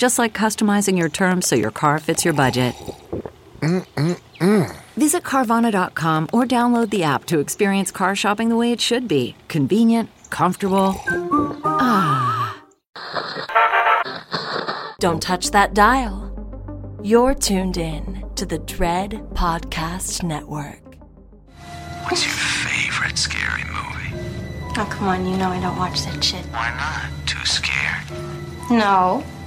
Just like customizing your terms so your car fits your budget. Mm-mm-mm. Visit Carvana.com or download the app to experience car shopping the way it should be convenient, comfortable. Ah. Don't touch that dial. You're tuned in to the Dread Podcast Network. What's your favorite scary movie? Oh, come on, you know I don't watch that shit. Why not? Too scared? No,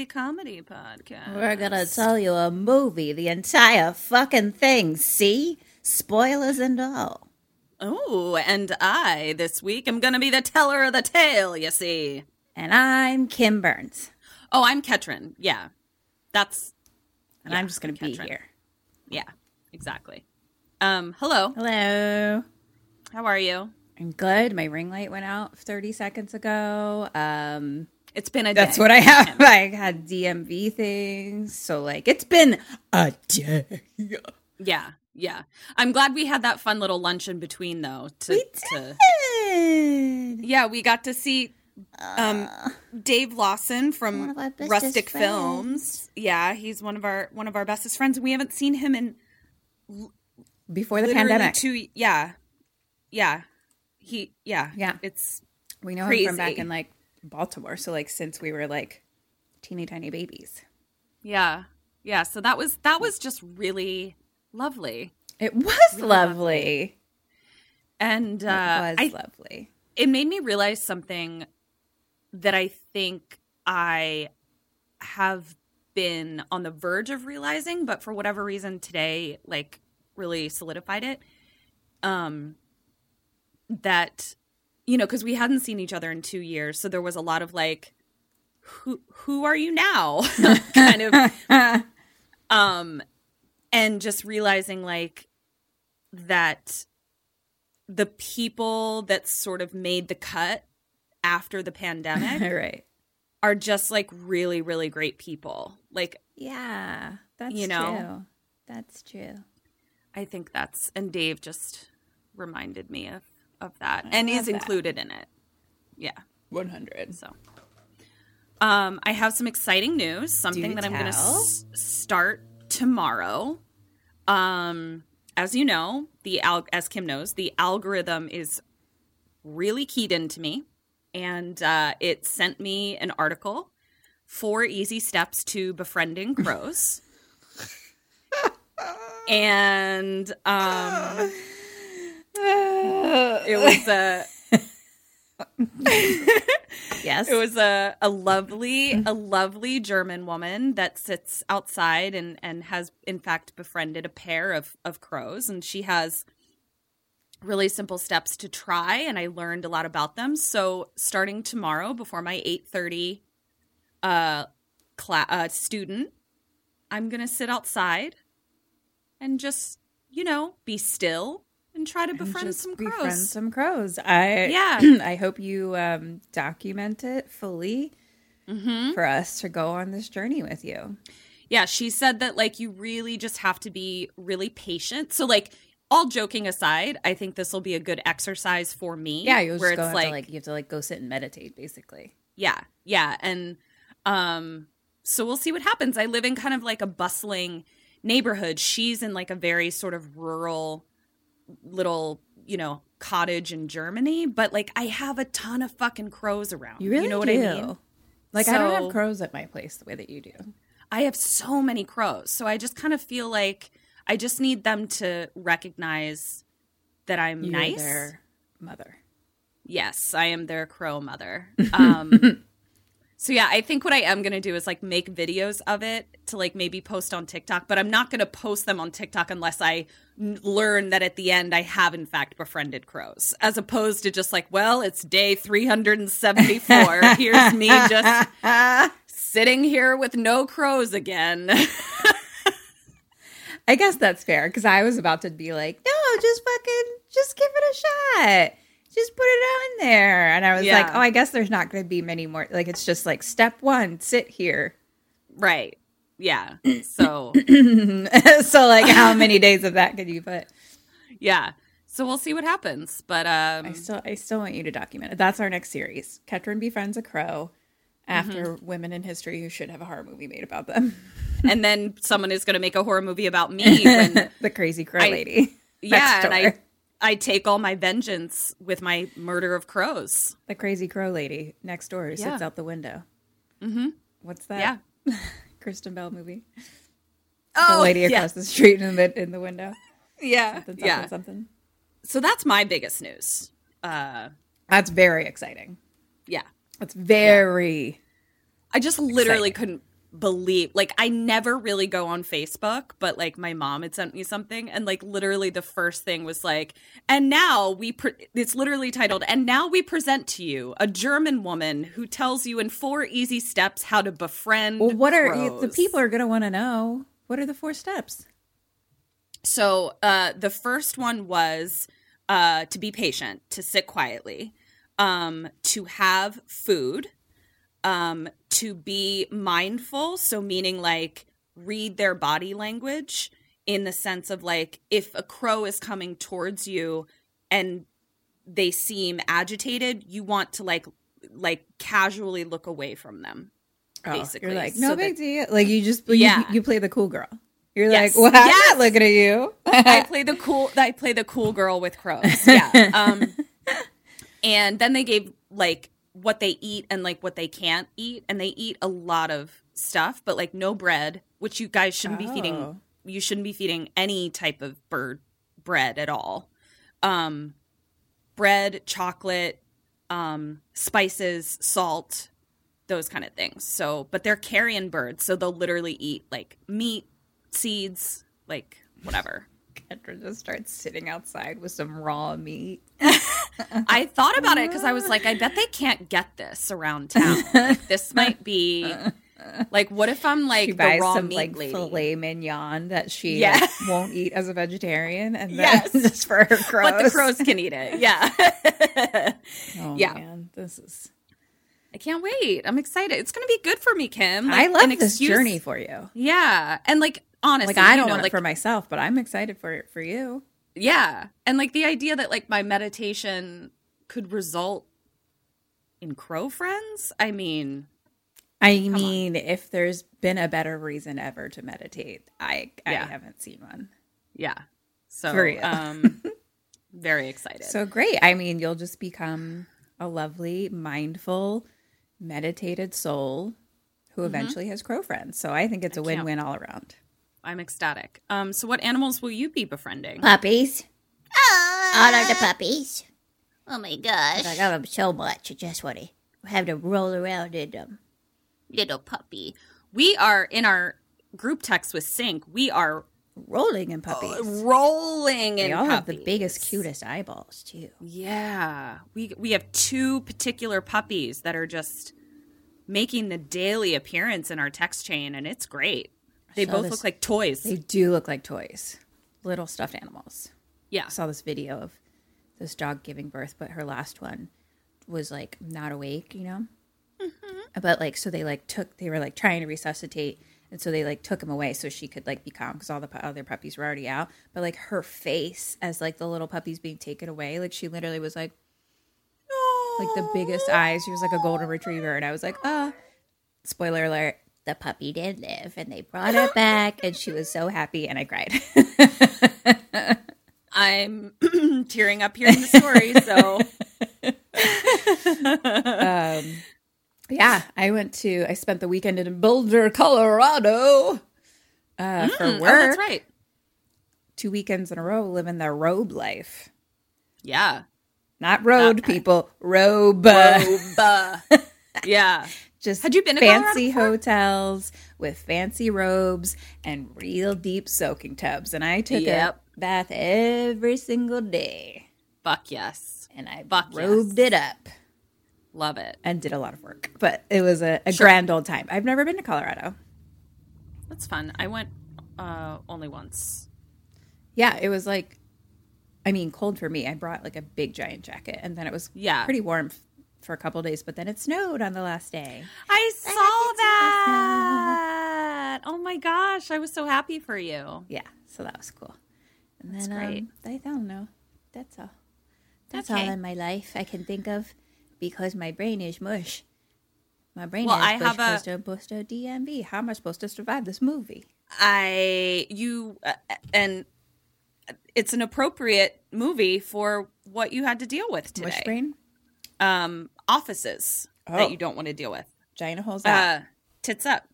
Movie comedy podcast. We're gonna tell you a movie, the entire fucking thing. See, spoilers and all. Oh, and I this week am going to be the teller of the tale, you see. And I'm Kim Burns, Oh, I'm Ketrin. Yeah. That's and Yeah, I'm just gonna be Ketrin. here. yeah, exactly. Um, hello. Hello. How are you? I'm good. My ring light went out 30 seconds ago. Um, It's been a day. that's day. what I have. I had DMV things, so like it's been a day. Yeah. Yeah. I'm glad we had that fun little lunch in between though to We to did. Yeah, we got to see um Dave Lawson from of our bestest Rustic friends. Films. Yeah, he's one of our one of our bestest friends. We haven't seen him in Before the pandemic, two yeah. Yeah. He yeah. Yeah. It's we know him from back in like Baltimore. So like since we were like teeny tiny babies. yeah. Yeah, so that was that was just really lovely. It was Really lovely. And uh, It was I lovely. it made me realize something that I think I have been on the verge of realizing, but for whatever reason today, like really solidified it. Um, that you know, because we hadn't seen each other in two years, so there was a lot of like, who who are you now, kind of, um, and just realizing like that the people that sort of made the cut after the pandemic right. are just like really really great people like Yeah, that's You know? true. That's true. i think that's and dave just reminded me of of that I and love is that. included in it. Yeah. 100. so um i have some exciting news something Do that i'm gonna s- start tomorrow. Um as you know the al- as kim knows the algorithm is really keyed into me and uh, it sent me an article four easy steps to befriending crows. And um it was a yes. it was a, a lovely a lovely german woman that sits outside and and has in fact befriended a pair of of crows and she has really simple steps to try and i learned a lot about them so starting tomorrow before my 8.30 uh, cla- uh student i'm gonna sit outside and just you know be still and try to befriend some befriend crows some crows. I Yeah. I hope you um, document it fully for us to go on this journey with you. Yeah, she said that like you really just have to be really patient. So like all joking aside, I think this will be a good exercise for me. Yeah, you where it's like, to, like you have to like go sit and meditate, basically. yeah, yeah, and um, so we'll see what happens. I live in kind of like a bustling neighborhood. She's in like a very sort of rural little, you know, cottage in Germany, but like I have a ton of fucking crows around. You really know what do. I mean? Like I don't have crows at my place the way that you do. I have so many crows. So I just kind of feel like I just need them to recognize that I'm You're nice. their mother. Yes, I am their crow mother. Um, so yeah, I think what I am going to do is like make videos of it to like maybe post on TikTok, but I'm not going to post them on TikTok unless I n- learn that at the end I have in fact befriended crows, as opposed to just like, well, it's day 374. Here's me just sitting here with no crows again. I guess that's fair because I was about to be like, no, just fucking, just give it a shot. Just put it on there. And I was Yeah. like, oh, I guess there's not going to be many more. Like, it's just like step one, sit here. right. Yeah. So so, like, how many days of that could you put? yeah. So we'll see what happens. But um I still, I still want you to document it. That's our next series. Ketrin befriends a crow after women in history who should have a horror movie made about them. and then someone is going to make a horror movie about me when the crazy crow I- lady. yeah and i. i take all my vengeance with my murder of crows the crazy crow lady next door who sits Yeah. out the window. Mm-hmm. What's that? yeah Kristen Bell movie. oh the lady yeah. across the street in the in the window. yeah Something, yeah something, something. so that's my biggest news uh That's very exciting. yeah That's very. i just literally couldn't believe like i never really go on facebook but like my mom had sent me something and like literally the first thing was like and now we pre- it's literally titled and now we present to you a german woman who tells you in four easy steps how to befriend Well, what are the people are going to want to know? What are the four steps? So uh, the first one was uh, to be patient, to sit quietly, um, to have food, um, to be mindful. So meaning like read their body language in the sense of like if a crow is coming towards you and they seem agitated, you want to like like casually look away from them. Basically, Oh, you're like so no that- big deal. Like you just you, Yeah. you play the cool girl. You're Yes. like, well, I'm Yes. not looking at you. I play the cool. I play the cool girl with crows. Yeah. Um, and then they gave like what they eat and like what they can't eat, and they eat a lot of stuff, but like no bread, which you guys shouldn't be Oh. feeding. You shouldn't be feeding any type of bird bread at all. Um, bread, chocolate, um, spices, salt, those kind of things. So, but they're carrion birds, so they'll literally eat like meat, seeds, like whatever. Kendra just starts sitting outside with some raw meat. I thought about it because I was like, I bet they can't get this around town. Like, this might be like, what if I'm like she the buys some meat like lady? filet mignon that she Yeah. like, won't eat as a vegetarian, and then Yes. just for her crows. But the crows can eat it. Yeah. Oh, Yeah. man, this is. I can't wait. I'm excited. It's gonna be good for me, Kim. I love an this excuse- journey for you. Yeah, and like honestly, Like I don't know, want like it for myself, but I'm excited for it for you. Yeah, and like the idea that like my meditation could result in crow friends. I mean, I mean, if there's been a better reason ever to meditate, I I haven't seen one. yeah. So um, very excited. So great. I mean, you'll just become a lovely, mindful, meditated soul who eventually has crow friends. So I think it's a Mm-hmm. Win-win all around. I'm ecstatic. Um, so what animals will you be befriending? Puppies. Uh, All of the puppies. Oh my gosh. I love them so much. I just want to have to roll around in them. Little puppy. We are in our group text with Sync. We are Rolling in puppies. rolling in they all have the biggest, cutest eyeballs too. Yeah, we we have two particular puppies that are just making the daily appearance in our text chain, and it's great. They both this- look like toys. They do look like toys, little stuffed animals. yeah, I saw this video of this dog giving birth, but her last one was like not awake, you know? But like, so they like took, they were like trying to resuscitate. And so they like took him away so she could like be calm because all the pu- other puppies were already out. But like her face as like the little puppies being taken away, like she literally was like, like the biggest eyes. She was like a golden retriever. And I was like, ah, spoiler alert. The puppy did live and they brought her back and she was so happy and I cried. I'm tearing up hearing the story. So um, yeah, I went to. I spent the weekend in Boulder, Colorado, uh, for Mm, work. Oh, that's right. Two weekends in a row, living the robe life. Yeah. Not road people, robe. Robe. yeah. Just Had you been to fancy hotels with fancy robes and real deep soaking tubs, and I took Yep. a bath every single day, Fuck yes. and I Fuck yes. robed it up Love it. and did a lot of work. But it was a, a Sure. grand old time. I've never been to Colorado. That's fun. I went uh, only once. Yeah, it was like, I mean, cold for me. I brought like a big giant jacket, and then it was Yeah. pretty warm for a couple days. But then it snowed on the last day. I saw that. Oh my gosh. I was so happy for you. Yeah, so that was cool. And That's then great. Um, I don't know. That's all. That's Okay. all in my life I can think of because my brain is mush. My brain Well, is I bush, have a- buster, DMV. How am I supposed to survive this movie? I, you, uh, and it's an appropriate movie for what you had to deal with today. Mush brain? Um, offices Oh. that you don't want to deal with. Giant holes out. Uh, tits up.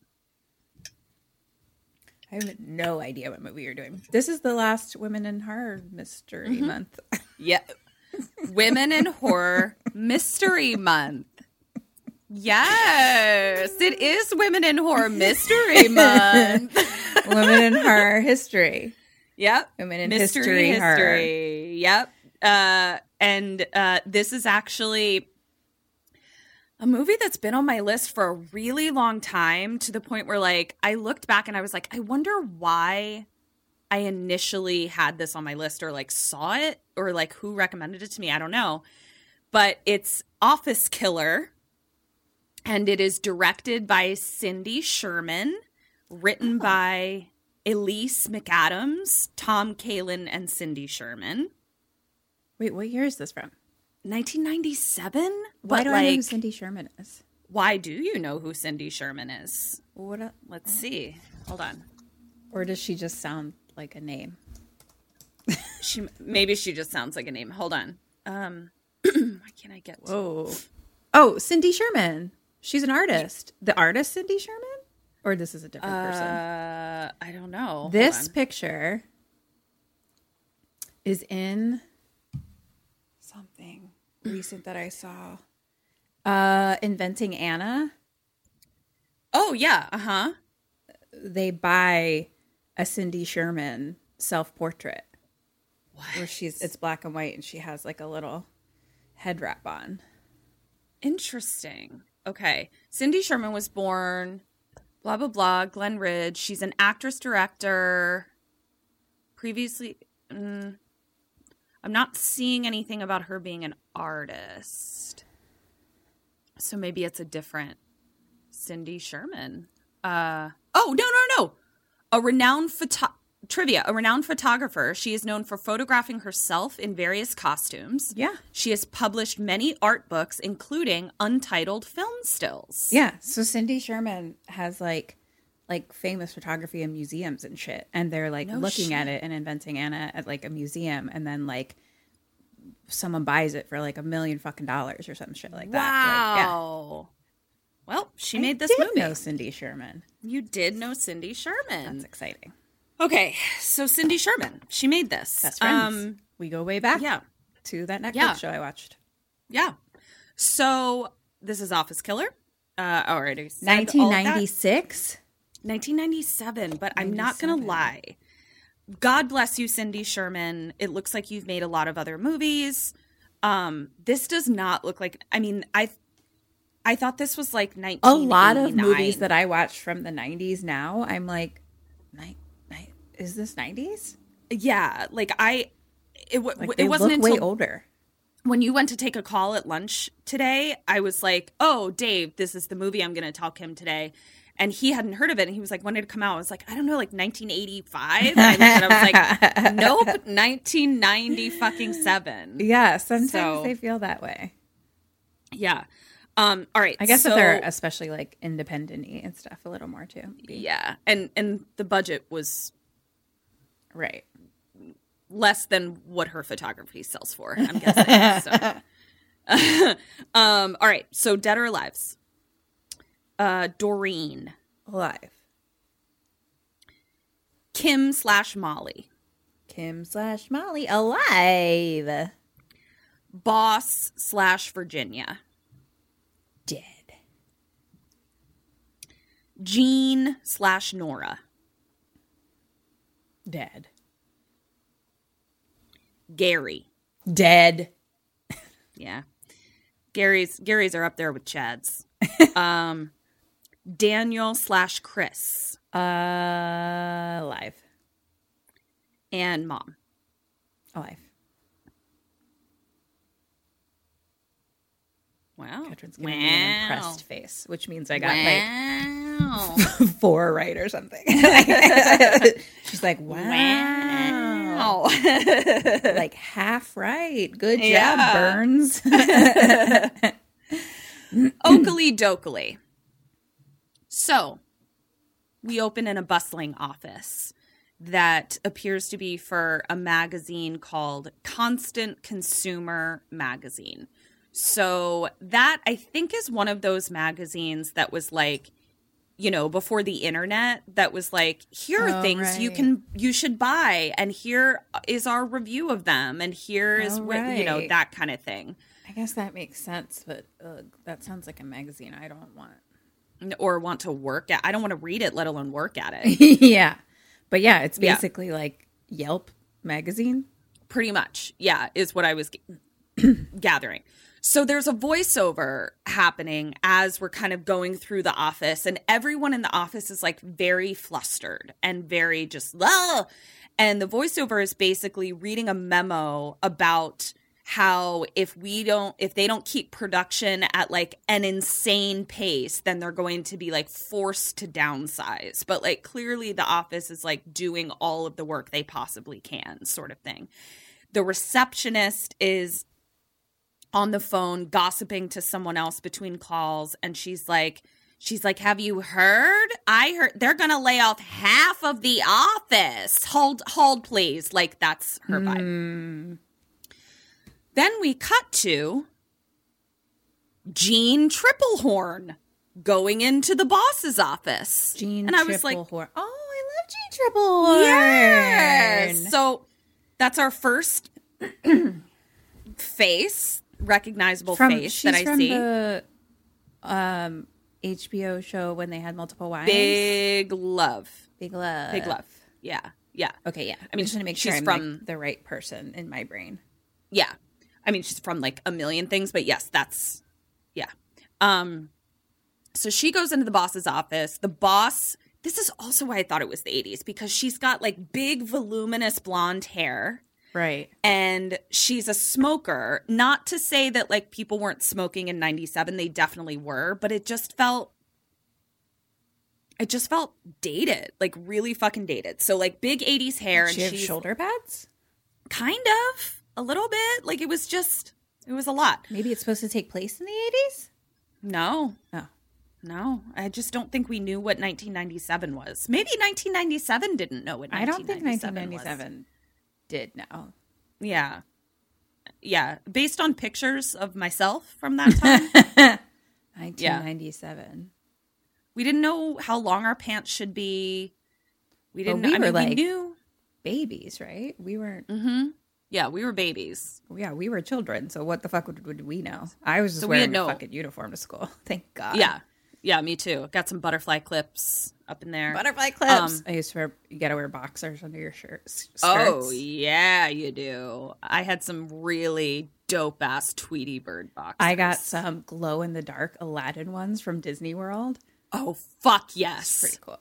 I have no idea what movie you're doing. This is the last Women in Horror Mystery Mm-hmm. Month. Yeah. Women in Horror Mystery Month. Yes, it is Women in Horror Mystery Month. Women in Horror History. Yep. Women in Mystery History, History. Yep. Uh, and uh, this is actually a movie that's been on my list for a really long time to the point where, like, I looked back and I was like, I wonder why I initially had this on my list or like saw it or like who recommended it to me. I don't know. But it's Office Killer and it is directed by Cindy Sherman, written by Elise McAdams, Tom Kalin, and Cindy Sherman. Wait, what year is this from? 1997? Why But, do I know who Cindy Sherman is? Why do you know who Cindy Sherman is? What? A, Let's see. Hold on. or does she just sound like a name? She maybe she just sounds like a name. Hold on. Um, why can't I get? Whoa. Oh, Cindy Sherman. She's an artist. The artist Cindy Sherman? Or this is a different person? Uh, I don't know. This picture is in recent that I saw. Uh Inventing Anna. Oh yeah. Uh huh. They buy a Cindy Sherman self-portrait. Where she's it's black and white and she has like a little head wrap on. Interesting. Okay. Cindy Sherman was born, blah, blah, blah, Glen Ridge. She's an actress director. Previously, mm, I'm not seeing anything about her being an artist. So maybe it's a different Cindy Sherman. Uh, oh, no, no, no. A renowned photo- trivia, a renowned photographer. She is known for photographing herself in various costumes. Yeah. She has published many art books, including untitled film stills. Yeah, so Cindy Sherman has like like famous photography in museums and shit, and they're like No looking at it and inventing Anna at like a museum, and then like someone buys it for like a million fucking dollars or some shit like that. Like, yeah. Wow. Well, she I made this did movie. know Cindy Sherman. You did know Cindy Sherman. That's exciting. okay, so Cindy Sherman, she made this. Best friends. Um, we go way back. yeah, to that Netflix Yeah. show I watched. yeah. So this is Office Killer. Uh, already all of 1996. 1997, but I'm not going to lie. God bless you, Cindy Sherman. It looks like you've made a lot of other movies. Um, this does not look like. I mean, I, I thought this was like 19. A lot of movies that I watched from the 90s. Now I'm like, ni- ni- is this 90s? yeah, like I, it, w- Like it wasn't until way older. when you went to take a call at lunch today, I was like, "Oh, Dave, this is the movie I'm going to talk him today." And he hadn't heard of it, and he was like, "When did it come out?" I was like, "I don't know, like 1985." And I, was like, "Nope, 1990 fucking seven." Yeah, sometimes So- they feel that way. Yeah. Um. All right. I guess so, if they're especially like independent and stuff, a little more too. yeah, and and the budget was Right. less than what her photography sells for. I'm guessing. so. um. All right. So dead or alive? Uh, Doreen, Alive. Kim slash Molly, Kim slash Molly alive. Boss slash Virginia, Dead. Jean slash Nora, Dead. Gary. Dead. Yeah. Gary's Gary's are up there with Chad's. um, Daniel slash Chris Uh, alive. and mom. Alive. Wow. Catherine's giving me an impressed face, which means I got wow. like four right or something. She's like, wow. wow. Like half right. Good job, Yeah. Burns. Oakley dokley. So, we open in a bustling office that appears to be for a magazine called Constant Consumer Magazine. So, that I think is one of those magazines that was like, you know, before the internet, that was like, here are Oh, things you can, you should buy, and here is our review of them, and here is Oh, what, you know, that kind of thing. I guess that makes sense, but that sounds like a magazine I don't want. Or want to work at. I don't want to read it, let alone work at it. yeah. But yeah, it's Yeah. basically like Yelp magazine. pretty much yeah is what i was g- gathering so there's a voiceover happening as we're kind of going through the office and everyone in the office is like very flustered and very just "Ah!" and the voiceover is basically reading a memo about how if we don't if they don't keep production at like an insane pace then they're going to be like forced to downsize. But like clearly the office is like doing all of the work they possibly can sort of thing. The receptionist is on the phone gossiping to someone else between calls and she's like she's like have you heard? I heard they're gonna lay off half of the office. Hold hold please. Like that's her vibe hmm. Then we cut to Jeanne Tripplehorn going into the boss's office. Jean and I was like, Tripplehorn. Oh, I love Jeanne Tripplehorn. Yes. So that's our first face, recognizable From, face that I from see. the um, HBO show when they had multiple wives. Big love. Big love. Big love. Yeah. Yeah. Okay, yeah. I mean, I'm just want to make sure she's I'm from- like, the right person in my brain. Yeah. I mean, she's from like a million things, but yes, that's yeah. Um so she goes into the boss's office. The boss, this is also why I thought it was the 80s because she's got like big voluminous blonde hair Right. and she's a smoker. Not to say that like people weren't smoking in 97, they definitely were, but it just felt it just felt dated, like really fucking dated. So like big 80s hair Did and she shoulder pads? kind of a little bit like it was just it was a lot Maybe it's supposed to take place in the 80s? no Oh. no i just don't think we knew what 1997 was maybe 1997 didn't know what I don't think 1997 1997 did know. yeah yeah based on pictures of myself from that time 1997. we didn't know how long our pants should be we didn't we know, I were mean, we like- knew Babies, right? We weren't. mm-hmm yeah we were babies Yeah, we were children. So what the fuck would, would we know? I was just So we wearing no- a fucking uniform to school. Thank God. yeah yeah me too got some butterfly clips up in there Butterfly clips. Um, I used to wear. You gotta wear boxers under your shirt. s-. Oh yeah, you do. I had some really dope ass Tweety Bird boxes. I got some glow in the dark Aladdin ones from Disney World. Oh fuck yes, Pretty cool.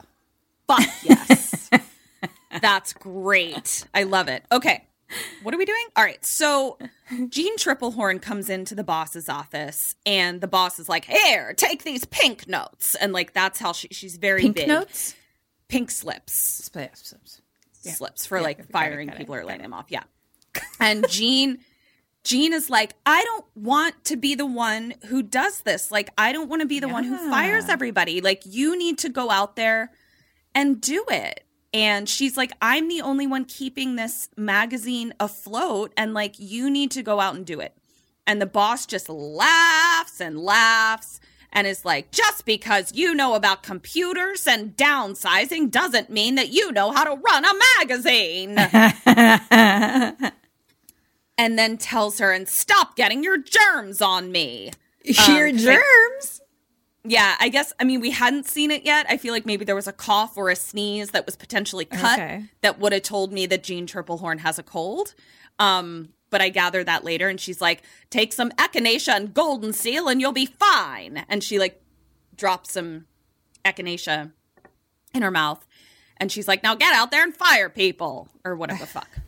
fuck yes. That's great. I love it. Okay, what are we doing? All right. So Jeanne Tripplehorn comes into the boss's office and the boss is like, Here, take these pink notes. And like that's how she she's very Pink big. notes? Pink slips. Slips. Yeah. Slips for Yeah, like it, firing got it, people or letting them off. Yeah. And Jean Jean is like, I don't want to be the one who does this. Like, I don't want to be the one who fires everybody. Like, you need to go out there and do it. And she's like, I'm the only one keeping this magazine afloat. And like, you need to go out and do it. And the boss just laughs and laughs and is like, just because you know about computers and downsizing doesn't mean that you know how to run a magazine. and then tells her, and stop getting your germs on me. Your Um, germs? Yeah, I guess I mean we hadn't seen it yet. I feel like maybe there was a cough or a sneeze that was potentially cut Okay. that would have told me that Jeanne Tripplehorn has a cold. Um, but I gather that later and she's like, take some echinacea and golden seal and you'll be fine. And she like drops some echinacea in her mouth. And she's like, now get out there and fire people or whatever the fuck.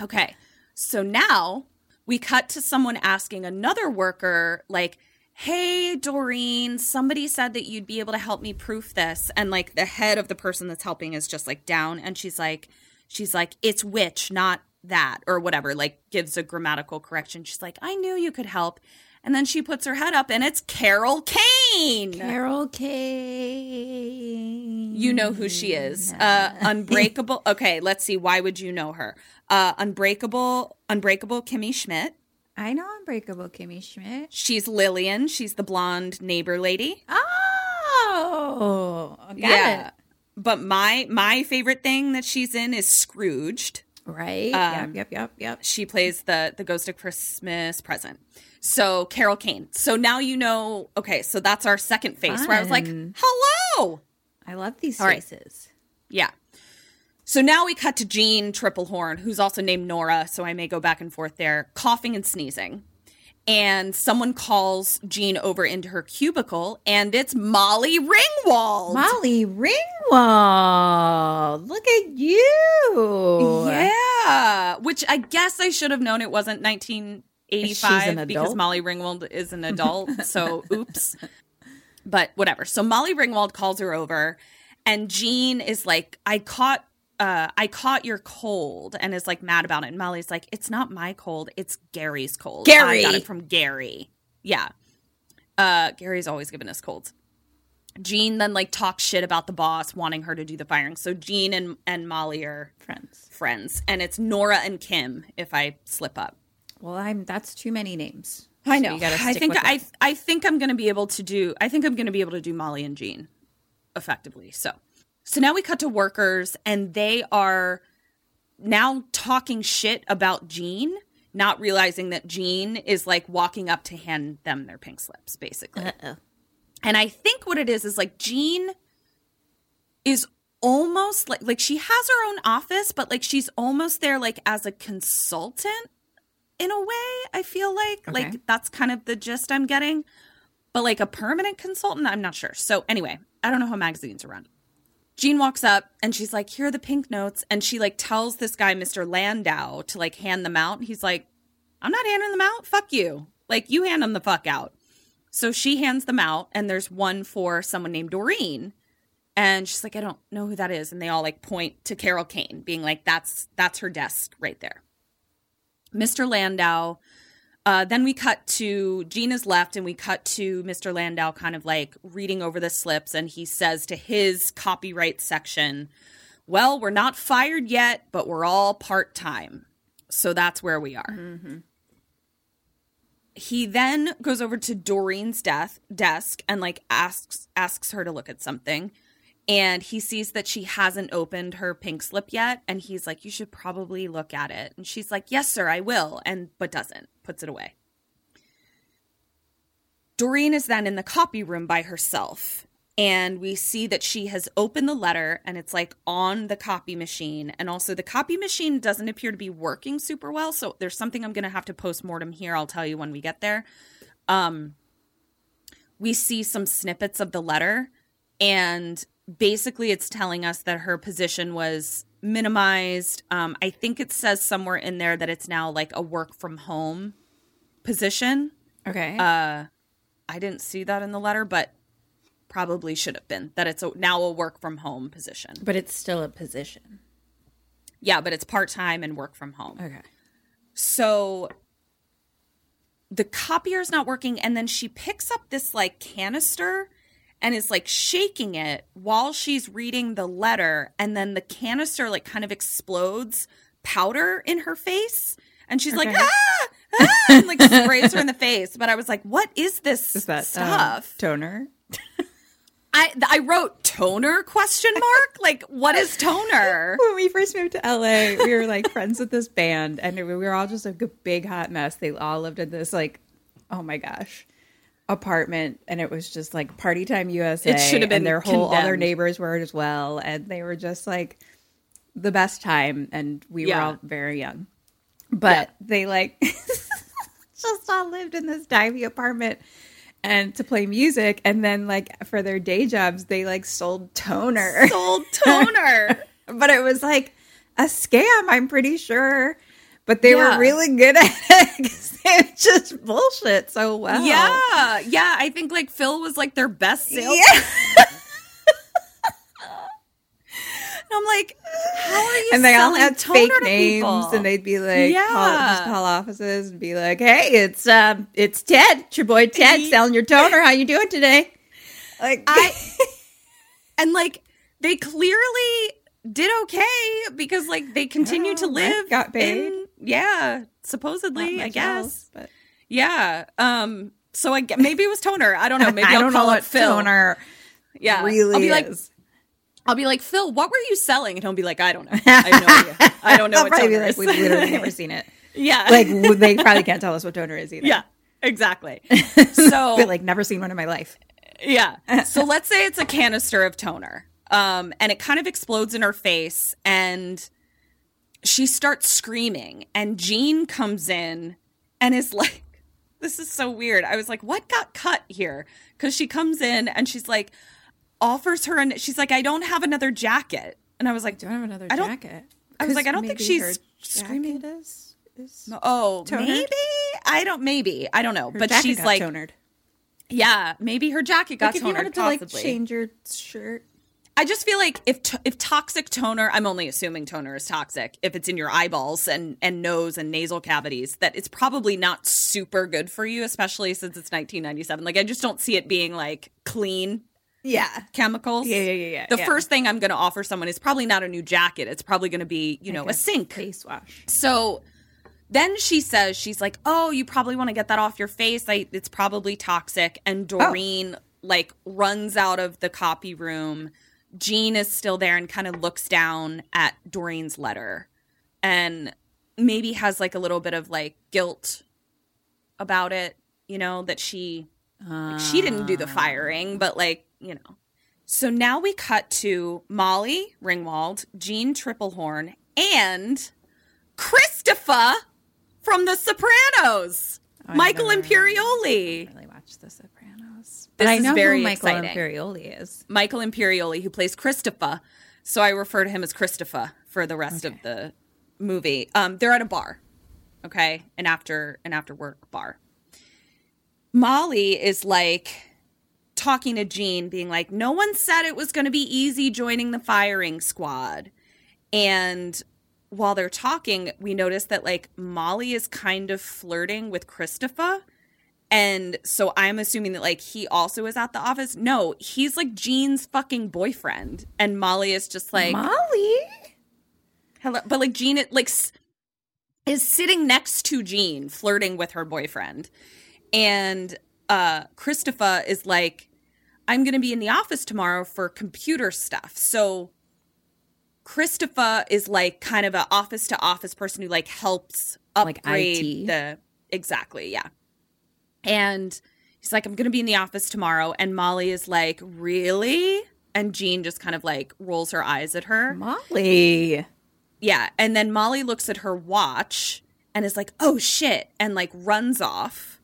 Okay. So now we cut to someone asking another worker, like, hey, Doreen, somebody said that you'd be able to help me proof this. And like the head of the person that's helping is just like down. And she's like, she's like, it's which, not that, or whatever, like gives a grammatical correction. She's like, I knew you could help. And then she puts her head up and it's Carol Kane. Carol Kane. You know who she is. Uh, Unbreakable. Okay, let's see. Why would you know her? Uh, Unbreakable. Unbreakable Kimmy Schmidt. I know Unbreakable Kimmy Schmidt. She's Lillian. She's the blonde neighbor lady. Oh, got it. But my my favorite thing that she's in is Scrooged. Right. Um, yep, yep, yep, yep. She plays the the ghost of Christmas present. So Carol Kane. So now you know. Okay, so that's our second face where I was like, "Hello." I love these All right. faces. Yeah. So now we cut to Jeanne Tripplehorn, who's also named Nora, so I may go back and forth there, coughing and sneezing. And someone calls Jean over into her cubicle, and it's Molly Ringwald. Molly Ringwald. Look at you. Yeah. Which I guess I should have known it wasn't 1985 because. Molly Ringwald is an adult. so oops. But whatever. So Molly Ringwald calls her over and Jean is like, I caught uh I caught your cold and is like mad about it. And Molly's like, It's not my cold, it's Gary's cold. Gary. I got it from Gary. Yeah. Uh Gary's always given us colds. Jean then like talks shit about the boss wanting her to do the firing. So Jean and and Molly are Friends. friends, and it's Nora and Kim. If I slip up, Well, I'm that's too many names. I know. gotta I think I it. I think I'm going to be able to do. I think I'm going to be able to do Molly and Jean effectively. So so now we cut to workers, and they are now talking shit about Jean. Not realizing that Jean is like walking up to hand them their pink slips, basically. Uh-oh. And I think what it is is like Jean is almost like like she has her own office, but like she's almost there like as a consultant in a way. I feel like Okay. like that's kind of the gist I'm getting. But like a permanent consultant, I'm not sure. So anyway, I don't know how magazines are run. Jean walks up and she's like, "Here are the pink notes," and she like tells this guy, Mr. Landau, to like hand them out. He's like, "I'm not handing them out. Fuck you. Like you hand them the fuck out." So she hands them out, and there's one for someone named Doreen. And she's like, I don't know who that is. And they all like point to Carol Kane, being like, that's that's her desk right there. Mr. Landau. Uh, then we cut to Gina's left, and we cut to Mr. Landau kind of like reading over the slips, and he says to his copyright section, Well, we're not fired yet, but we're all part time. So that's where we are he then goes over to Doreen's death desk and like asks asks her to look at something and he sees that she hasn't opened her pink slip yet and he's like you should probably look at it. And she's like yes sir I will and but doesn't puts it away. Doreen is then in the copy room by herself and we see that she has opened the letter and it's like on the copy machine. And also the copy machine doesn't appear to be working super well so there's something i'm going to have to post mortem here. I'll tell you when we get there. Um we see some snippets of the letter and basically it's telling us that her position was minimized. Um, I think it says somewhere in there that it's now like a work from home position. Okay. Uh, I didn't see that in the letter, but probably should have been that it's a, now a work from home position. but it's still a position. Yeah, but it's part time and work from home. Okay. So the copier's not working, and then she picks up this like canister and is like shaking it while she's reading the letter, and then the canister like kind of explodes powder in her face. And she's like, ah, ah, and like sprays her in the face. But I was like, what is this Is that um, stuff? toner? I I wrote toner question mark. like, what is toner? when we first moved to LA, we were like friends with this band, and we were all just like a big hot mess. They all lived in this like, oh my gosh, apartment, and it was just like party time USA. It should have been and their whole all their neighbors were as well, and they were just like the best time, and we were all very young. But they like just all lived in this divey apartment and to play music and then like for their day jobs they like sold toner Sold toner. but it was like a scam i'm pretty sure but they Yeah. were really good at it they just bullshit so well Yeah, yeah. I think like Phil was like their best sales. Yeah. And I'm like, how are you? and they all had fake names people? and they'd be like call, just Yeah. call offices and be like hey it's um it's ted it's your boy ted selling your toner how you doing today like I and like they clearly did okay because like they continue to live. got paid. in- yeah, supposedly, I guess. else, but Yeah. Um. So I maybe it was toner. I don't know. Maybe I I'll don't know call what it Phil. toner Yeah. really I'll be like, is. I'll be like, Phil, what were you selling? And he'll be like, I don't know. I have no idea. I don't know what toner like is. we've literally never seen it yeah. like they probably can't tell us what toner is either yeah. Exactly. So but like never seen one in my life Yeah. So let's say it's a canister of toner. Um, and it kind of explodes in her face and she starts screaming and Jean comes in and is like this is so weird. I was like, what got cut here? Cuz she comes in and she's like offers her and she's like I don't have another jacket. And I was like, don't have another I don't- jacket I was like, I don't think she's screaming. is, is Oh, Tonered? maybe? I don't maybe. I don't know. her but she's like tonered. yeah, maybe her jacket got like if you tonered wanted to possibly. like change your shirt I just feel like if t- if toxic toner, I'm only assuming toner is toxic. If it's in your eyeballs and and nose and nasal cavities, that it's probably not super good for you, especially since it's 1997. Like I just don't see it being like clean yeah chemicals. Yeah, yeah, yeah, yeah, The yeah. first thing I'm going to offer someone is probably not a new jacket. It's probably going to be you know Like a sink. face wash So then she says she's like, "Oh, you probably want to get that off your face. I, it's probably toxic." And Oh. Doreen like runs out of the copy room. Jean is still there and kind of looks down at Doreen's letter and maybe has like a little bit of like guilt about it, you know, that she like, she didn't do the firing, but like, you know. So now we cut to Molly Ringwald, Jeanne Tripplehorn, and Christopher from The Sopranos, oh, I Michael Imperioli. really watch The Sopranos. This I is know very who Michael exciting. Imperioli is. Michael Imperioli, who plays Christopher. So I refer to him as Christopher for the rest of the movie. Um, they're at a bar, okay, an after an after work bar. Molly is like talking to Jean, being like, "No one said it was going to be easy joining the firing squad," and while they're talking, we notice that like Molly is kind of flirting with Christopher. And so I'm assuming that like he also is at the office. No, he's like Jean's fucking boyfriend, and Molly is just like Molly. hello, but like Jean like is sitting next to Jean, flirting with her boyfriend, and uh Christopher is like, I'm gonna be in the office tomorrow for computer stuff, so. Christopher is like kind of an office to office person who like helps Like upgrade IT? the exactly yeah and he's like, I'm going to be in the office tomorrow. And Molly is like, Really? And Jean just kind of like rolls her eyes at her. Molly. Yeah. And then Molly looks at her watch and is like, Oh shit. And like runs off.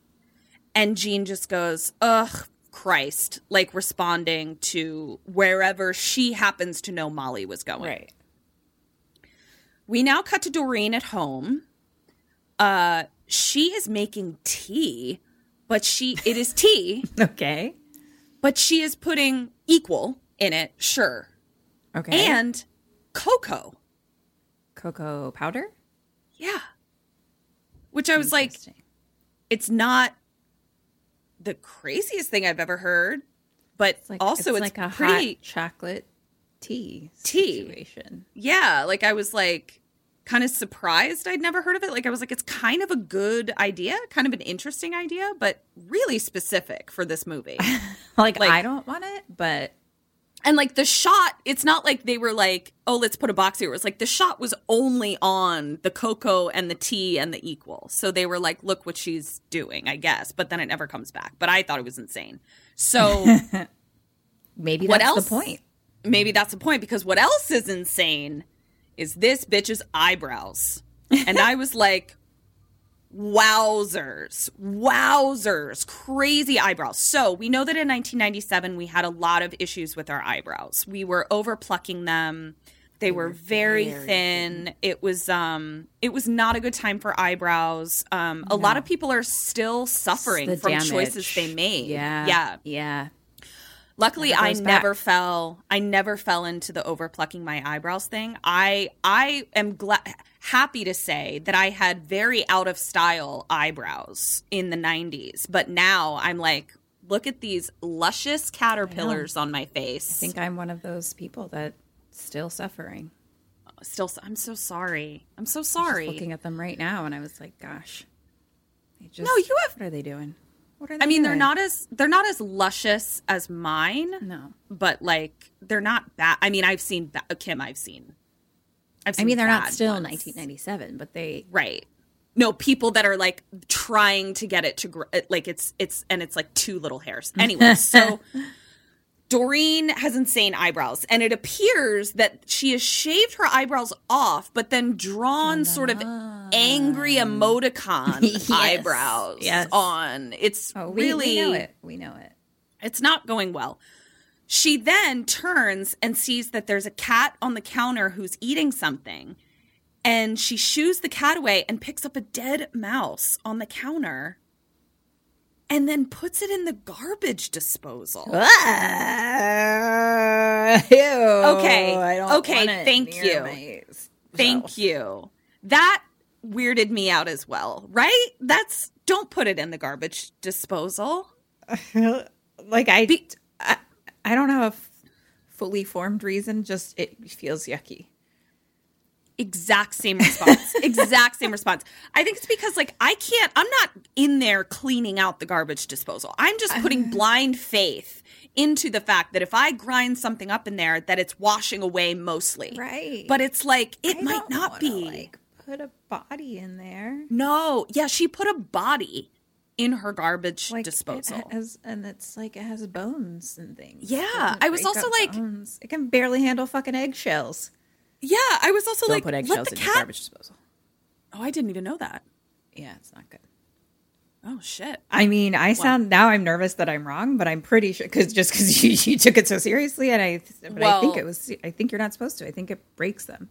And Jean just goes, Ugh, Christ. Like responding to wherever she happens to know Molly was going. Right. We now cut to Doreen at home. Uh, she is making tea, but she it is tea, Okay. but she is putting equal in it, sure, Okay. and cocoa. cocoa powder. Yeah. Which I was like, it's not the craziest thing I've ever heard, but It's like, also it's, like a pretty hot chocolate tea Tea. situation. yeah. Like I was like kind of surprised I'd never heard of it. Like I was like, it's kind of a good idea, kind of an interesting idea, but really specific for this movie. Like, Like- I don't want it, but and like the shot, it's not like they were like, oh, let's put a box here. It was like the shot was only on the cocoa and the tea and the equal. So they were like, look what she's doing, I guess. But then it never comes back. But I thought it was insane. So maybe What else? the point. maybe that's the point because what else is insane is this bitch's eyebrows. And I was like, wowzers, wowzers, crazy eyebrows. So we know that in 1997 we had a lot of issues with our eyebrows. We were over plucking them. They, were, very, thin. It was um it was not a good time for eyebrows. Um a lot of people are still suffering from damage. choices they made. Yeah. Yeah. Yeah. Luckily, I never back. fell. I never fell into the over plucking my eyebrows thing. I I am glad, happy to say that I had very out of style eyebrows in the '90s, but now I'm like, look at these luscious caterpillars on my face. I think I'm one of those people that still suffering. Still, I'm so sorry. I'm so sorry. looking at them right now, and I was like, gosh. They just, No, you have- What are they doing? What are they I mean, they're not as they're not as luscious as mine. No. but like they're not bad. I mean, I've seen ba- Kim. I've seen. I've I mean, they're not still ones. 1997, but they. Right. No, people that are like trying to get it to grow, like it's it's and it's like two little hairs. Anyway, so Doreen has insane eyebrows, and it appears that she has shaved her eyebrows off, but then drawn sort of angry emoticon Yes, eyebrows yes. on. It's Oh, we, really we know it. We know it. it's not going well. She then turns and sees that there's a cat on the counter who's eating something. And she shoos the cat away and picks up a dead mouse on the counter and then puts it in the garbage disposal. okay. okay, thank you. Thank you. That weirded me out as well, right? That's don't put it in the garbage disposal. Like I, Be- I, I don't have a f- fully formed reason. Just it feels yucky. Exact same response exact same response i think it's because like i can't i'm not in there cleaning out the garbage disposal i'm just putting blind faith into the fact that if i grind something up in there that it's washing away mostly Right. but it's like it I might not be Like put a body in there. no yeah she put a body in her garbage Like disposal It has, and it's like it has bones and things. Yeah, I was also like- bones. it can barely handle fucking eggshells. Yeah i was also Don't like put eggshells in your garbage disposal. oh i didn't even know that Yeah, it's not good. oh shit I mean, I sound now. I'm nervous that I'm wrong, but I'm pretty sure because just because you, you took it so seriously, and I, but I think it was. I think you're not supposed to. I think it breaks them.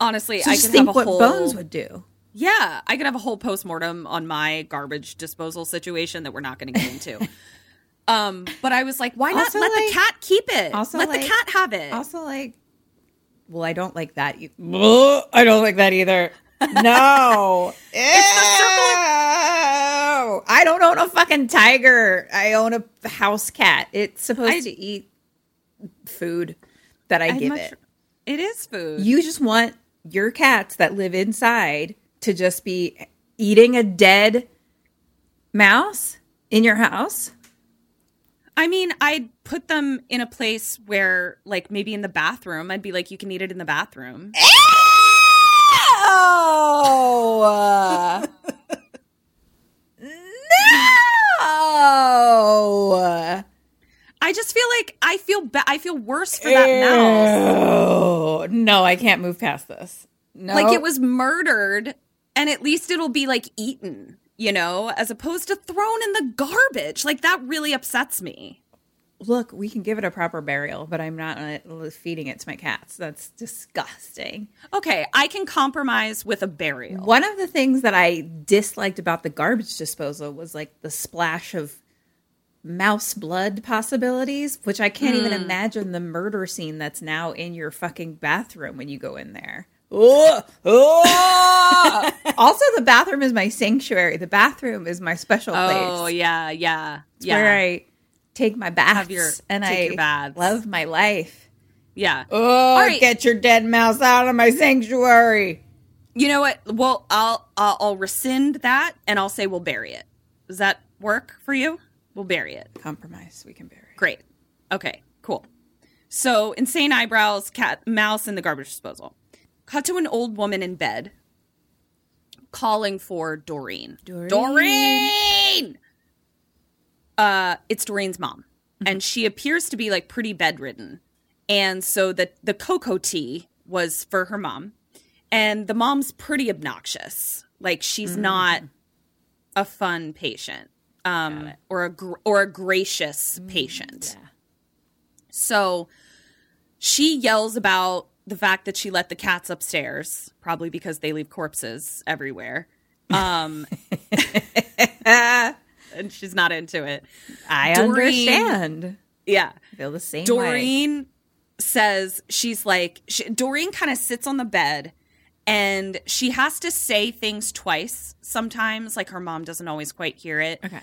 honestly So i just could think have a what whole bones would do. Yeah, I could have a whole postmortem on my garbage disposal situation that we're not going to get into. um, but I was like, why not Also, let like- the cat keep it? also, let like- the cat have it. Also, like, well, I don't like that. I don't like that either. No, Ew. I don't own a fucking tiger. I own a house cat. It's supposed I- to eat food that I I'd give much- it. It is food. You just want your cats that live inside to just be eating a dead mouse in your house. I mean, I'd put them in a place where, like, maybe in the bathroom. I'd be like, you can eat it in the bathroom. Oh no! I just feel like I feel ba- I feel worse for that mouse. Oh no! I can't move past this. No, Like it was murdered, and at least it'll be like eaten, you know, as opposed to thrown in the garbage. Like that really upsets me. look, we can give it a proper burial, but I'm not uh, feeding it to my cats. That's disgusting. Okay, I can compromise with a burial. One of the things that I disliked about the garbage disposal was like the splash of mouse blood possibilities, which I can't even imagine the murder scene that's now in your fucking bathroom when you go in there. Oh, oh. also, the bathroom is my sanctuary. The bathroom is my special oh, place. Oh yeah, yeah, It's yeah. where I take my baths your- and take I your baths. love my life. yeah. Oh, right. get your dead mouse out of my sanctuary. You know what? Well, I'll, I'll I'll rescind that and I'll say we'll bury it. Does that work for you? We'll bury it. Compromise. We can bury. It. Great. Okay, cool. So, insane eyebrows, cat, mouse in the garbage disposal. Cut to an old woman in bed calling for Doreen. Doreen. Doreen! Uh, it's Doreen's mom. And she appears to be like pretty bedridden. And so the, the cocoa tea was for her mom. And the mom's pretty obnoxious. Like she's not a fun patient um, or a gr- or a gracious patient. So she yells about the fact that she let the cats upstairs, probably because they leave corpses everywhere. Um, and she's not into it. I Doreen- understand. Yeah. I feel the same way. Doreen says she's like she, Doreen kind of sits on the bed and she has to say things twice sometimes like her mom doesn't always quite hear it. Okay.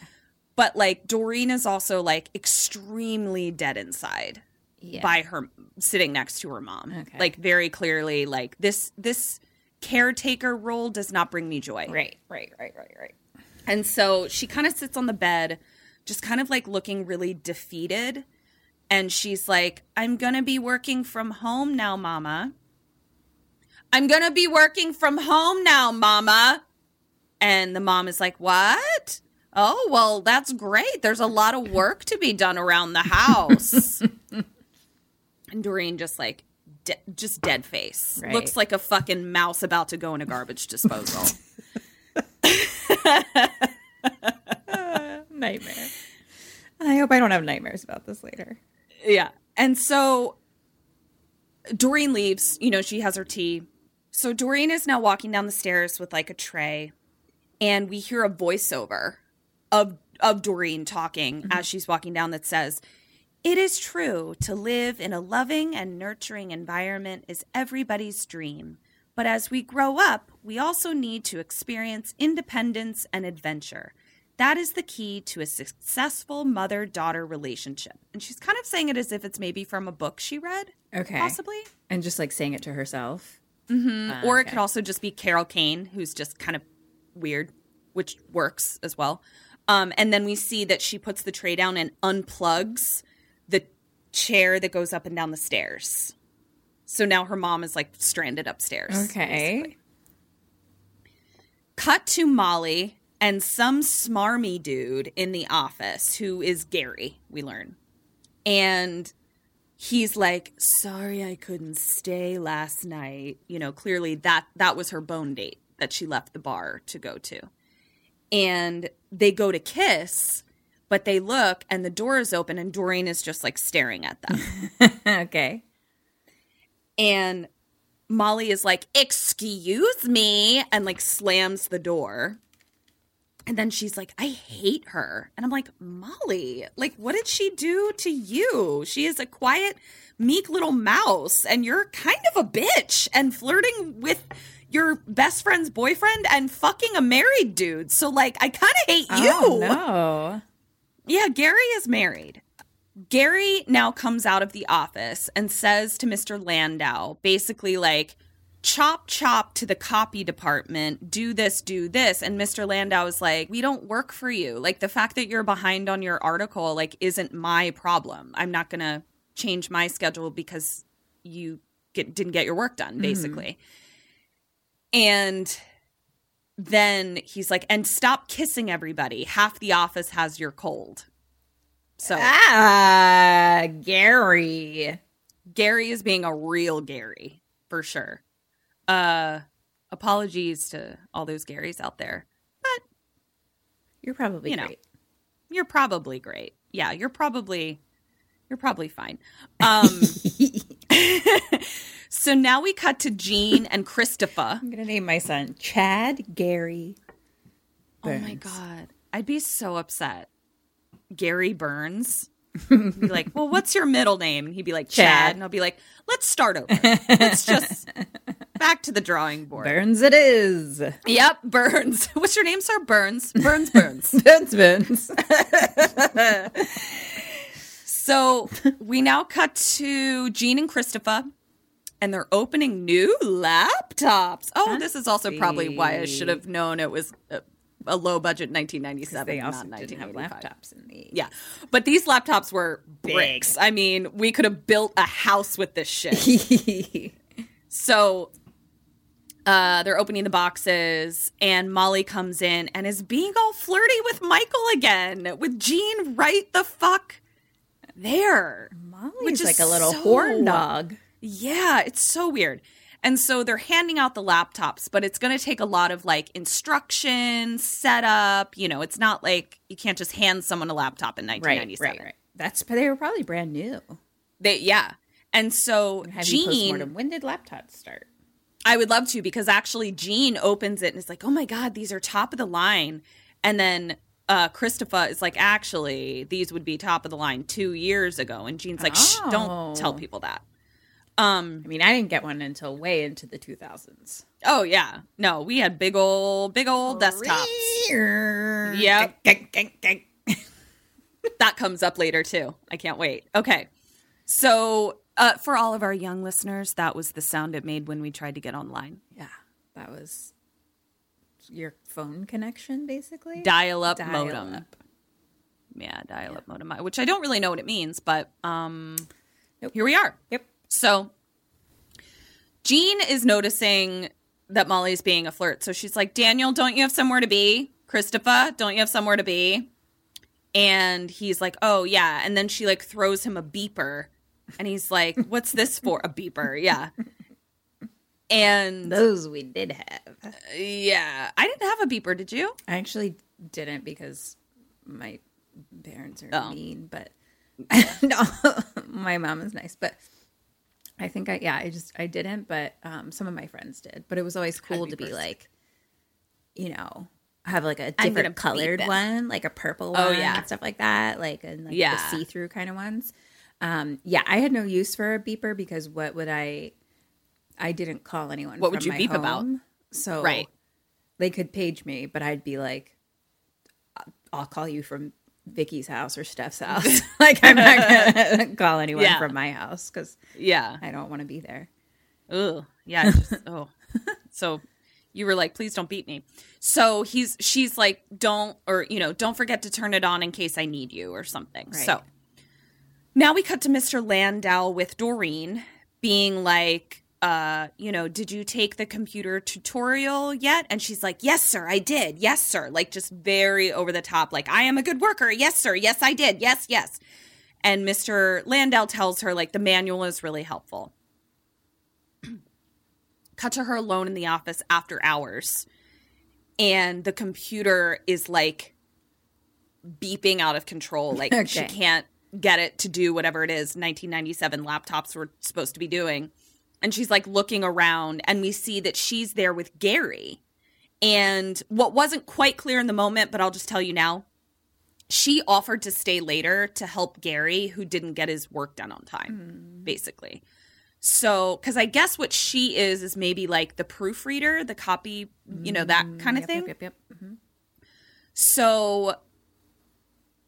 But like Doreen is also like extremely dead inside Yeah. by her sitting next to her mom. Okay. Like very clearly like this this caretaker role does not bring me joy. Right, right, right, right, right. And so she kind of sits on the bed, just kind of like looking really defeated. And she's like, I'm going to be working from home now, mama. I'm going to be working from home now, mama. And the mom is like, What? Oh, well, that's great. There's a lot of work to be done around the house. and Doreen just like, de- just dead face. Right. Looks like a fucking mouse about to go in a garbage disposal. Nightmare. I hope I don't have nightmares about this later. Yeah. And so Doreen leaves, you know, she has her tea. So Doreen is now walking down the stairs with like a tray, and we hear a voiceover of of Doreen talking mm-hmm. as she's walking down that says, "It is true to live in a loving and nurturing environment is everybody's dream." But as we grow up, we also need to experience independence and adventure. That is the key to a successful mother daughter relationship. And she's kind of saying it as if it's maybe from a book she read, Okay. possibly. And just like saying it to herself. Mm-hmm. or it okay. could also just be Carol Kane, who's just kind of weird, which works as well. Um, and then we see that she puts the tray down and unplugs chair that goes up and down the stairs. So now her mom is like stranded upstairs. Okay. basically. Cut to Molly and some smarmy dude in the office who is Gary, we learn. And he's like, "Sorry I couldn't stay last night." You know, clearly that that was her bone date that she left the bar to go to. And they go to kiss, but they look and the door is open and Doreen is just like staring at them. okay. and Molly is like, "Excuse me," and like slams the door. And then she's like, "I hate her." And I'm like, "Molly, like what did she do to you? She is a quiet, meek little mouse and you're kind of a bitch and flirting with your best friend's boyfriend and fucking a married dude. So like I kind of hate oh, you." Oh, no. Yeah, Gary is married. Gary now comes out of the office and says to Mr. Landau, basically like, chop chop to the copy department, do this, do this. And Mr. Landau is like, we don't work for you. Like the fact that you're behind on your article, like, isn't my problem. I'm not gonna change my schedule because you get, didn't get your work done, mm-hmm. basically. And then he's like, and stop kissing everybody. Half the office has your cold. So Ah, Gary. Gary is being a real Gary for sure. Uh apologies to all those Garys out there. But You're probably You know. great. you're probably great. Yeah, you're probably You're probably fine. Um, so now we cut to Jeanne and Christopher. I'm gonna name my son Chad Gary. Burns. Oh my god, I'd be so upset. Gary Burns. be like, well, what's your middle name? And he'd be like, Chad. Chad. And I'll be like, let's start over. let's just back to the drawing board. Burns it is. Yep, Burns. What's your name, sir? Burns. Burns. Burns. Burns Burns. So we now cut to Jeanne and Christopher, and they're opening new laptops. Oh, this is also probably why I should have known it was a, a low budget 1997. they also not didn't have laptops in the Yeah, but these laptops were bricks. I mean, we could have built a house with this shit. so uh, they're opening the boxes, and Molly comes in and is being all flirty with Michael again, with Jeanne right the fuck there. Molly's Which is like a little so- horn dog. Yeah, it's so weird. And so they're handing out the laptops, but it's going to take a lot of like instruction, setup. You know, it's not like you can't just hand someone a laptop in 1997. right, right. That's but they were probably brand new. They, yeah. And so Jeanne. When did laptops start? I would love to because actually Jeanne opens it and is like, "Oh my god, these are top of the line." And then uh Christopher is like, "Actually, these would be top of the line 2 years ago." And Jeanne's like, Shh, "Don't tell Oh. people that." Um I mean, I didn't get one until way into the 2000s. oh yeah. No, we had big old big old desktops. Yep. that comes up later too. I can't wait. Okay. So, uh, for all of our young listeners, that was the sound it made when we tried to get online. Yeah, that was your phone connection, basically. Dial up Dial modem. up. Yeah, dial up modem, which I don't really know what it means, but um, Nope. here we are. Yep. So, Jeanne is noticing that Molly's being a flirt. So she's like, Daniel, don't you have somewhere to be? Christopher, don't you have somewhere to be? And he's like, oh, yeah. And then she like throws him a beeper. And he's like, what's this for? A beeper. Yeah. And Those we did have. yeah, I didn't have a beeper. Did you? I actually didn't because my parents are Oh. mean, but no, my mom is nice. But I think I, yeah, I just, I didn't, but um, some of my friends did. But it was always cool to be like, you know, have like a different colored one, like a purple one, Oh, yeah. and stuff like that, like and like Yeah. the see through kind of ones. Um, yeah, I had no use for a beeper because what would I? I didn't call anyone. What would you my beep about? So Right. they could page me, but I'd be like, I'll call you from Vicky's house or Steph's house. like I'm not gonna call anyone Yeah. from my house because Yeah. I don't want to be there. Ugh. Yeah. Just, oh. So you were like, please don't beat me. So he's she's like, don't or you know, don't forget to turn it on in case I need you or something. Right. So now we cut to Mr. Landau with Doreen being like, uh, you know, did you take the computer tutorial yet? And she's like, Yes, sir, I did. Yes, sir. Like just very over the top, like, I am a good worker. Yes, sir. Yes, I did. Yes, yes. And Mr. Landau tells her like the manual is really helpful cut to her alone in the office after hours and the computer is like beeping out of control like she can't get it to do whatever it is 1997 laptops were supposed to be doing and she's like looking around and we see that she's there with Gary and what wasn't quite clear in the moment but I'll just tell you now she offered to stay later to help Gary who didn't get his work done on time basically so, because I guess what she is is maybe like the proofreader, the copy, you know, that kind of Yep, thing. Yep, yep, yep. Mhm. So,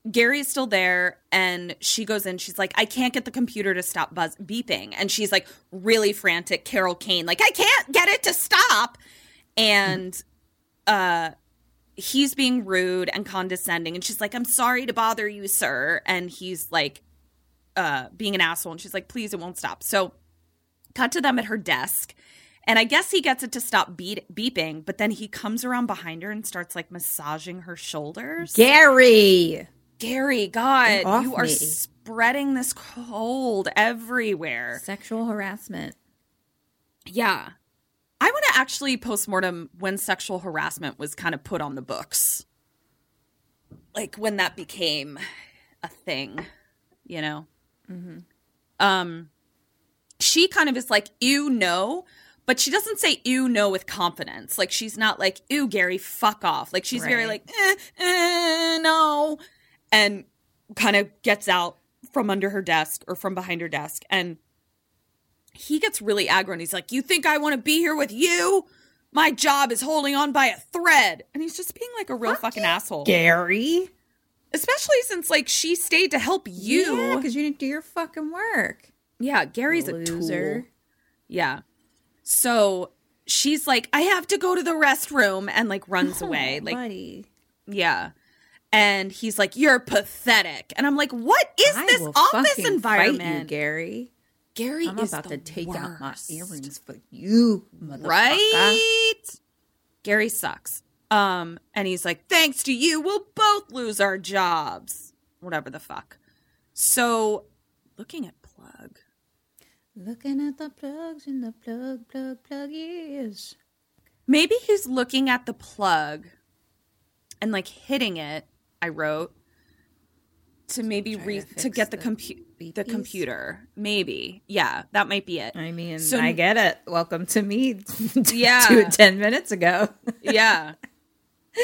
Gary is still there, and she goes in. She's like, I can't get the computer to stop buzz beeping. And she's like, really frantic, Carol Kane, like, I can't get it to stop. And, uh, he's being rude and condescending. And she's like, I'm sorry to bother you, sir. And he's like, uh, being an asshole. And she's like, please, it won't stop. So, cut to them at her desk and i guess he gets it to stop beeping but then he comes around behind her and starts like massaging her shoulders Gary. Gary god Get off you are me. spreading this cold everywhere Sexual harassment. yeah i want to actually postmortem when sexual harassment was kind of put on the books like when that became a thing you know Um, she kind of is like, ew, no. But she doesn't say ew, no with confidence. Like, she's not like, ew, Gary, fuck off. Like, she's very like, eh, eh, no. And kind of gets out from under her desk or from behind her desk. And he gets really aggro and he's like, You think I want to be here with you? My job is holding on by a thread. And he's just being like a real fucking asshole. Gary. Especially since like she stayed to help you. because you didn't do your fucking work. Yeah, Gary's a Loser. tool. Yeah. So she's like, I have to go to the restroom and like runs oh, away. Oh, Like, buddy. yeah. And he's like, You're pathetic. And I'm like, What is I this office environment? you, Gary. Gary I'm is about the to take out my earrings for you, motherfucker. Right? Gary sucks. Um, and he's like, thanks to you, we'll both lose our jobs. Whatever the fuck. So, looking at Plug, Looking at the plugs in the plug, plug, plug ears. maybe he's looking at the plug and like hitting it. I wrote to maybe re- to to, get the the computer. The computer, maybe, yeah, that might be it. I mean, So- I get it. Welcome to me. Yeah. Two, 10 minutes ago. yeah.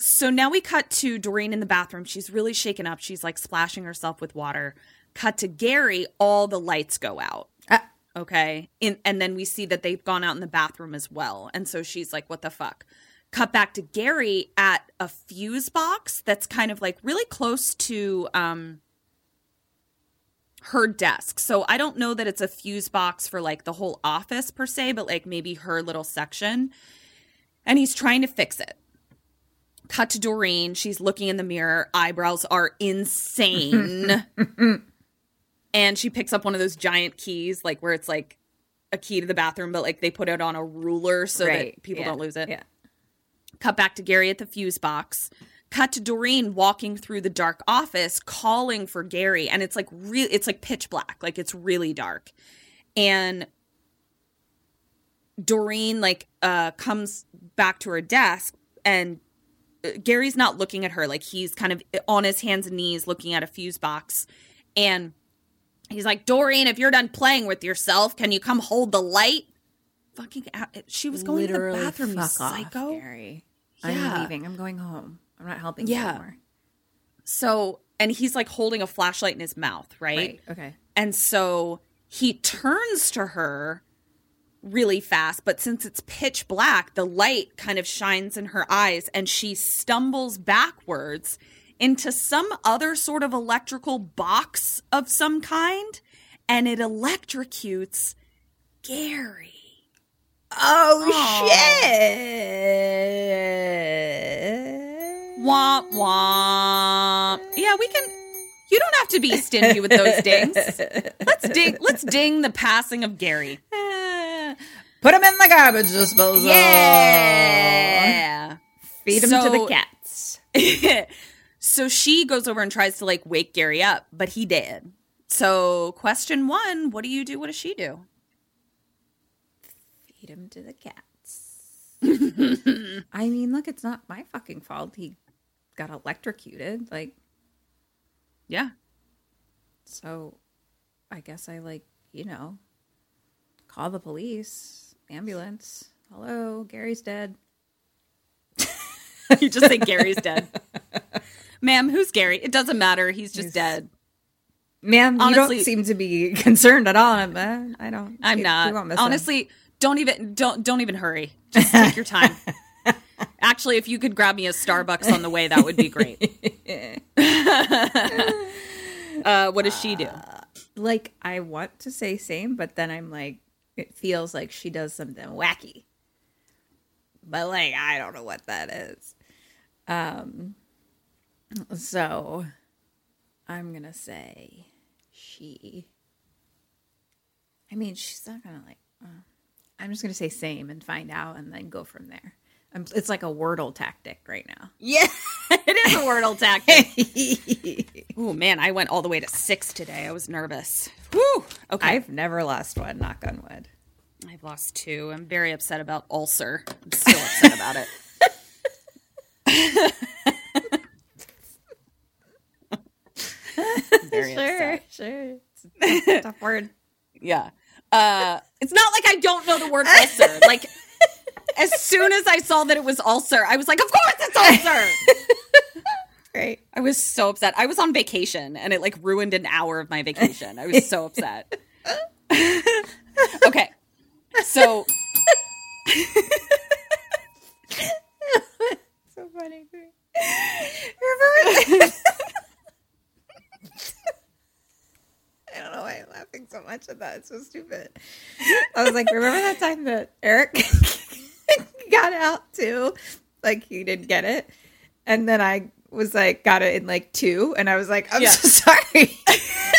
So now we cut to Doreen in the bathroom. She's really shaken up. She's like splashing herself with water. Cut to Gary, all the lights go out. Ah. Okay. In, and then we see that they've gone out in the bathroom as well. And so she's like, what the fuck? Cut back to Gary at a fuse box that's kind of like really close to um her desk. So I don't know that it's a fuse box for like the whole office per se, but like maybe her little section. And he's trying to fix it. Cut to Doreen. She's looking in the mirror. Eyebrows are insane. and she picks up one of those giant keys, like where it's like a key to the bathroom, but like they put it on a ruler so that people yeah, don't lose it. Yeah. Cut back to Gary at the fuse box. Cut to Doreen walking through the dark office, calling for Gary, and it's like real. It's like pitch black, like it's really dark. And Doreen like uh comes back to her desk, and uh, Gary's not looking at her. Like he's kind of on his hands and knees looking at a fuse box, and he's like, "Doreen, if you're done playing with yourself, can you come hold the light?" Fucking, a- she was going Literally to the bathroom, you fuck off, psycho. Gary. Yeah. I'm leaving. I'm going home. I'm not helping you Yeah. anymore. So, and he's like holding a flashlight in his mouth, right? Right. Okay. And so he turns to her really fast, but since it's pitch black, the light kind of shines in her eyes and she stumbles backwards into some other sort of electrical box of some kind and it electrocutes Gary. Oh, shit. Womp womp. Yeah, we can. You don't have to be stingy with those dings. Let's ding. Let's ding the passing of Gary. Put him in the garbage disposal. Yeah. Feed him to the cats. so she goes over and tries to like wake Gary up, but he did. So question one: What do you do? What does she do? Feed him to the cats. I mean, look, it's not my fucking fault. He got electrocuted. Like, Yeah. so I guess I, like, you know, call the police, ambulance. Hello, Gary's dead. You just say Gary's dead. Ma'am, who's Gary? It doesn't matter. He's just He's- dead. Ma'am, you don't seem to be concerned at all. I'm, uh, I don't. I'm not. we won't miss him. Honestly, don't even don't don't even hurry. Just take your time. Actually, if you could grab me a Starbucks on the way, that would be great. uh, what does she do? like I want to say same, but then I'm like, it feels like she does something wacky. But like, I don't know what that is. Um, so I'm gonna say she. I mean, she's not gonna like. Uh, I'm just gonna say same and find out, and then go from there. I'm, it's like a wordle tactic right now. Yeah, it is a Wordle tactic. oh man, I went all the way to six today. I was nervous. Whew. Okay, I've never lost one. Knock on wood. I've lost two. I'm very upset about ulcer. I'm still upset about it. very sure, upset. sure. It's a tough word. Yeah. Uh, it's not like I don't know the word ulcer. Like, as soon as I saw that it was ulcer, I was like, of course it's ulcer. Great. I was so upset. I was on vacation and it like ruined an hour of my vacation. I was so upset. okay. So So funny. Remember? I don't know why I'm laughing so much at that. It's so stupid. I was like, remember that time that Eric got out too? Like he didn't get it, and then I was like, got it in like two, and I was like, I'm Yeah. so sorry.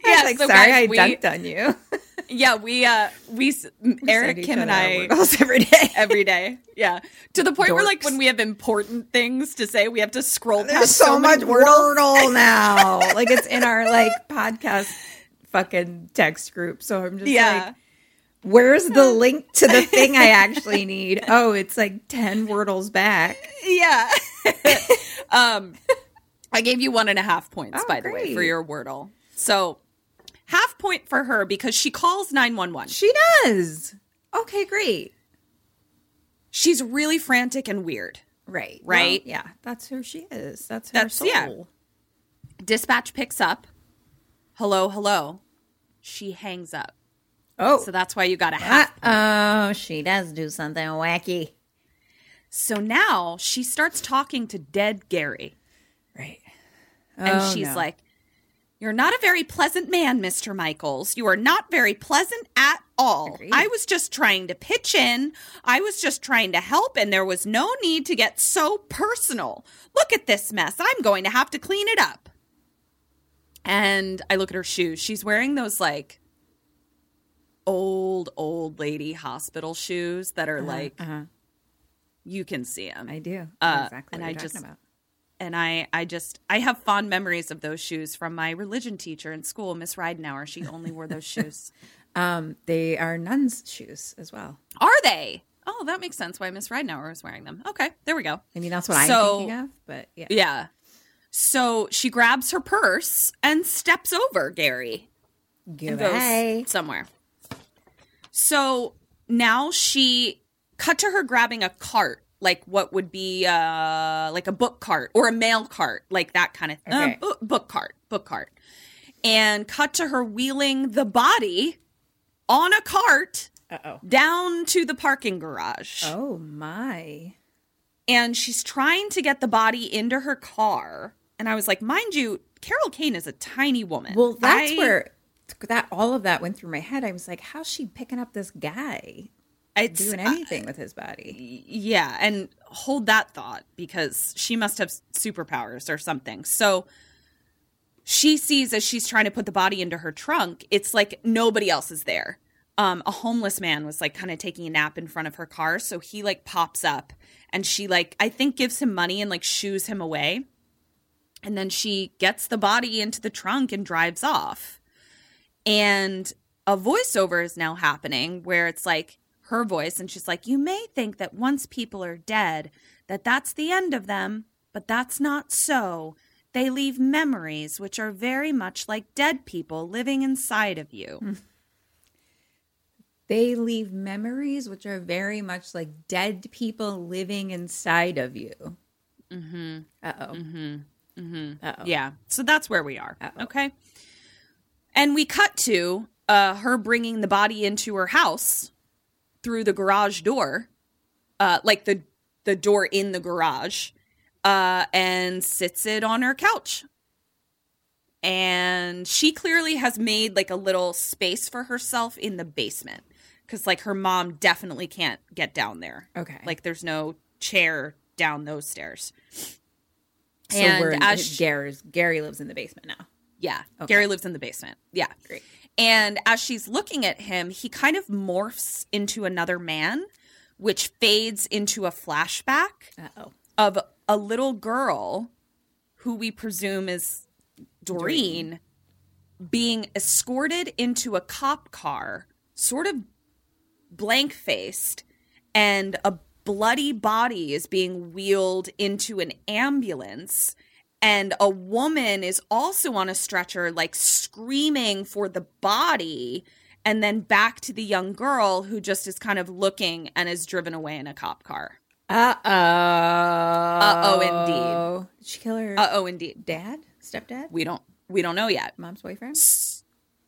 Yeah, like, so sorry, guys, I we- dunked on you. yeah, we uh we Eric, Kim, and I every day. every day. Yeah, to the point where like when we have important things to say, we have to scroll There's past so, many much Wordle now. like it's in our like podcast fucking text group. So I'm just Yeah. like, where's the link to the thing I actually need? Oh, it's like 10 Wordles back. Yeah. um, I gave you one and a half points, Oh, by the way, for your Wordle. So half point for her because she calls 911. She does. Okay, great. She's really frantic and weird. Right. Right? Well, yeah, that's who she is. That's her That's- soul. yeah. Dispatch picks up. Hello, hello. She hangs up. Oh. So that's why you got a half. oh, she does do something wacky. So now she starts talking to dead Gary. Right. And Oh, she's no. like, You're not a very pleasant man, Mr. Michaels. You are not very pleasant at all. Agreed. I was just trying to pitch in. I was just trying to help, and there was no need to get so personal. Look at this mess. I'm going to have to clean it up. And I look at her shoes. She's wearing those like old, old lady hospital shoes that are like, uh-huh. you can see them. I do. Uh, exactly and I just- about. And I, I just, I have fond memories of those shoes from my religion teacher in school, Miss Ridenauer. She only wore those shoes. Um, they are nuns' shoes as well. Are they? Oh, that makes sense why Miss Ridenauer was wearing them. Okay, there we go. I mean, that's what So- I'm thinking of, but yeah. Yeah. So she grabs her purse and steps over Gary Goodbye. somewhere. So now she cut to her grabbing a cart, like what would be uh like a book cart or a mail cart, like that kind of Okay. uh, book, book cart, book cart, and cut to her wheeling the body on a cart Uh-oh. down to the parking garage. Oh, my. and she's trying to get the body into her car. And I was like, mind you, Carol Kane is a tiny woman. Well, that's I- where that all of that went through my head. I was like, how's she picking up this guy it's doing uh, anything with his body? yeah, and hold that thought because she must have superpowers or something. So she sees as she's trying to put the body into her trunk, it's like nobody else is there. Um, a homeless man was like kind of taking a nap in front of her car, so he like pops up and she like I think gives him money and like shoos him away. And then she gets the body into the trunk and drives off. And a voiceover is now happening where it's like her voice and she's like you may think that once people are dead that that's the end of them but that's not so they leave memories which are very much like dead people living inside of you They leave memories which are very much like dead people living inside of you. Mm-hmm. Uh oh. Mm-hmm. Uh oh. yeah so that's where we are Uh-oh. okay and we cut to uh her bringing the body into her house through the garage door uh like the the door in the garage uh and sits it on her couch and she clearly has made like a little space for herself in the basement because like her mom definitely can't get down there Okay. like there's no chair down those stairs so and we're as Gary's, Gary lives in the basement now. yeah. Okay. Gary lives in the basement. Yeah. Great. And as she's looking at him, he kind of morphs into another man, which fades into a flashback Uh oh. of a little girl who we presume is Doreen, being escorted into a cop car, sort of blank faced, and a bloody body is being wheeled into an ambulance. And a woman is also on a stretcher like screaming for the body and then back to the young girl who just is kind of looking and is driven away in a cop car Uh oh. Uh oh, indeed. Did she kill her uh-oh indeed dad? Stepdad? we don't we don't know yet Mom's boyfriend?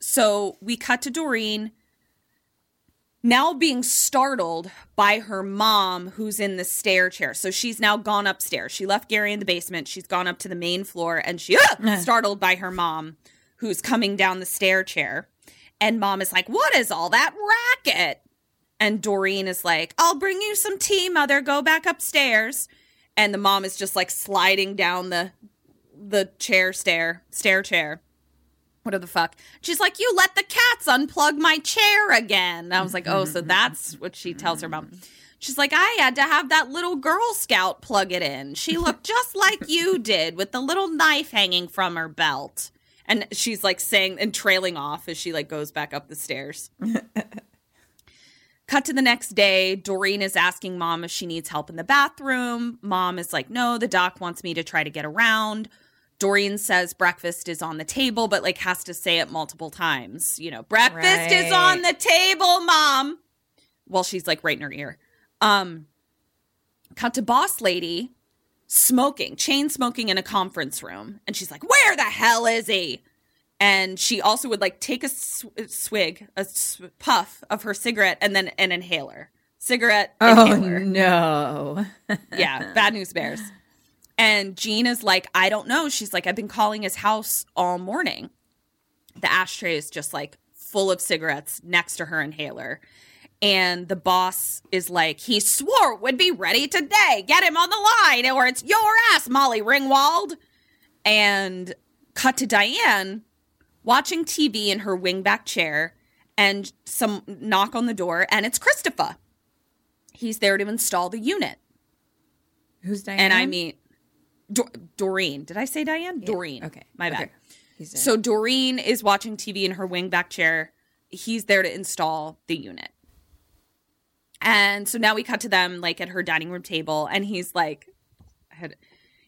so we cut to doreen now being startled by her mom who's in the stair chair. So she's now gone upstairs. She left gary in the basement. She's gone up to the main floor and she ah, startled by her mom who's coming down the stair chair. And mom is like what is all that racket? And doreen is like i'll bring you some tea mother. Go back upstairs. And the mom is just like sliding down the the chair stair stair chair what the fuck? She's like, you let the cats unplug my chair again. I was like, oh, so mm-hmm. that's what she tells her mom. She's like, I had to have that little Girl Scout plug it in. She looked just like you did with the little knife hanging from her belt. And she's like saying and trailing off as she like goes back up the stairs. Cut to the next day, Doreen is asking mom if she needs help in the bathroom. Mom is like, no, the doc wants me to try to get around. Doreen says breakfast is on the table, but like has to say it multiple times. You know, breakfast is on the table, mom. While she's like right in her ear. Um, cut to boss lady smoking, chain smoking in a conference room. And she's like, where the hell is he? And she also would like take a sw- swig, a s- puff of her cigarette and then an inhaler. Cigarette, Oh inhaler no. yeah, bad news bears. And Jeanne is like, I don't know. She's like, I've been calling his house all morning. The ashtray is just like full of cigarettes next to her inhaler. And the boss is like, he swore would be ready today. Get him on the line, or it's your ass, Molly Ringwald. And cut to Diane watching TV in her wingback chair, and some knock on the door, and it's Christopher. He's there to install the unit. Who's Diane? And I mean, Dor- Doreen. Did I say Diane? Doreen. Okay. My bad. Okay. So Doreen is watching TV in her wingback chair. He's there to install the unit. And so now we cut to them like at her dining room table, and he's like, had,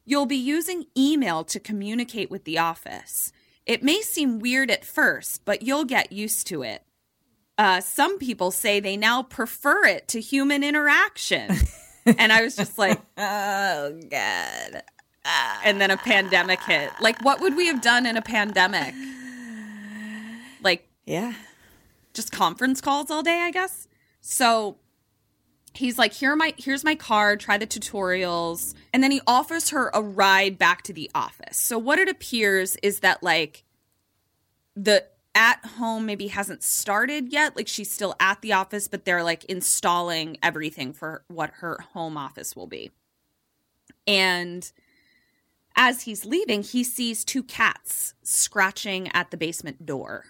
You'll be using email to communicate with the office. It may seem weird at first, but you'll get used to it. Uh, some people say they now prefer it to human interaction. and I was just like, oh god. And then a pandemic hit. Like, what would we have done in a pandemic? Like, Yeah. just conference calls all day, I guess. So he's like, "Here are my here's my card. Try the tutorials." And then he offers her a ride back to the office. So what it appears is that like the at home maybe hasn't started yet. Like she's still at the office, but they're like installing everything for what her home office will be. And as he's leaving, he sees two cats scratching at the basement door.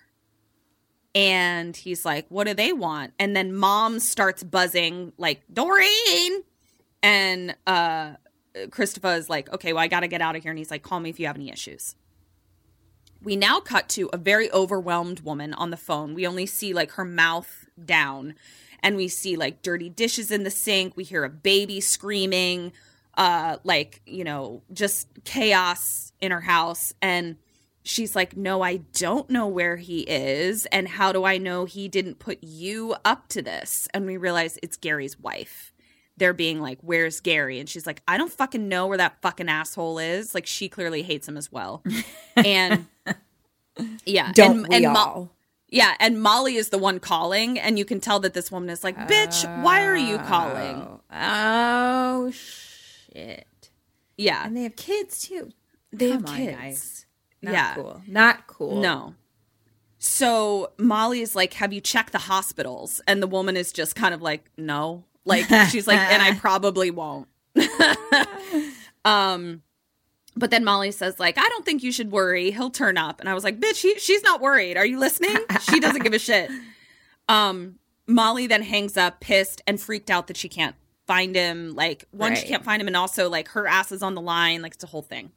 And he's like, What do they want? And then mom starts buzzing, like, Doreen. And uh, Christopher is like, Okay, well, I got to get out of here. And he's like, Call me if you have any issues. We now cut to a very overwhelmed woman on the phone. We only see like her mouth down, and we see like dirty dishes in the sink. We hear a baby screaming, uh, like, you know, just chaos in her house. And she's like, No, I don't know where he is. And how do I know he didn't put you up to this? And we realize it's Gary's wife. They're being like, Where's Gary? And she's like, I don't fucking know where that fucking asshole is. Like, she clearly hates him as well. and yeah. Don't and, we and Mo- all? yeah. And Molly is the one calling. And you can tell that this woman is like, Bitch, why are you calling? Oh, oh shit. Yeah. And they have kids too. They have Come on, kids. guys. Not Yeah. cool. Not cool. No. So Molly is like, Have you checked the hospitals? And the woman is just kind of like, No. Like, she's like, And I probably won't. um, but then Molly says, like, I don't think you should worry. He'll turn up. And I was like, bitch, he, she's not worried. Are you listening? She doesn't give a shit. Um, Molly then hangs up, pissed and freaked out that she can't find him. Like, one, she can't find him, and also like her ass is on the line. Like, it's a whole thing.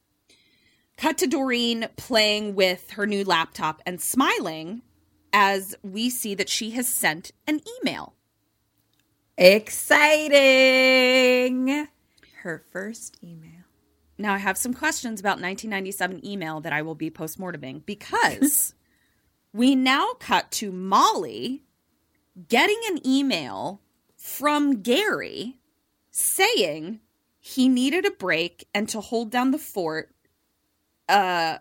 Cut to Doreen playing with her new laptop and smiling as we see that she has sent an email. Exciting. Her first email. Now I have some questions about 1997 email that I will be postmorteming because we now cut to Molly getting an email from Gary saying he needed a break and to hold down the fort uh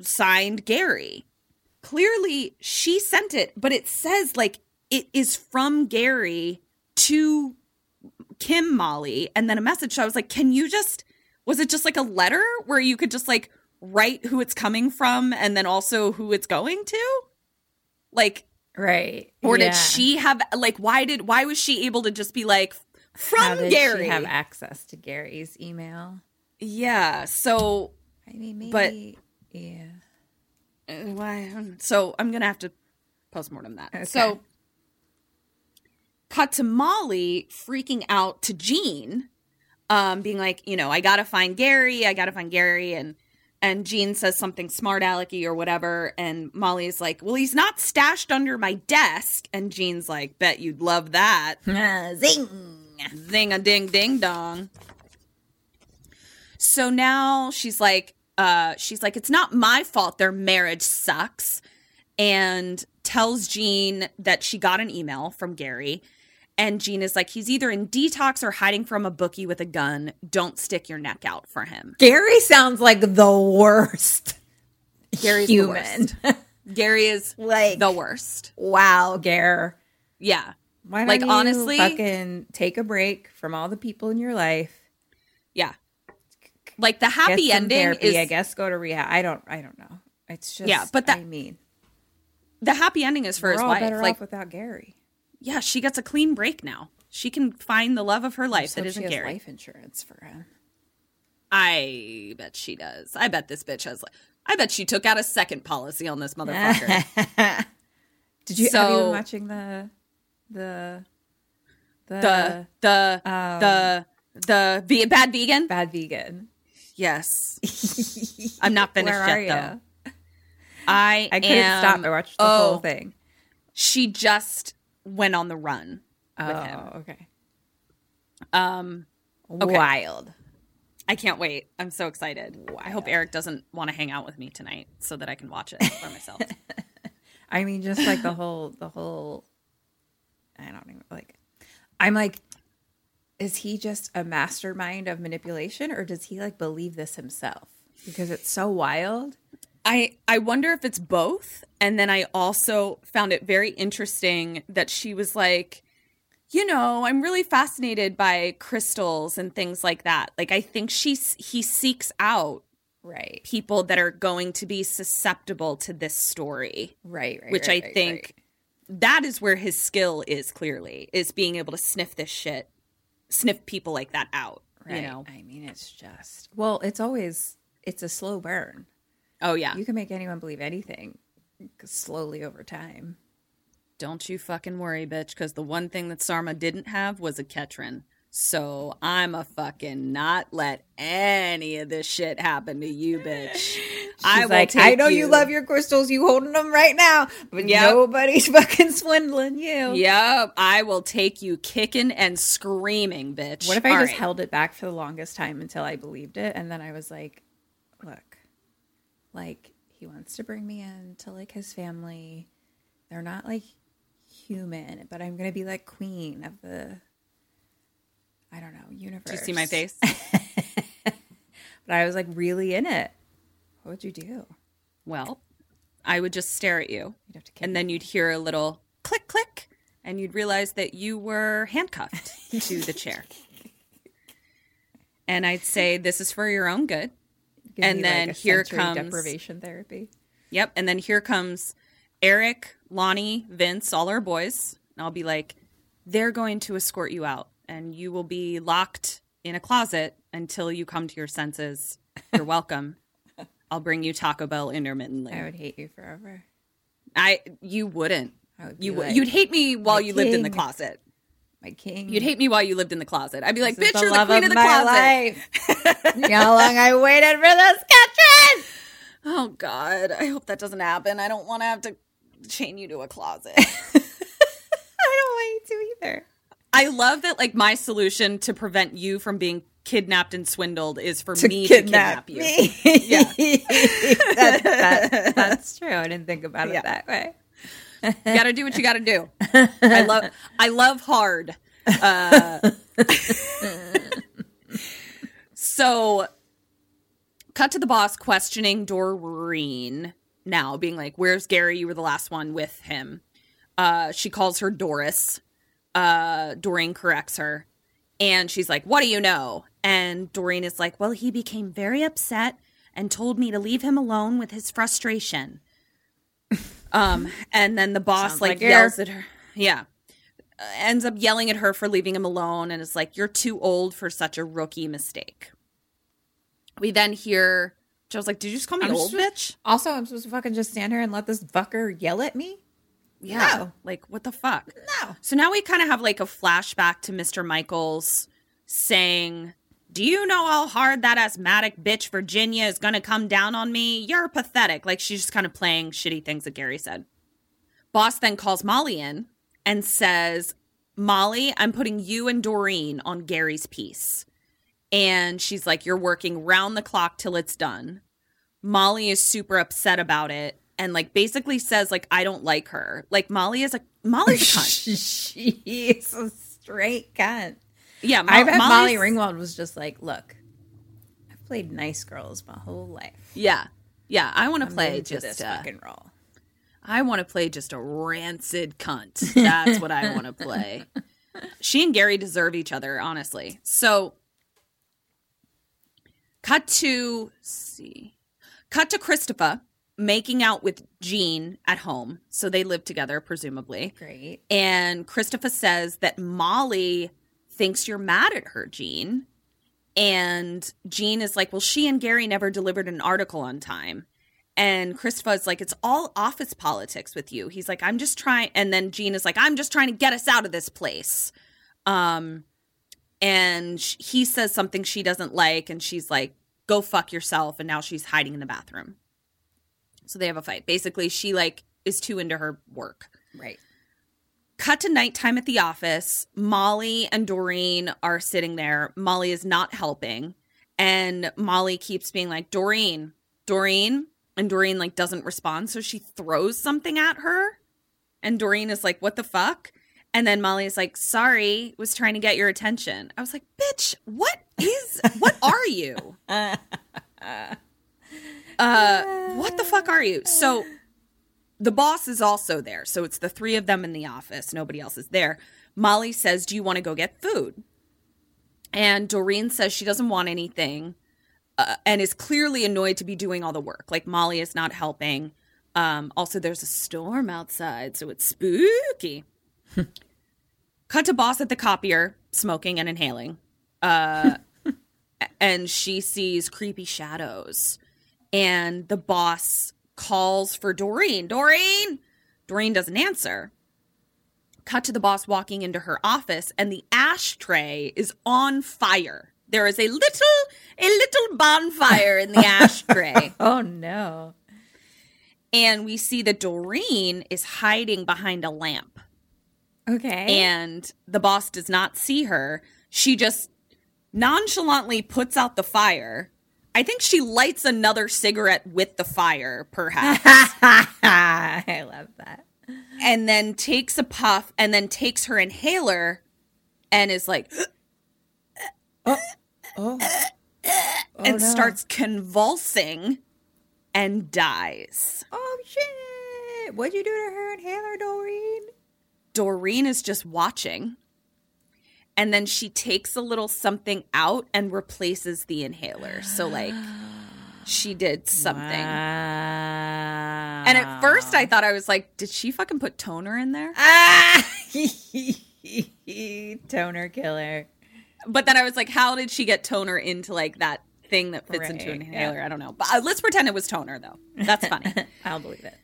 signed Gary. Clearly she sent it, but it says like it is from Gary to Kim Molly and then a message. So I was like, can you just was it just like a letter where you could just like write who it's coming from and then also who it's going to? Like Right. or Yeah. did she have like why did why was she able to just be like How from did Gary? she have access to Gary's email? yeah. So I mean, maybe. But- yeah. Uh, why so i'm gonna have to postmortem that Okay. so cut to molly freaking out to jeanne um being like you know i gotta find gary i gotta find gary and and jeanne says something smart alecky or whatever and molly's like well he's not stashed under my desk and jeanne's like bet you'd love that Zing. Zing a ding ding dong. So now she's like, uh, she's like, it's not my fault their marriage sucks, and tells Jeanne that she got an email from Gary. And Jeanne is like, he's either in detox or hiding from a bookie with a gun. Don't stick your neck out for him. Gary sounds like the worst Gary's the human. worst. Gary is like the worst. Wow, Gare. Yeah. Why Like, you honestly- fucking take a break from all the people in your life? Yeah. Like the happy ending therapy, is I guess. Go to rehab. I don't. I don't know. It's just. Yeah, but that- I mean, the happy ending is for his wife. better Like without Gary. yeah, she gets a clean break now. She can find the love of her life So that she isn't has Gary. life insurance for him. I bet she does. I bet this bitch has. Like, I bet she took out a second policy on this motherfucker. Did you? have you been So- watching the the the the um, the the ve- bad vegan. bad vegan? Yes, I'm not finished Where yet though. I I couldn't am, stop. I watched the oh, whole thing. She just went on the run with Oh, him. okay. Um, Okay. Wild. I can't wait. I'm so excited. I hope Eric doesn't want to hang out with me tonight so that I can watch it for myself. I mean, just like the whole, the whole. I don't even like. I'm like, is he just a mastermind of manipulation, or does he like believe this himself? Because it's so wild. I I wonder if it's both. And then I also found it very interesting that she was like, you know, I'm really fascinated by crystals and things like that. Like I think she's he seeks out Right. people that are going to be susceptible to this story, Right. Right. which right, I right, think. That is where his skill is clearly is being able to sniff this shit, sniff people like that out, Right. you know. I mean, it's just well, it's always it's a slow burn. Oh yeah. You can make anyone believe anything slowly over time. Don't you fucking worry, bitch, because the one thing that Sarma didn't have was a Ketron. So I'm a fucking not let any of this shit happen to you, bitch. I will like, take I know you. love your crystals, you holding them right now, but Yep. nobody's fucking swindling you. Yep, I will take you kicking and screaming, bitch. What if I All just right. held it back for the longest time until I believed it, and then I was like, look, like he wants to bring me in to like his family. They're not like human, but I'm gonna be like queen of the. I don't know universe. Do you see my face? But I was like really in it. What would you do? well, I would just stare at you, You'd have to and then you'd hear a little click, click, and you'd realize that you were handcuffed to the chair. And I'd say, "This is for your own good." Give and then like, here comes- deprivation therapy. Yep. And then here comes Eric, Lonnie, Vince, all our boys. And I'll be like, they're going to escort you out, and you will be locked in a closet until you come to your senses. You're welcome. I'll bring you Taco Bell intermittently. I would hate you forever. I you wouldn't. I would You would. like, you'd hate me while "My you lived in the closet. My king. You'd hate me while you lived in the closet. I'd be like, This is bitch, you're the queen of the my closet. you know how long I waited for this Catherine? Oh God, I hope that doesn't happen. I don't want to have to chain you to a closet. I don't want you to either. I love that like my solution to prevent you from being kidnapped and swindled is for To me kidnap to kidnap you. me. Yeah. that, that, that's true. I didn't think about Yeah. it that way. you gotta do what you gotta do. I love I love hard. Uh, so cut to the boss questioning Doreen now, being like, Where's Gary? You were the last one with him. Uh, she calls her Doris. Uh, Doreen corrects her. And she's like, What do you know? And Doreen is like, Well, he became very upset and told me to leave him alone with his frustration. um, and then the boss Sounds like, like yells at her. Yeah. Uh, ends up yelling at her for leaving him alone and is like, You're too old for such a rookie mistake. We then hear Joe's like, Did you just call me I'm old, supposed- bitch? Also, I'm supposed to fucking just stand here and let this fucker yell at me? Yeah. No. Like, what the fuck? No. So now we kind of have like a flashback to Mr. Michaels saying, Do you know how hard that asthmatic bitch Virginia is going to come down on me? You're pathetic. Like, she's just kind of playing shitty things that Gary said. Boss then calls Molly in and says, Molly, I'm putting you and Doreen on Gary's piece. And she's like, You're working round the clock till it's done. Molly is super upset about it and like basically says like I don't like her. Like Molly is a Molly's a cunt. She's a straight cunt. Yeah, Mo- I bet Molly Ringwald was just like, look, I've played nice girls my whole life. Yeah, yeah. I want to play just this uh, fucking role. I want to play just a rancid cunt. That's what I want to play. She and Gary deserve each other, honestly. So, cut to see, cut to Christopher making out with Jeanne at home. So they live together, presumably. Great. And Christopher says that Molly thinks you're mad at her, Jeanne. And Jeanne is like, well, she and Gary never delivered an article on time. And Christopher is like, it's all office politics with you. He's like, I'm just trying. And then Jeanne is like, I'm just trying to get us out of this place. Um, and he says something she doesn't like. And she's like, go fuck yourself. And now she's hiding in the bathroom. So they have a fight. Basically, she like is too into her work. Right. Cut to nighttime at the office. Molly and Doreen are sitting there. Molly is not helping. And Molly keeps being like, Doreen, Doreen. And Doreen like doesn't respond. So she throws something at her. And Doreen is like, what the fuck? And then Molly is like, sorry, was trying to get your attention. I was like, bitch, what is, what are you? Uh, what the fuck are you? So the boss is also there. So it's the three of them in the office. Nobody else is there. Molly says, Do you want to go get food? And Doreen says she doesn't want anything uh, and is clearly annoyed to be doing all the work. Like Molly is not helping. Um, also, there's a storm outside, so it's spooky. Cut to boss at the copier, smoking and inhaling. Uh, and she sees creepy shadows. And the boss calls for Doreen. Doreen! Doreen doesn't answer. Cut to the boss walking into her office, and the ashtray is on fire. There is a little, a little bonfire in the ashtray. Oh no. and we see that Doreen is hiding behind a lamp. Okay. And the boss does not see her. She just nonchalantly puts out the fire. I think she lights another cigarette with the fire, perhaps. I love that. and then takes a puff and then takes her inhaler and is like oh, oh. oh. and no. starts convulsing and dies. Oh shit! What'd you do to her inhaler, Doreen? Doreen is just watching. And then she takes a little something out and replaces the inhaler. So like she did something. And at first I thought I was like, did she fucking put toner in there? Ah! Toner killer. But then I was like, how did she get toner into like that thing that fits into an inhaler? yeah. I don't know. But uh, let's pretend it was toner though. That's funny. I'll believe it.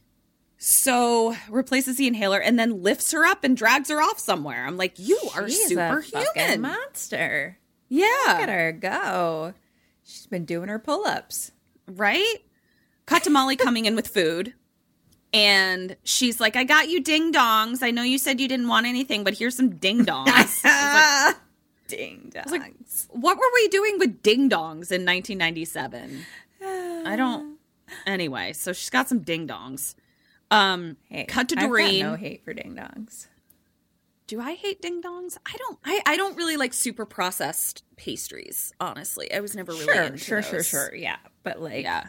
So replaces the inhaler and then lifts her up and drags her off somewhere. I'm like, you are She's a superhuman. monster. Yeah, look at her go. She's been doing her pull-ups. Right? Cut to Molly coming in with food. And she's like, I got you ding dongs. I know you said you didn't want anything, but here's some ding dongs. Like, Ding dongs. What were we doing with ding dongs in 1997? I don't. Anyway, so she's got some ding dongs. Um, Hey, cut to Doreen. No hate for ding dongs. Do I hate ding dongs? I don't. I, I don't really like super processed pastries. Honestly, I was never really Sure, into sure, sure, those. sure. Yeah, but like, Yeah,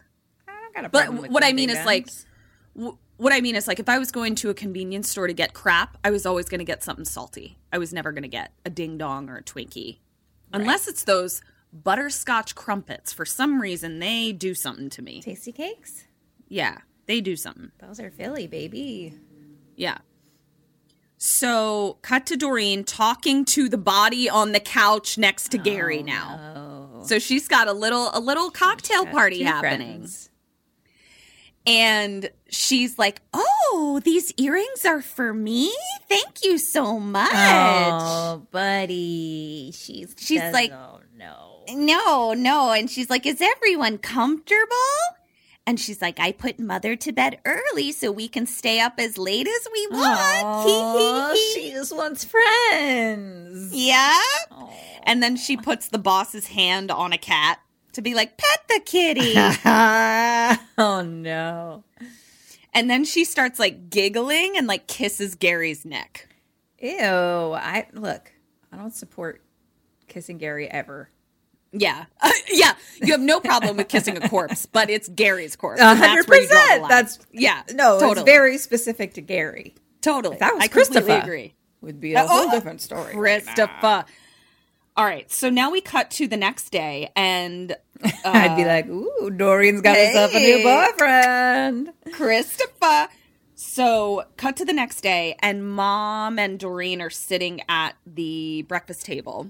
I don't got a but problem with what I mean is like, w- what I mean is like, if I was going to a convenience store to get crap, I was always going to get something salty. I was never going to get a ding dong or a Twinkie, unless it's those butterscotch Krimpets. For some reason, they do something to me. Tastykakes. Yeah, they do something. Those are Philly, baby. Yeah. So, cut to Doreen talking to the body on the couch next to Gary oh, now. So she's got a little a little cocktail party happening. friends. And she's like, "Oh, these earrings are for me? Thank you so much." Oh, buddy, she's She's like- oh no. No, no. And she's like, Is everyone comfortable? And she's like, I put mother to bed early so we can stay up as late as we want. Oh, she just wants friends. yeah. And then she puts the boss's hand on a cat to be like, Pet the kitty. oh no. and then she starts like giggling and like kisses Gary's neck. Ew. I look. I don't support kissing Gary ever. Yeah. yeah. You have no problem with kissing a corpse, but it's Gary's corpse. Hundred that's where you draw the percent. That's yeah. no. totally. It's very specific to Gary. totally. If that was I completely Christopher, agree. Would be a Oh, whole different story. Christopher. All right, so now we cut to the next day, and I'd be like, "Ooh, Doreen's got herself a new boyfriend." Christopher. So, cut to the next day, and mom and Doreen are sitting at the breakfast table.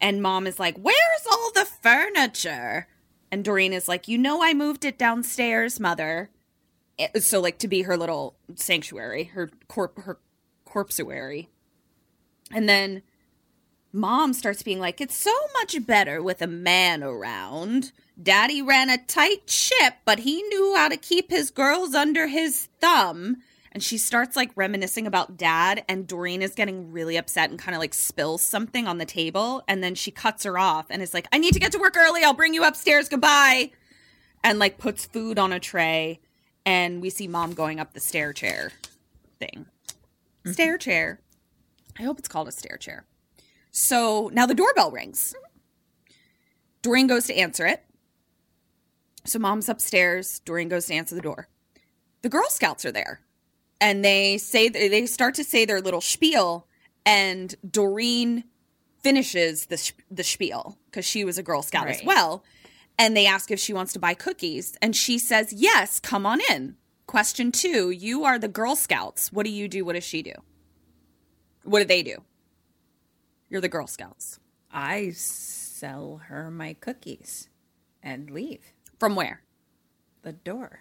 And mom is like, Where's all the furniture? And Doreen is like, You know, I moved it downstairs, mother. Eh, So, like, to be her little sanctuary, her corp, her corpsuary. And then mom starts being like, It's so much better with a man around. Daddy ran a tight ship, but he knew how to keep his girls under his thumb. And she starts like reminiscing about dad, and Doreen is getting really upset and kind of like spills something on the table. And then she cuts her off and is like, I need to get to work early. I'll bring you upstairs. Goodbye. And like puts food on a tray. And we see mom going up the stair chair thing. Mm-hmm. Stair chair. I hope it's called a stair chair. So now the doorbell rings. Doreen goes to answer it. So mom's upstairs. Doreen goes to answer the door. The Girl Scouts are there, and they say they start to say their little spiel, and Doreen finishes the sh- the spiel because she was a Girl Scout as well. And they ask if she wants to buy cookies, and she says yes. Come on in. Question two: You are the Girl Scouts. What do you do? What does she do? What do they do? You're the Girl Scouts. I sell her my cookies and leave From where? the door.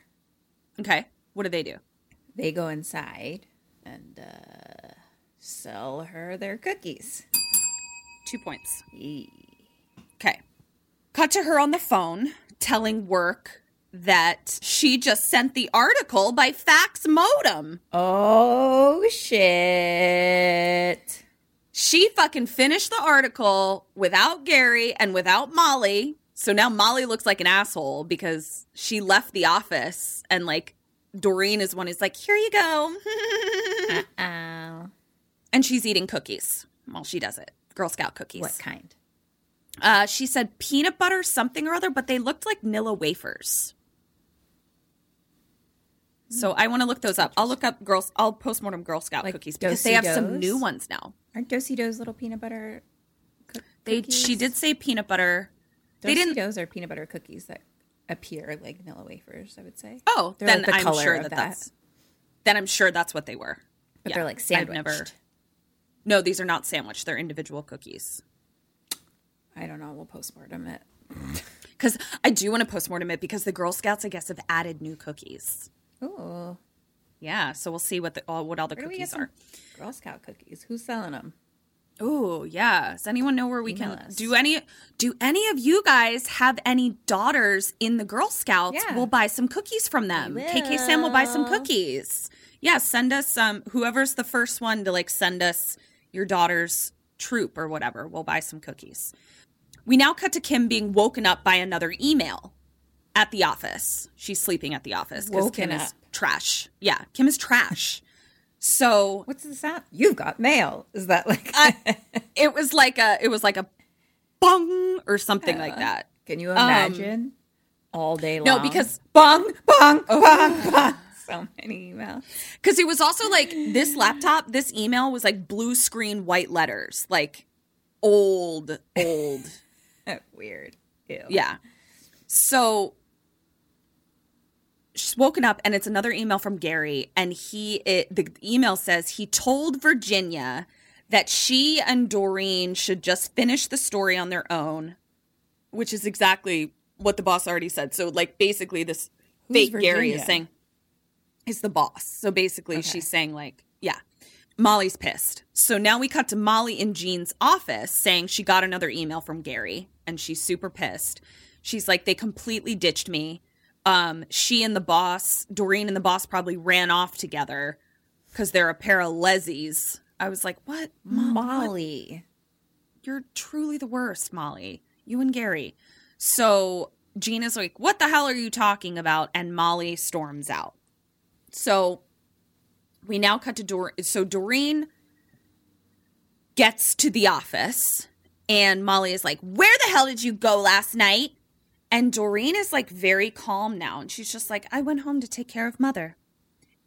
Okay. What do they do? They go inside and uh, sell her their cookies. Two points. Okay. Cut to her on the phone telling work that she just sent the article by fax modem. Oh shit! She fucking finished the article without Gary and without Molly. So now Molly looks like an asshole because she left the office and like Doreen is one who's like, here you go. And she's eating cookies while she does it. Girl Scout cookies. what kind? Uh, she said peanut butter something or other, but they looked like Nilla wafers. So I want to look those up. I'll look up girls. I'll postmortem Girl Scout Like cookies because they have some new ones now. Aren't Do-si-do's little peanut butter? Cook- They cookies? she did say peanut butter. They didn't. Do's are peanut butter cookies that appear like vanilla wafers. I would say. Oh, They're then like the I'm color sure that, that. that's. Then I'm sure that's what they were. but Yeah, they're like I've sandwiched. never- No, these are not sandwiched. They're individual cookies. I don't know. We'll postmortem it. Because I do want to postmortem it because the Girl Scouts, I guess, have added new cookies. Ooh, Yeah, so we'll see what the all what all the where do we get cookies are. Girl Scout cookies? Who's selling them? Oh yeah. Does anyone know where we Email can us. do any? Do any of you guys have any daughters in the Girl Scouts? Yeah. We'll buy some cookies from them. KK Sam will buy some cookies. Yeah, send us um whoever's the first one to like send us your daughter's troop or whatever. We'll buy some cookies. We now cut to Kim being woken up by another email at the office. She's sleeping at the office because Kim Woken is trash. Yeah, Kim is trash. So What's the sound? You've got mail. Is that like? Uh, it was like a it was like a bong or something like that. Can you um, imagine? all day long. No, because bong, bong, bong, bong. So many emails. because it was also like this laptop, this email was like blue screen white letters, like old, old. Weird. Ew. Yeah. So she's woken up and it's another email from Gary and he it, the email says he told Virginia that she and Doreen should just finish the story on their own, which is exactly what the boss already said. So like basically this fake Gary is saying is the boss. So basically she's saying like, yeah. Molly's pissed. So now we cut to Molly in Jeanne's office saying she got another email from Gary and she's super pissed. She's like, they completely ditched me. Um, she and the boss, Doreen and the boss probably ran off together because they're a pair of lezzies. I was like, what? Mo- what? Molly. You're truly the worst, Molly. You and Gary. So Gina's like, What the hell are you talking about? And Molly storms out. So we now cut to Doreen. So Doreen gets to the office, and Molly is like, Where the hell did you go last night? And Doreen is like very calm now. And she's just like, I went home to take care of mother.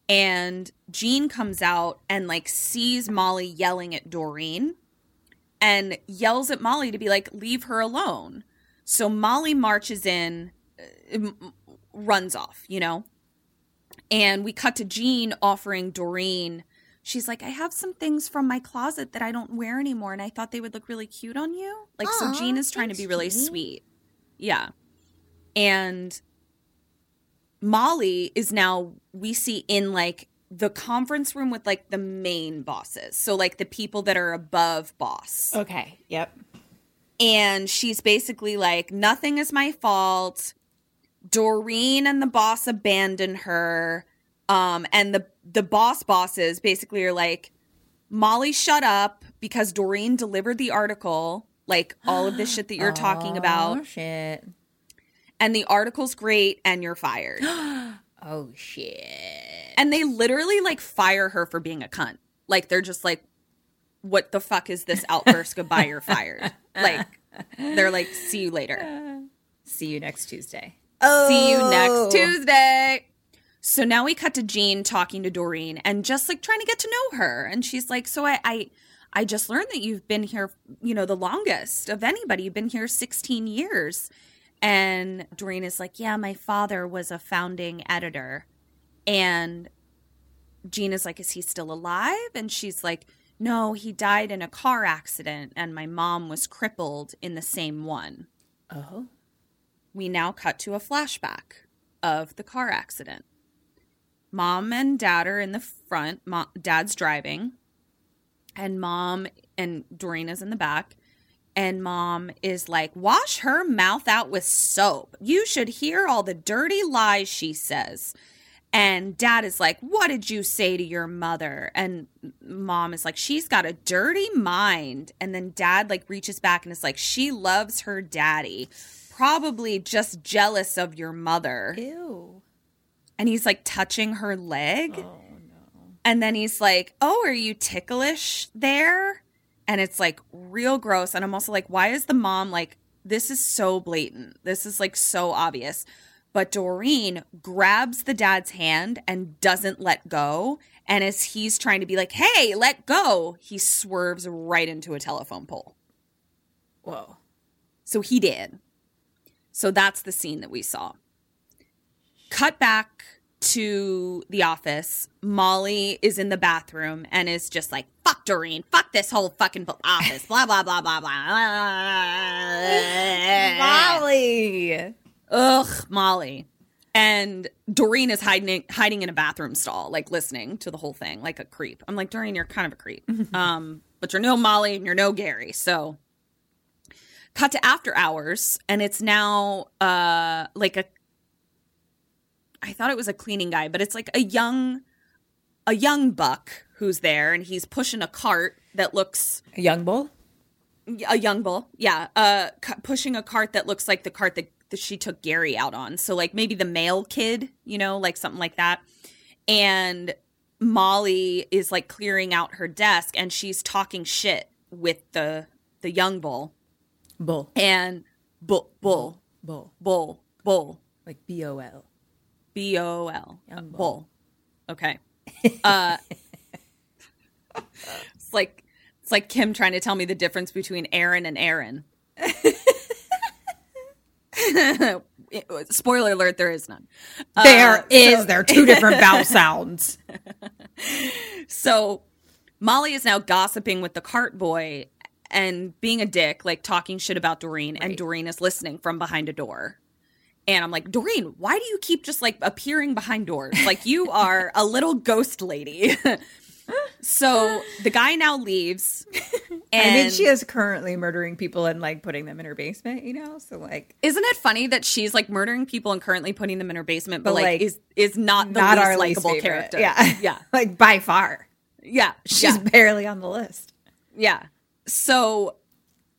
And Jeanne comes out and like sees Molly yelling at Doreen and yells at Molly to be like, leave her alone. So Molly marches in, uh, runs off, you know? And we cut to Jeanne offering Doreen. She's like, I have some things from my closet that I don't wear anymore, and I thought they would look really cute on you. Like, so Jeanne is trying to be really sweet. Yeah. And Molly is now, we see in like the conference room with like the main bosses. So, like the people that are above boss. Okay. Yep. And she's basically like, nothing is my fault. Doreen and the boss abandoned her. Um, and the the boss bosses basically are like, Molly, shut up because Doreen delivered the article, like all of this shit that you're talking about. Oh shit. And the article's great, and you're fired. Oh shit. and they literally like fire her for being a cunt. Like they're just like, what the fuck is this outburst? Goodbye, you're fired. Like they're like, see you later. See you next Tuesday. See you Oh. next Tuesday. So now we cut to Jeanne talking to Doreen and just like trying to get to know her. And she's like, So I I, I just learned that you've been here, you know, the longest of anybody. You've been here 16 years. And Doreen is like, Yeah, my father was a founding editor. And Jeanne is like, Is he still alive? And she's like, No, he died in a car accident, and my mom was crippled in the same one Oh. we now cut to a flashback of the car accident. Mom and dad are in the front. Mom, dad's driving, and mom and Doreen is in the back. And mom is like, wash her mouth out with soap. You should hear all the dirty lies she says. And dad is like, What did you say to your mother? And mom is like, She's got a dirty mind. And then dad like reaches back and is like, She loves her daddy. Probably just jealous of your mother. Ew. And he's like touching her leg. Oh no. And then he's like, Oh, are you ticklish there? And it's like real gross. And I'm also like, Why is the mom like, this is so blatant? This is like so obvious. But Doreen grabs the dad's hand and doesn't let go. And as he's trying to be like, Hey, let go, he swerves right into a telephone pole. Whoa. So he did. So that's the scene that we saw. Cut back to the office. Molly is in the bathroom and is just like, fuck Doreen, fuck this whole fucking office, blah, blah, blah, blah, blah. Molly. Ugh, Molly. And Doreen is hiding hiding in a bathroom stall, like listening to the whole thing, like a creep. I'm like, Doreen, you're kind of a creep. um, but you're no Molly and you're no Gary. So cut to after hours, and it's now uh like a I thought it was a cleaning guy, but it's like a young a young buck who's there and he's pushing a cart that looks A young bull? a young bull, yeah, uh, cu- pushing a cart that looks like the cart that, that she took Gary out on. So like maybe the male kid, you know, like something like that. And Molly is like clearing out her desk, and she's talking shit with the the young bull Bull. and bull bull Bull. bull bull Like B O L. B O L Young bull. bull. Okay. Uh, it's like it's like Kim trying to tell me the difference between Aaron and Aaron. Spoiler alert: there is none. There Uh, is. There are two different vowel sounds. So Molly is now gossiping with the cart boy and being a dick, like talking shit about Doreen, and Doreen is listening from behind a door. And I'm like, Doreen, why do you keep just like appearing behind doors? Like you are a little ghost lady. so the guy now leaves. And I mean, she is currently murdering people and like putting them in her basement, you know? So, like, Isn't it funny that she's like murdering people and currently putting them in her basement, but, But, like, like, is is not the not least our likable character? Yeah. yeah, like by far. yeah. She's yeah. barely on the list. Yeah. So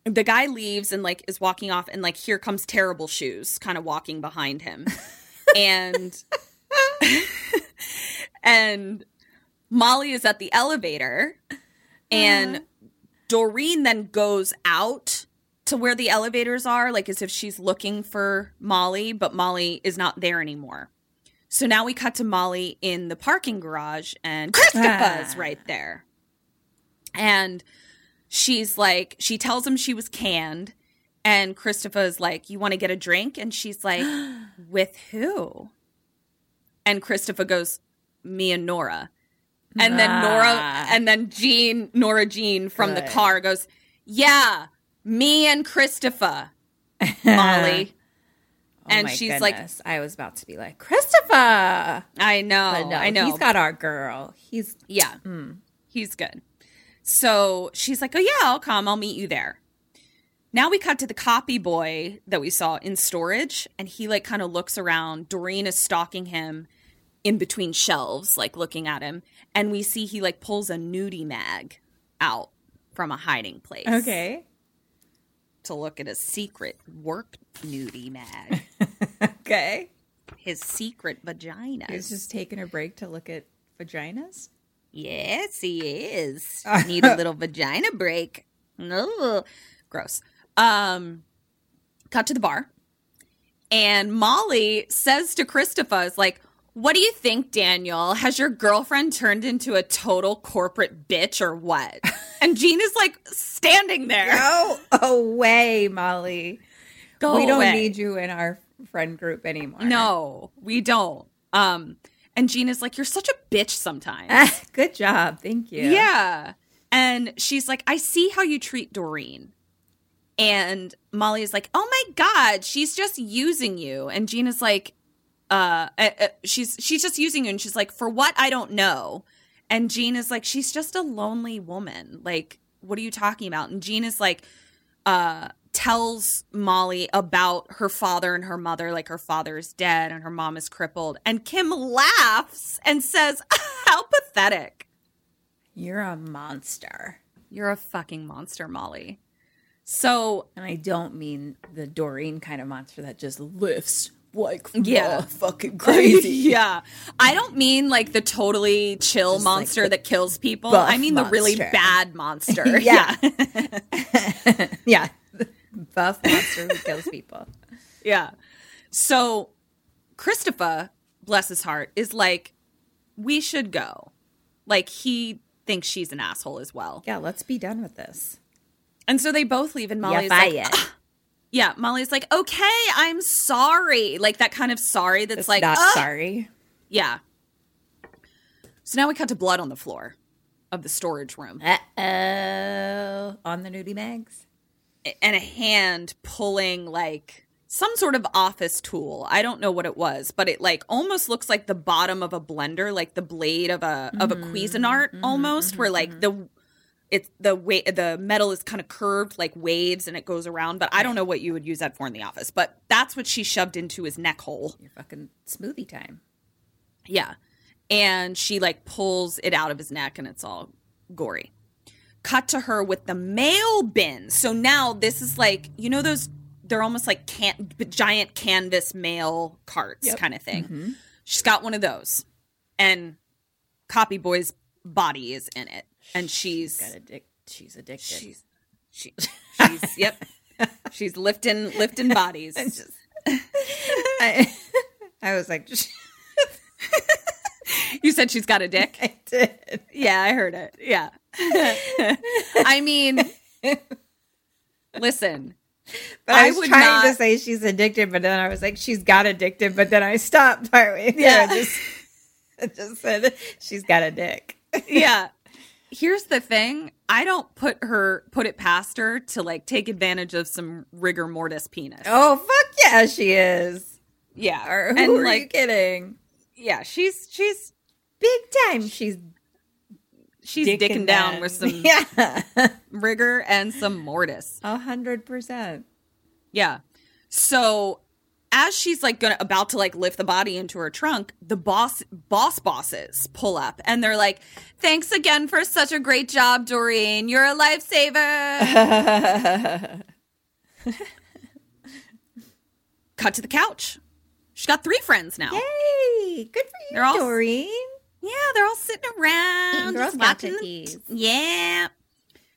the guy leaves and like is walking off and like here comes terrible shoes kind of walking behind him. and and Molly is at the elevator and Doreen then goes out to where the elevators are like as if she's looking for Molly but Molly is not there anymore. So now we cut to Molly in the parking garage and Christopher's Ah. right there. And she's like, she tells him she was canned. And Christopher's like, You want to get a drink? And she's like, With who? And Christopher goes, Me and Nora. And then Nora, Ah. and then Jeanne, Nora Jeanne from the car goes, Yeah, me and Christopher, Molly. Oh and she's like. I was about to be like, Christopher. I know, no, I know. He's got our girl. He's Yeah. He's good. So she's like, Oh, yeah, I'll come. I'll meet you there. Now we cut to the copy boy that we saw in storage, and he like kind of looks around. Doreen is stalking him in between shelves, like looking at him. And we see he like pulls a nudie mag out from a hiding place. okay. To look at his secret work nudie mag, Okay. his secret vagina. He's just taking a break to look at vaginas. Yes, he is. Need a little vagina break. No, gross. Um, cut to the bar, and Molly says to Christopher, "Is like, what do you think, Daniel? Has your girlfriend turned into a total corporate bitch or what?" And Jeanne is like standing there. Go away, Molly. Go we don't need you in our friend group anymore. No, we don't. Um, and is like, "You're such a bitch sometimes." Good job. Thank you. Yeah. And she's like, I see how you treat Doreen. And Molly is like, Oh my God, she's just using you. And Gina's like, uh, uh, uh, she's she's just using you. And she's like, For what? I don't know. And Jeanne is like, She's just a lonely woman. Like, what are you talking about? And Jeanne is like, uh, tells Molly about her father and her mother, like her father is dead and her mom is crippled. And Kim laughs and says, How pathetic. You're a monster. You're a fucking monster, Molly. So And I don't mean the Doreen kind of monster that just lifts like Yeah. fucking crazy. yeah. I don't mean like the totally chill Just monster the that kills people. I mean the really bad monster. Yeah. yeah. Buff monster who kills people. yeah. So Christopher, bless his heart, is like, we should go. Like he thinks she's an asshole as well. Yeah, let's be done with this. And so they both leave and Molly's yeah, like, fired. yeah, Molly's like, okay, I'm sorry. Like that kind of sorry that's It's like, not "Ugh." sorry. Yeah. So now we cut to blood on the floor of the storage room Uh oh. On the nudie mags? And a hand pulling like some sort of office tool. I don't know what it was, but it like almost looks like the bottom of a blender, like the blade of a of a Cuisinart mm-hmm, mm-hmm, almost, where like mm-hmm, the it's the way the metal is kind of curved like waves and it goes around. But I don't know what you would use that for in the office. But that's what she shoved into his neck hole. Your fucking smoothie time. Yeah. And she like pulls it out of his neck and it's all gory. Cut to her with the mail bin. So now this is like, you know, those, they're almost like can, giant canvas mail carts kind of thing. Mm-hmm. She's got one of those. And Copy Boy's body is in it. And she's, Got addic- she's addicted. she's, she, she's, yep. She's lifting, lifting bodies. I, I was like, You said she's got a dick? I did. Yeah, I heard it. Yeah. I mean, listen. But I I was trying to say she's addicted, but then I was like, she's got addicted, but then I stopped partway. Yeah. I just, I just said she's got a dick. Yeah. Here's the thing. I don't put her put it past her to like take advantage of some rigor mortis penis. Oh fuck yeah, she is. yeah. Or who and are like you kidding? Yeah, she's she's Big time. She's she's dicking, down with some yeah, rigor and some mortis. a hundred percent. Yeah. So as she's like gonna about to like lift the body into her trunk, the boss boss bosses pull up and they're like, "Thanks again for such a great job, Doreen. You're a lifesaver." Cut to the couch. She's got three friends now. Yay! Good for you, They're all- Doreen. Yeah, they're all sitting around, Girl Scout cookies. yeah.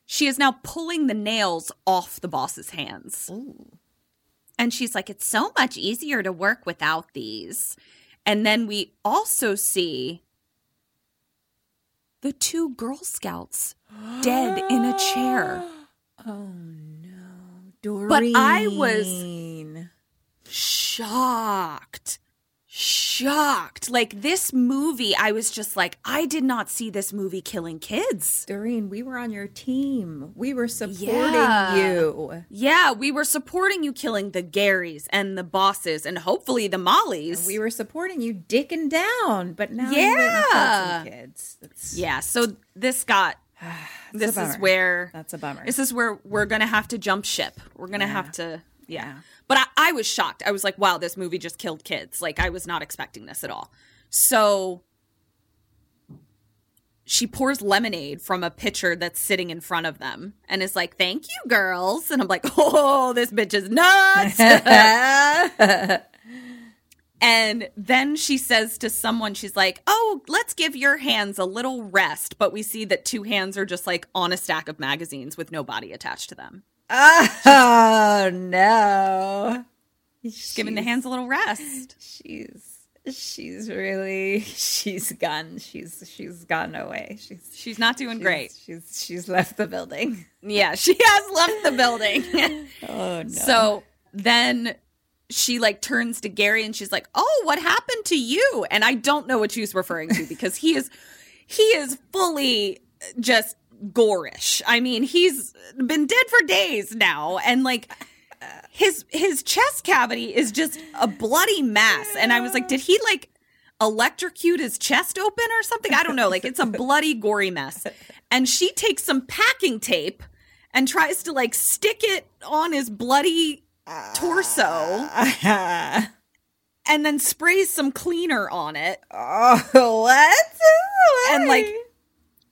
She is now pulling the nails off the boss's hands. Ooh. And she's like, it's so much easier to work without these. And then we also see the two Girl Scouts dead in a chair. Oh no, Doreen. But I was- Shocked. Shocked. Like this movie, I was just like, I did not see this movie killing kids. Doreen. We were on your team. We were supporting Yeah. you. Yeah, we were supporting you killing the Garys and the bosses and hopefully the Mollies. We were supporting you, dicking down. But now and Yeah. kids. Yeah, so this got this is where That's a bummer. this is where we're gonna have to jump ship. We're gonna Yeah. have to yeah. Yeah. But I, I was shocked. I was like, wow, this movie just killed kids. Like I was not expecting this at all. So she pours lemonade from a pitcher that's sitting in front of them and is like, Thank you, girls. And I'm like, Oh, this bitch is nuts. And then she says to someone, she's like, Oh, let's give your hands a little rest. But we see that two hands are just like on a stack of magazines with no body attached to them. Oh no. Just giving the hands a little rest. She's she's really she's gone. She's she's gone away. She's She's not doing great. She's she's left the building. Yeah, she has left the building. Oh no. So then she like turns to Gary and she's like, "Oh, what happened to you?" And I don't know what she's referring to because he is he is fully just gorish. I mean, he's been dead for days now and like his his chest cavity is just a bloody mess and I was like, "Did he like electrocute his chest open or something? I don't know. Like it's a bloody gory mess." And she takes some packing tape and tries to like stick it on his bloody torso and then sprays some cleaner on it oh what? and like?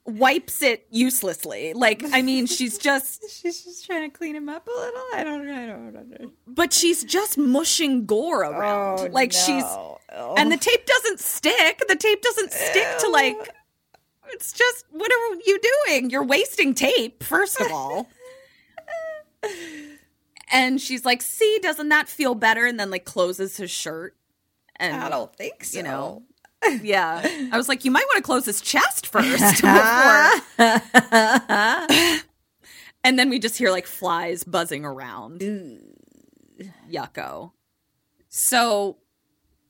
Wipes it uselessly. Like, I mean, she's just, she's just trying to clean him up a little. I don't I don't know. but she's just mushing gore around. Oh, like, she's, no. Oh. and the tape doesn't stick. The tape doesn't stick to like, it's just, what are you doing? You're wasting tape, first of all. and she's like, see, doesn't that feel better? And then like closes his shirt. And I don't think so. you know. Yeah. I was like, you might want to close his chest first and then we just hear like flies buzzing around. Yucko. So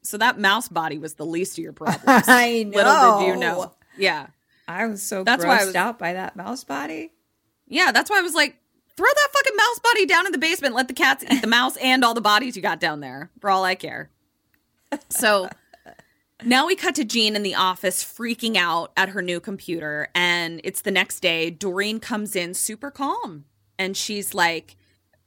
so that mouse body was the least of your problems. I know. Little did you know. Yeah. I was so That's grossed why I was- out by that mouse body. Yeah, that's why I was like, throw that fucking mouse body down in the basement. Let the cats eat the mouse and all the bodies you got down there. For all I care. So now we cut to Jeanne in the office freaking out at her new computer. And it's the next day. Doreen comes in super calm. And she's like,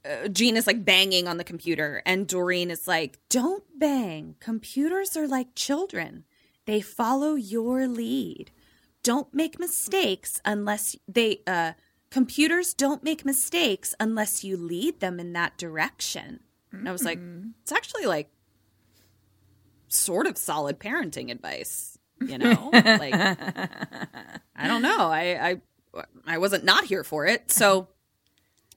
uh, Jean is like banging on the computer. And Doreen is like, don't bang. Computers are like children, they follow your lead. Don't make mistakes unless they, uh, computers don't make mistakes unless you lead them in that direction. And I was like, it's actually like sort of solid parenting advice, you know? like I don't know. I I I wasn't not here for it. So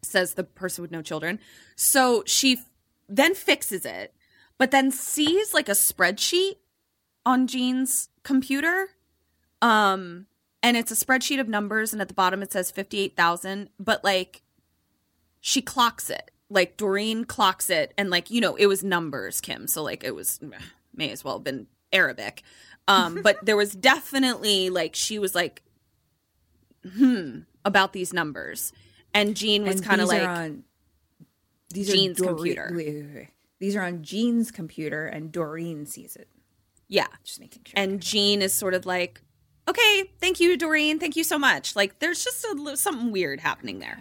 says the person with no children. So she f- then fixes it, but then sees like a spreadsheet on Jeanne's computer. Um and it's a spreadsheet of numbers and at the bottom it says 58,000, but like she clocks it. Like Doreen clocks it and like, you know, it was numbers, Kim. So like it was may as well have been Arabic. Um but there was definitely like she was like hmm about these numbers. And Jeanne was kind of these like are on these Jeanne's are Doreen- computer. wait, wait, wait. These are on Jeanne's computer, and Doreen sees it. yeah. Just making sure. and Jeanne is sort of like, "Okay, thank you, Doreen. Thank you so much." Like, there's just a, something weird happening there.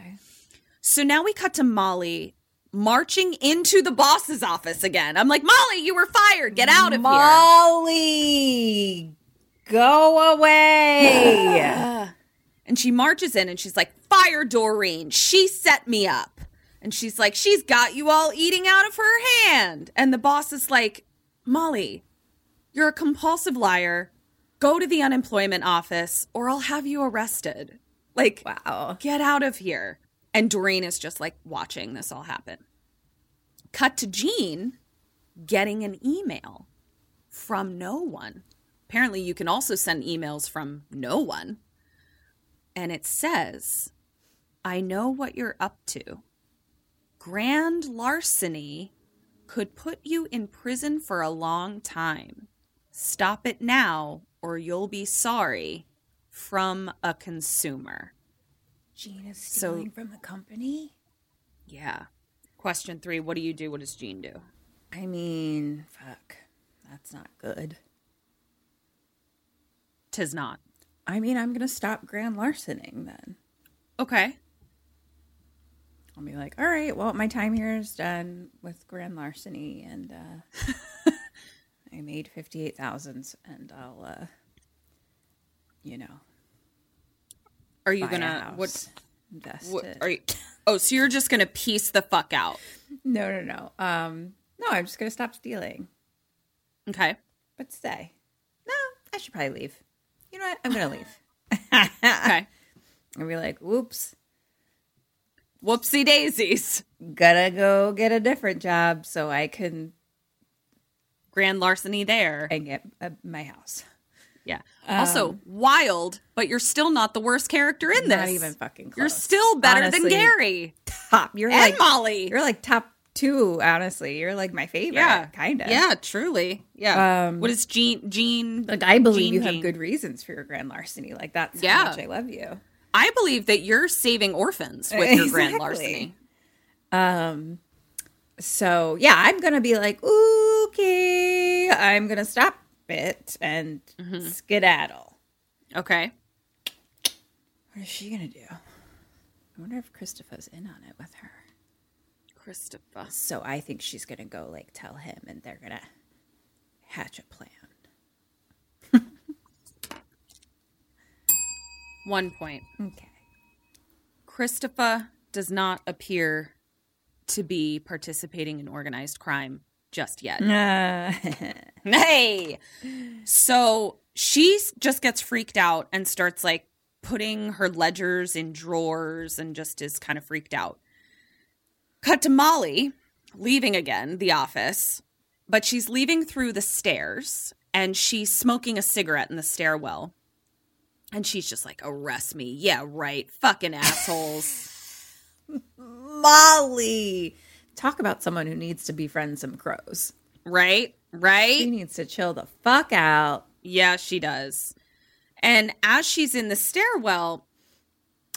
So now we cut to Molly marching into the boss's office again. I'm like, Molly, you were fired. Get out of here. Molly, go away. And she marches in and she's like, Fire Doreen. She set me up. And she's like, She's got you all eating out of her hand. And the boss is like, Molly, you're a compulsive liar. Go to the unemployment office or I'll have you arrested. Like, wow. get out of here. And Doreen is just like watching this all happen. Cut to Jeanne getting an email from no one. Apparently, you can also send emails from no one. And it says, I know what you're up to. Grand larceny could put you in prison for a long time. Stop it now, or you'll be sorry. From a consumer. Jeanne is So- stealing from the company. Yeah. Question three What do you do? What does Jeanne do? I mean, fuck, that's not good. Tis not. I mean, I'm gonna stop grand larcening then. Okay. I'll be like, all right, well, my time here is done with grand larceny, and uh, I made fifty eight thousands, and I'll, uh, you know, Are you gonna what, invest what are you Oh, so you're just gonna piece the fuck out. No, no, no. Um, no, I'm just gonna stop stealing, Okay. but stay. No, I should probably leave. You know what? I'm gonna leave. Okay. and be like, whoops, Whoopsie daisies. gotta go get a different job so I can Grand larceny there. and get uh, my house. Yeah. also, wild, but you're still not the worst character in this. Not even fucking You're still better Honestly, than Gary Top. You're and like Molly. You're like top two. Honestly, you're like my favorite. yeah, kind of. Yeah, truly. Yeah. Um, what is Jeanne? Jeanne. Like I believe you have good reasons for your grand larceny. Like that's Yeah. how much I love you. I believe that you're saving orphans with your grand larceny. Um. So yeah, I'm gonna be like, okay, I'm gonna stop it and Mm-hmm. skedaddle. Okay. What is she gonna do? I wonder if Christopher's in on it with her. Christopher. So I think she's gonna go like tell him, and they're gonna hatch a plan. One point. Okay. Christopher does not appear to be participating in organized crime just yet. Uh, Hey. So she just gets freaked out and starts like putting her ledgers in drawers and just is kind of freaked out. Cut to Molly leaving again the office, but she's leaving through the stairs and she's smoking a cigarette in the stairwell. And she's just like, arrest me. Yeah, right. Fucking assholes. Molly. Talk about someone who needs to befriend some crows. right? Right? She needs to chill the fuck out. Yeah, she does. And as she's in the stairwell,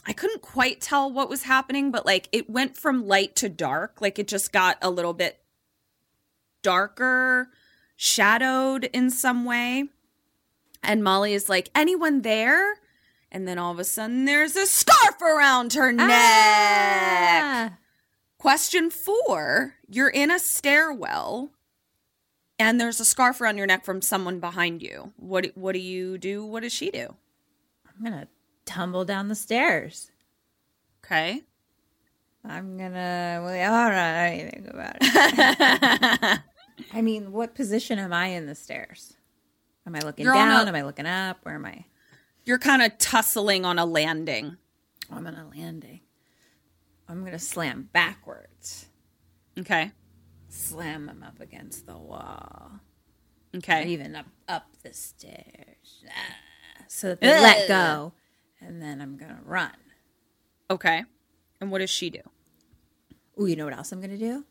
I couldn't quite tell what was happening, but like it went from light to dark. Like it just got a little bit darker, shadowed in some way. And Molly is like, anyone there? And then all of a sudden there's a scarf around her neck. Ah. Question four You're in a stairwell and there's a scarf around your neck from someone behind you. What what do you do? What does she do? I'm gonna tumble down the stairs. Okay. I'm gonna. Well, I don't anything about it. I mean, what position am I in the stairs? Am I looking You're down? a- am I looking up? Where am I? You're kind of tussling on a landing. I'm on a landing. I'm gonna slam backwards. Okay. Slam him up against the wall. Or Okay. even up up the stairs. Ah, so that they let go. And then I'm gonna run. Okay. And what does she do? Oh, you know what else I'm gonna do?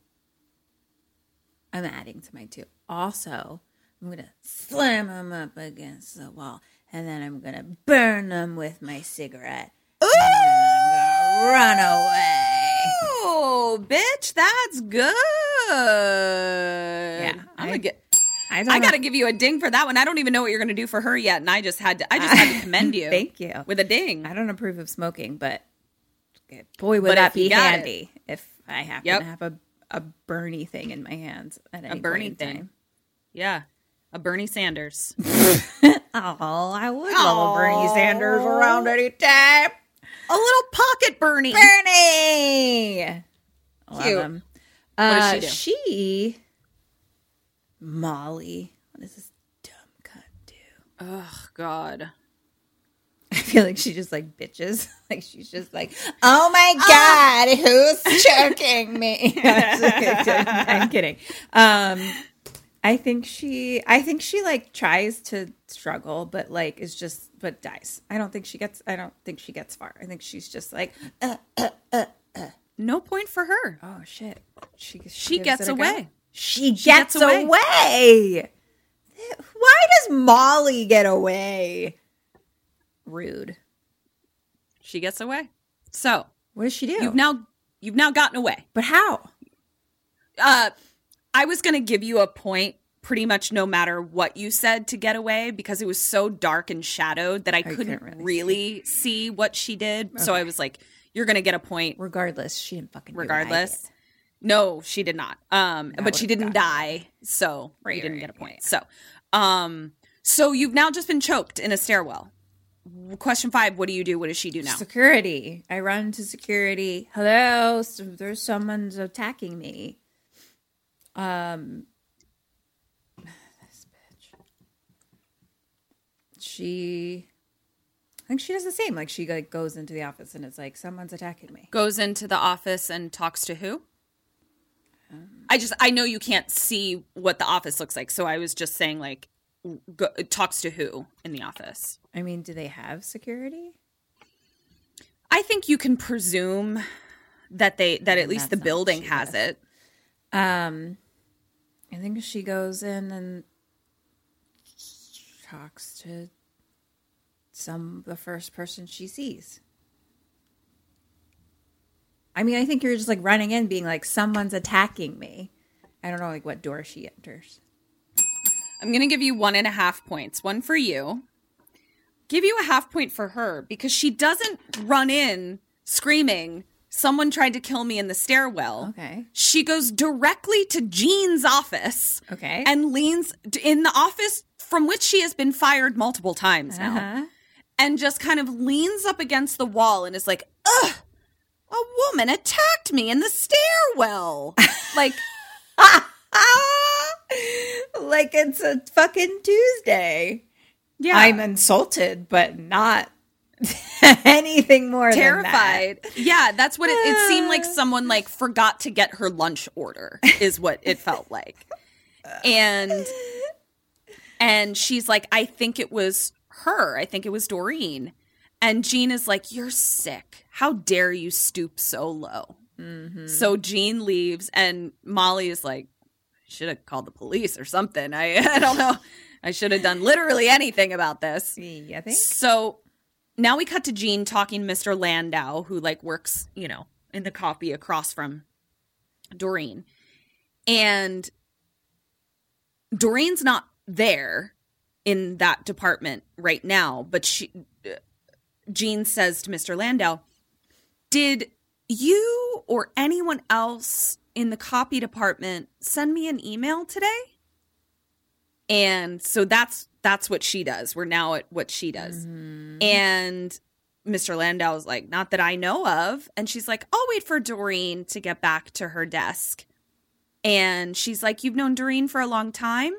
I'm adding to my two. Also, I'm gonna slam them up against the wall, and then I'm gonna burn them with my cigarette. And then I'm gonna run away. Oh, bitch, that's good. Yeah, I'm I- gonna get. I, I gotta give you a ding for that one. I don't even know what you're gonna do for her yet, and I just had to. I just had to commend you. Thank you. with a ding. I don't approve of smoking, but boy, would But that be got it. handy if I happen Yep. to have a a Bernie thing in my hands at any A Bernie thing. time. Yeah, a Bernie Sanders. Oh, I would love a Bernie Sanders around any time. A little pocket Bernie. Bernie. Love Cute. him. What does Uh, she do? She, Molly. What does this dumb cunt do? Oh God. I feel like she just like bitches. Like she's just like, oh my god, who's choking me? I'm kidding. Um, I think she, I think she like tries to struggle, but like is just, but dies. I don't think she gets. I don't think she gets far. I think she's just like, uh, uh, uh, No point for her. oh shit. She She gets away. She gets, gets away. away. Why does Molly get away? Rude. She gets away. So What does she do? you've now you've now gotten away. but how? Uh, I was gonna give you a point pretty much no matter what you said to get away because it was so dark and shadowed that I couldn't couldn't really, really see. what she did. So I was like, "You're gonna get a point Regardless, she didn't fucking regardless." No, she did not. Um, but she didn't die, so Right, you didn't right, get a point. right. So, um, so you've now just been choked in a stairwell. Question five: What do you do? What does she do now? Security. I run to security. Hello, so there's someone's attacking me. Um, this bitch. She, I think she does the same. Like she like goes into the office and it's like someone's attacking me. Goes into the office and talks to who? I just I know you can't see what the office looks like, so I was just saying like go, talks to who in the office. I mean, do they have security? I think you can presume that they that at least the that's not what building has does. it. Um, I think she goes in and talks to some the first person she sees. I mean, I think you're just like running in, being like, "Someone's attacking me." I don't know, like what door she enters. I'm to give you one and a half points. One for you. Give you a half point for her because she doesn't run in screaming, Someone tried to kill me in the stairwell. Okay. She goes directly to Jeanne's office. Okay. And leans in the office from which she has been fired multiple times now. Uh-huh. And just kind of leans up against the wall and is like, ugh, a woman attacked me in the stairwell. like, like it's a fucking Tuesday. yeah. I'm insulted, but not anything more than that. terrified. Yeah, that's what it, it seemed like. Uh. Someone like forgot to get her lunch order is what it felt like, and and she's like, I think it was her. I think it was Doreen, and Jeanne is like, You're sick. How dare you stoop so low? Mm-hmm. So Jeanne leaves, and Molly is like, Should have called the police or something. I I don't know. I should have done literally anything about this. You think? So now we cut to Jeanne talking to Mr. Landau, who like works, you know, in the copy across from Doreen. And Doreen's not there in that department right now, but she uh, Jeanne says to Mr. Landau, "Did you or anyone else in the copy department send me an email today?" And so that's that's what she does. We're now at what she does. And Mr. Landau is like, not that I know of. And she's like, I'll wait for Doreen to get back to her desk. And she's like, You've known Doreen for a long time?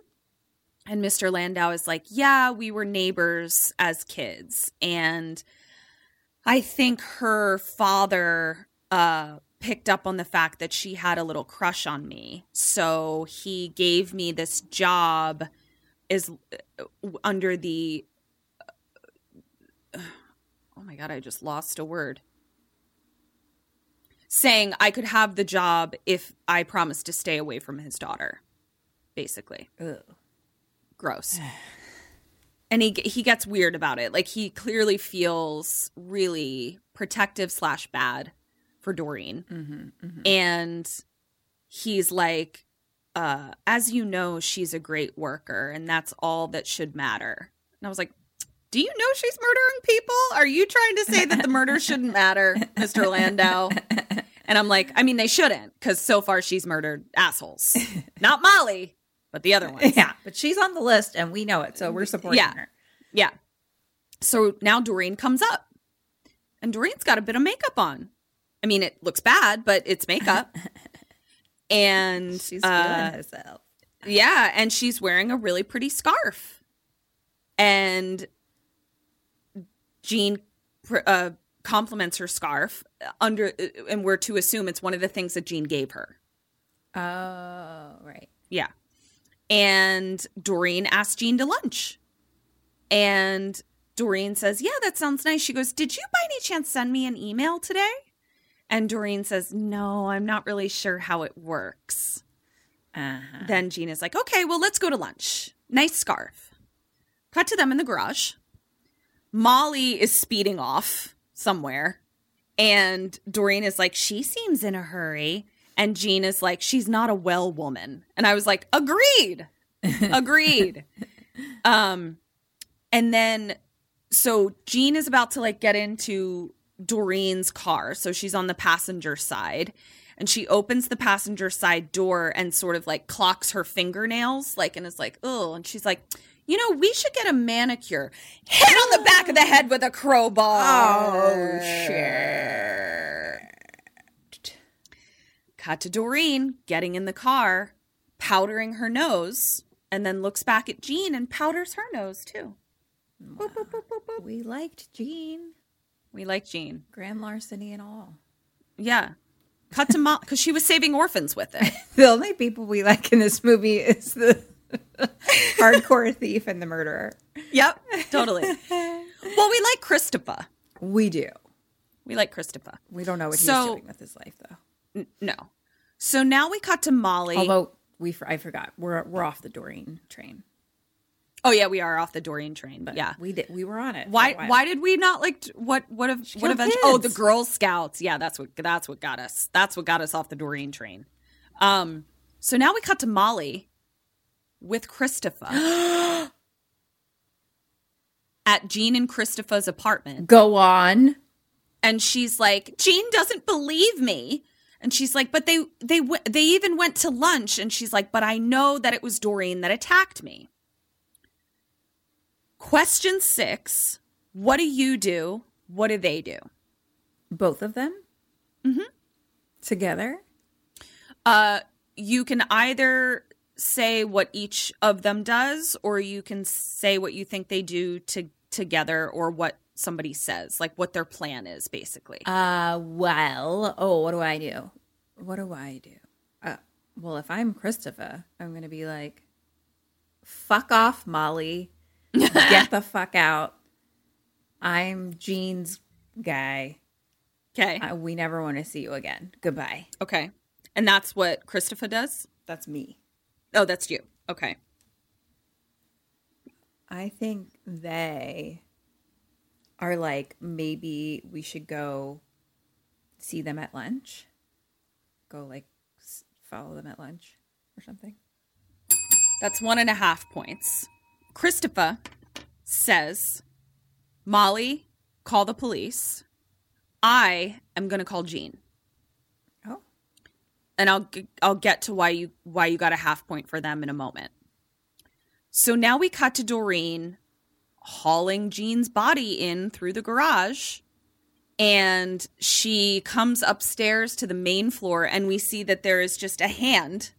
And Mr. Landau is like, Yeah, we were neighbors as kids. And I think her father uh, picked up on the fact that she had a little crush on me. So he gave me this job is uh, under the oh my god, I just lost a word. Saying I could have the job if I promised to stay away from his daughter. Basically. Ugh. Gross. and he he gets weird about it. Like he clearly feels really protective slash bad for Doreen. Mm-hmm, mm-hmm. And he's like, uh, as you know, she's a great worker, and that's all that should matter. And I was like, do you know she's murdering people? Are you trying to say that the murder shouldn't matter, Mr. Landau? And I'm like, I mean, they shouldn't, because so far she's murdered assholes. Not Molly, but the other ones. Yeah, but she's on the list and we know it, so we're supporting Yeah. her. Yeah. So now Doreen comes up, and Doreen's got a bit of makeup on. I mean, it looks bad, but it's makeup. and She's uh, herself. yeah, and she's wearing a really pretty scarf. And Jeanne pr- uh, compliments her scarf under, and we're to assume it's one of the things that Jeanne gave her. Oh, right. Yeah. And Doreen asks Jeanne to lunch. And Doreen says, Yeah, that sounds nice. She goes, Did you by any chance send me an email today? And Doreen says, No, I'm not really sure how it works. Uh-huh. Then Jeanne is like, Okay, well, let's go to lunch. Nice scarf. Cut to them in the garage. Molly is speeding off somewhere. And Doreen is like, She seems in a hurry. And Jeanne is like, She's not a well woman. And I was like, Agreed. Agreed. um, and then so Jeanne is about to like get into Doreen's car. So she's on the passenger side and she opens the passenger side door and sort of like clocks her fingernails, like, and is like, oh, and she's like, you know, we should get a manicure. Hit on the back of the head with a crowbar. Oh, shit. Cut to Doreen getting in the car, powdering her nose, and then looks back at Jeanne and powders her nose too. Boop, boop, boop, boop, boop. We liked Jeanne, We like Jeanne. grand larceny and all. Yeah. Cut to mom because she was saving orphans with it. The only people we like in this movie is the hardcore thief and the murderer. yep, totally. Well, we like Christopher. We do. We like Christopher. We don't know what So- he's doing with his life, though. N- no. So now we cut to Molly. Although we, I forgot, we're we're off the Doreen train. Oh yeah, we are off the Doreen train. But yeah. we did. We were on it. Why? Why did we not like? What? What have? What killed event? Oh, the. Girl Scouts. Yeah, that's what. That's what got us. That's what got us off the Doreen train. Um. So now we cut to Molly with Christopher at Jeanne and Christopher's apartment. Go on. and she's like jeanne doesn't believe me and she's like but they they they even went to lunch and she's like but i know that it was doreen that attacked me question six what do you do what do they do Both of them. Mm-hmm. Together. uh you can either say what each of them does or you can say what you think they do to together or what somebody says like what their plan is basically Uh, well, oh, what do I do? What do I do? Uh, well, if I'm Christopher, I'm gonna be like, "Fuck off, Molly. Get the fuck out. I'm Jeanne's guy. okay we never want to see you again. Goodbye." okay and that's what christopher does That's me. Oh, that's you. Okay. I think they are like, maybe we should go see them at lunch. Go like follow them at lunch or something. That's one and a half points. Christopher says, Molly, call the police. I am going to call Jeanne. Oh. And I'll I'll get to why you why you got a half point for them in a moment. So now we cut to Doreen hauling Jeanne's body in through the garage and she comes upstairs to the main floor and we see that there is just a hand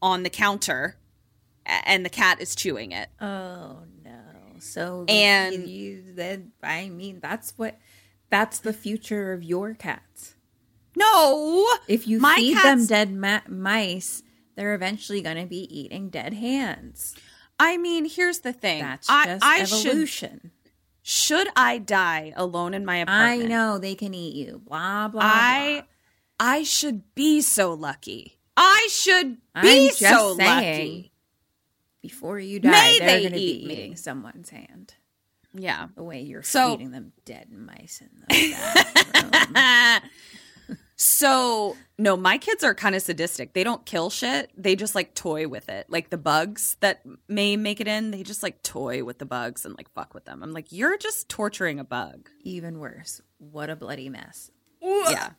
on the counter and the cat is chewing it Oh no! So And- you, then I mean that's what that's the future of your cats. no If you My feed them dead ma- mice, they're eventually going to be eating dead hands. i mean here's the thing That's I, just I should evolution. should i die alone in my apartment? I know they can eat you. Blah blah. i i should be so lucky i should be so saying. lucky Before you die, May they're they going to be eating someone's hand. yeah The way you're So- feeding them dead mice in the. So no, my kids are kind of sadistic. They don't kill shit. They just like toy with it. Like the bugs that may make it in, they just like toy with the bugs and like fuck with them. I'm like, you're just torturing a bug. Even worse. What a bloody mess. Yeah.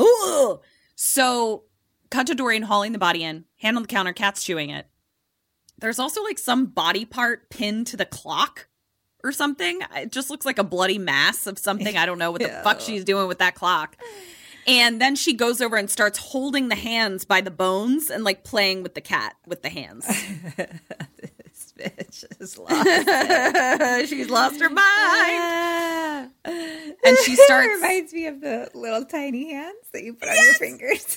Ooh. So cut to Doreen hauling the body in, hand on the counter, cat's chewing it. There's also like some body part pinned to the clock or something. It just looks like a bloody mass of something. I don't know what the fuck she's doing with that clock. And then she goes over and starts holding the hands by the bones and like playing with the cat with the hands. This bitch is lost. she's lost her mind. and she starts- It reminds me of the little tiny hands that you put on your fingers.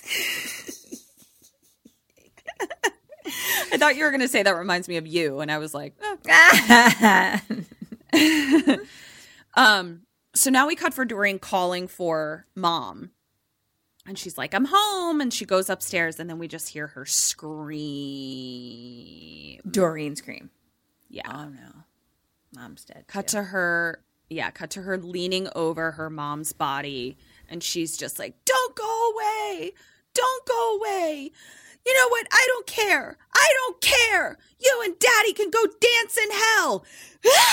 I thought you were going to say that reminds me of you. And I was like, oh, Um, so now we cut for Doreen calling for mom. And she's like, I'm home. And she goes upstairs, and then we just hear her scream. Doreen scream. Yeah. Oh no. Mom's dead. cut too. to her, yeah, cut to her leaning over her mom's body. And she's just like, Don't go away. Don't go away. You know what? I don't care. I don't care. You and daddy can go dance in hell.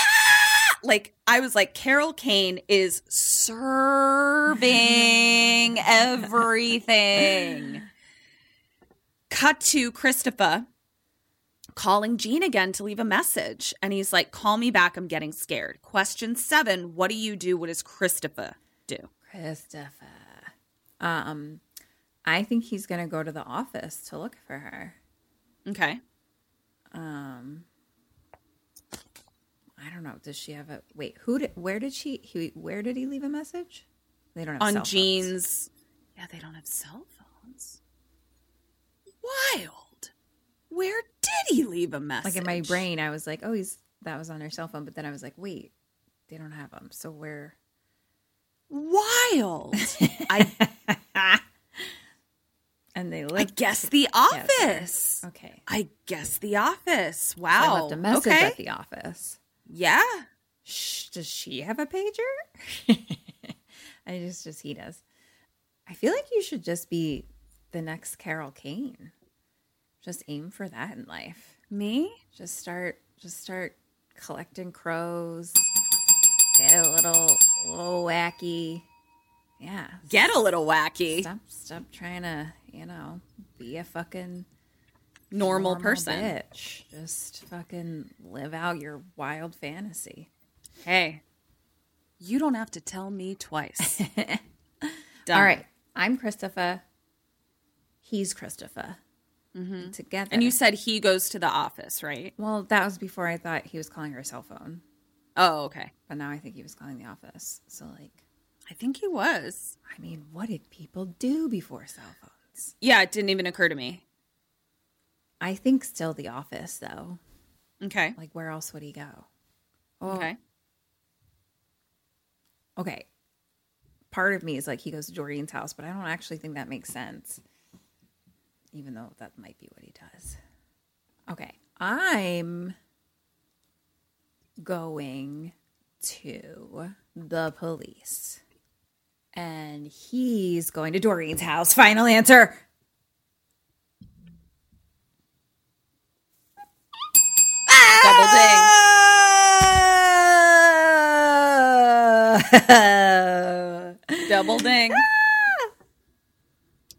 like, I was like, Carol Kane is serving everything. Cut to Christopher calling Jeanne again to leave a message. And he's like, Call me back. I'm getting scared. Question seven What do you do? What does Christopher do? Christopher. Um I think he's gonna go to the office to look for her. Okay. Um I don't know. Does she have a wait? Who did? Where did she? He, where did he leave a message? They don't have cell On. Jeanne's. Yeah, they don't have cell phones. Wild. Where did he leave a message? Like in my brain, I was like, "Oh, he's that was on her cell phone," but then I was like, "Wait, they don't have them." So where? Wild. I, And they I guess the office. Okay. I guess the office. Wow. I left a message okay. at the office. yeah. Shh, does she have a pager? I just, just he does. I feel like you should just be the next Carol Kane. Just aim for that in life. Me? Just start, just start collecting crows. Get a little, little wacky. Yeah. Get a little wacky. Stop, stop trying to, you know, be a fucking Normal, person. bitch. Just fucking live out your wild fantasy. Hey, you don't have to tell me twice. All right. I'm Christopher. He's Christopher. Mm-hmm. Together. And you said he goes to the office, right? well, that was before I thought he was calling her cell phone, Oh, okay. but now I think he was calling the office. So, like, I think he was. I mean, what did people do before cell phones? Yeah, it didn't even occur to me. I think still the office, though. Okay. Like, where else would he go? Oh, Okay. okay. Part of me is like he goes to Doreen's house, but I don't actually think that makes sense. Even though that might be what he does. Okay. I'm going to the police. And he's going to Doreen's house. Final answer. Double ding. Double ding.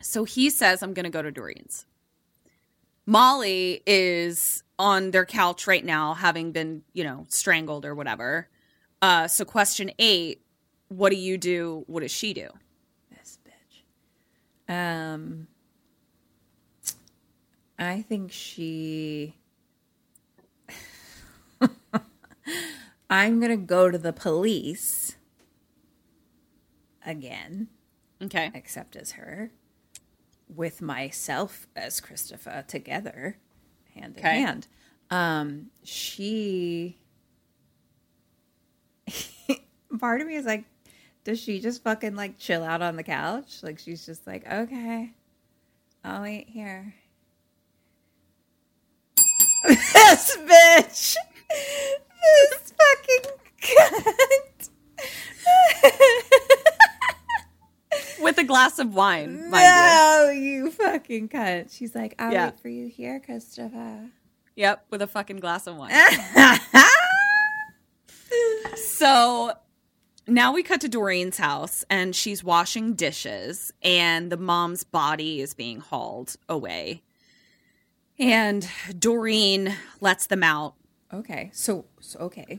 So he says, I'm going to go to Doreen's. Molly is on their couch right now, having been, you know, strangled or whatever. Uh, so, question eight what do you do? What does she do? This bitch. Um, I think she. I'm gonna go to the police again, Okay. except as her, with myself as Christopher together, hand in hand. Um, she. Part of me is like, does she just fucking like chill out on the couch? Like she's just like, okay, I'll wait here. this bitch, this fucking cunt. With a glass of wine, no, you fucking cunt. She's like, I'll Yeah. wait for you here, Christopher. Yep, with a fucking glass of wine. so now we cut to Doreen's house and she's washing dishes and the mom's body is being hauled away. And Doreen lets them out. Okay, so, so okay,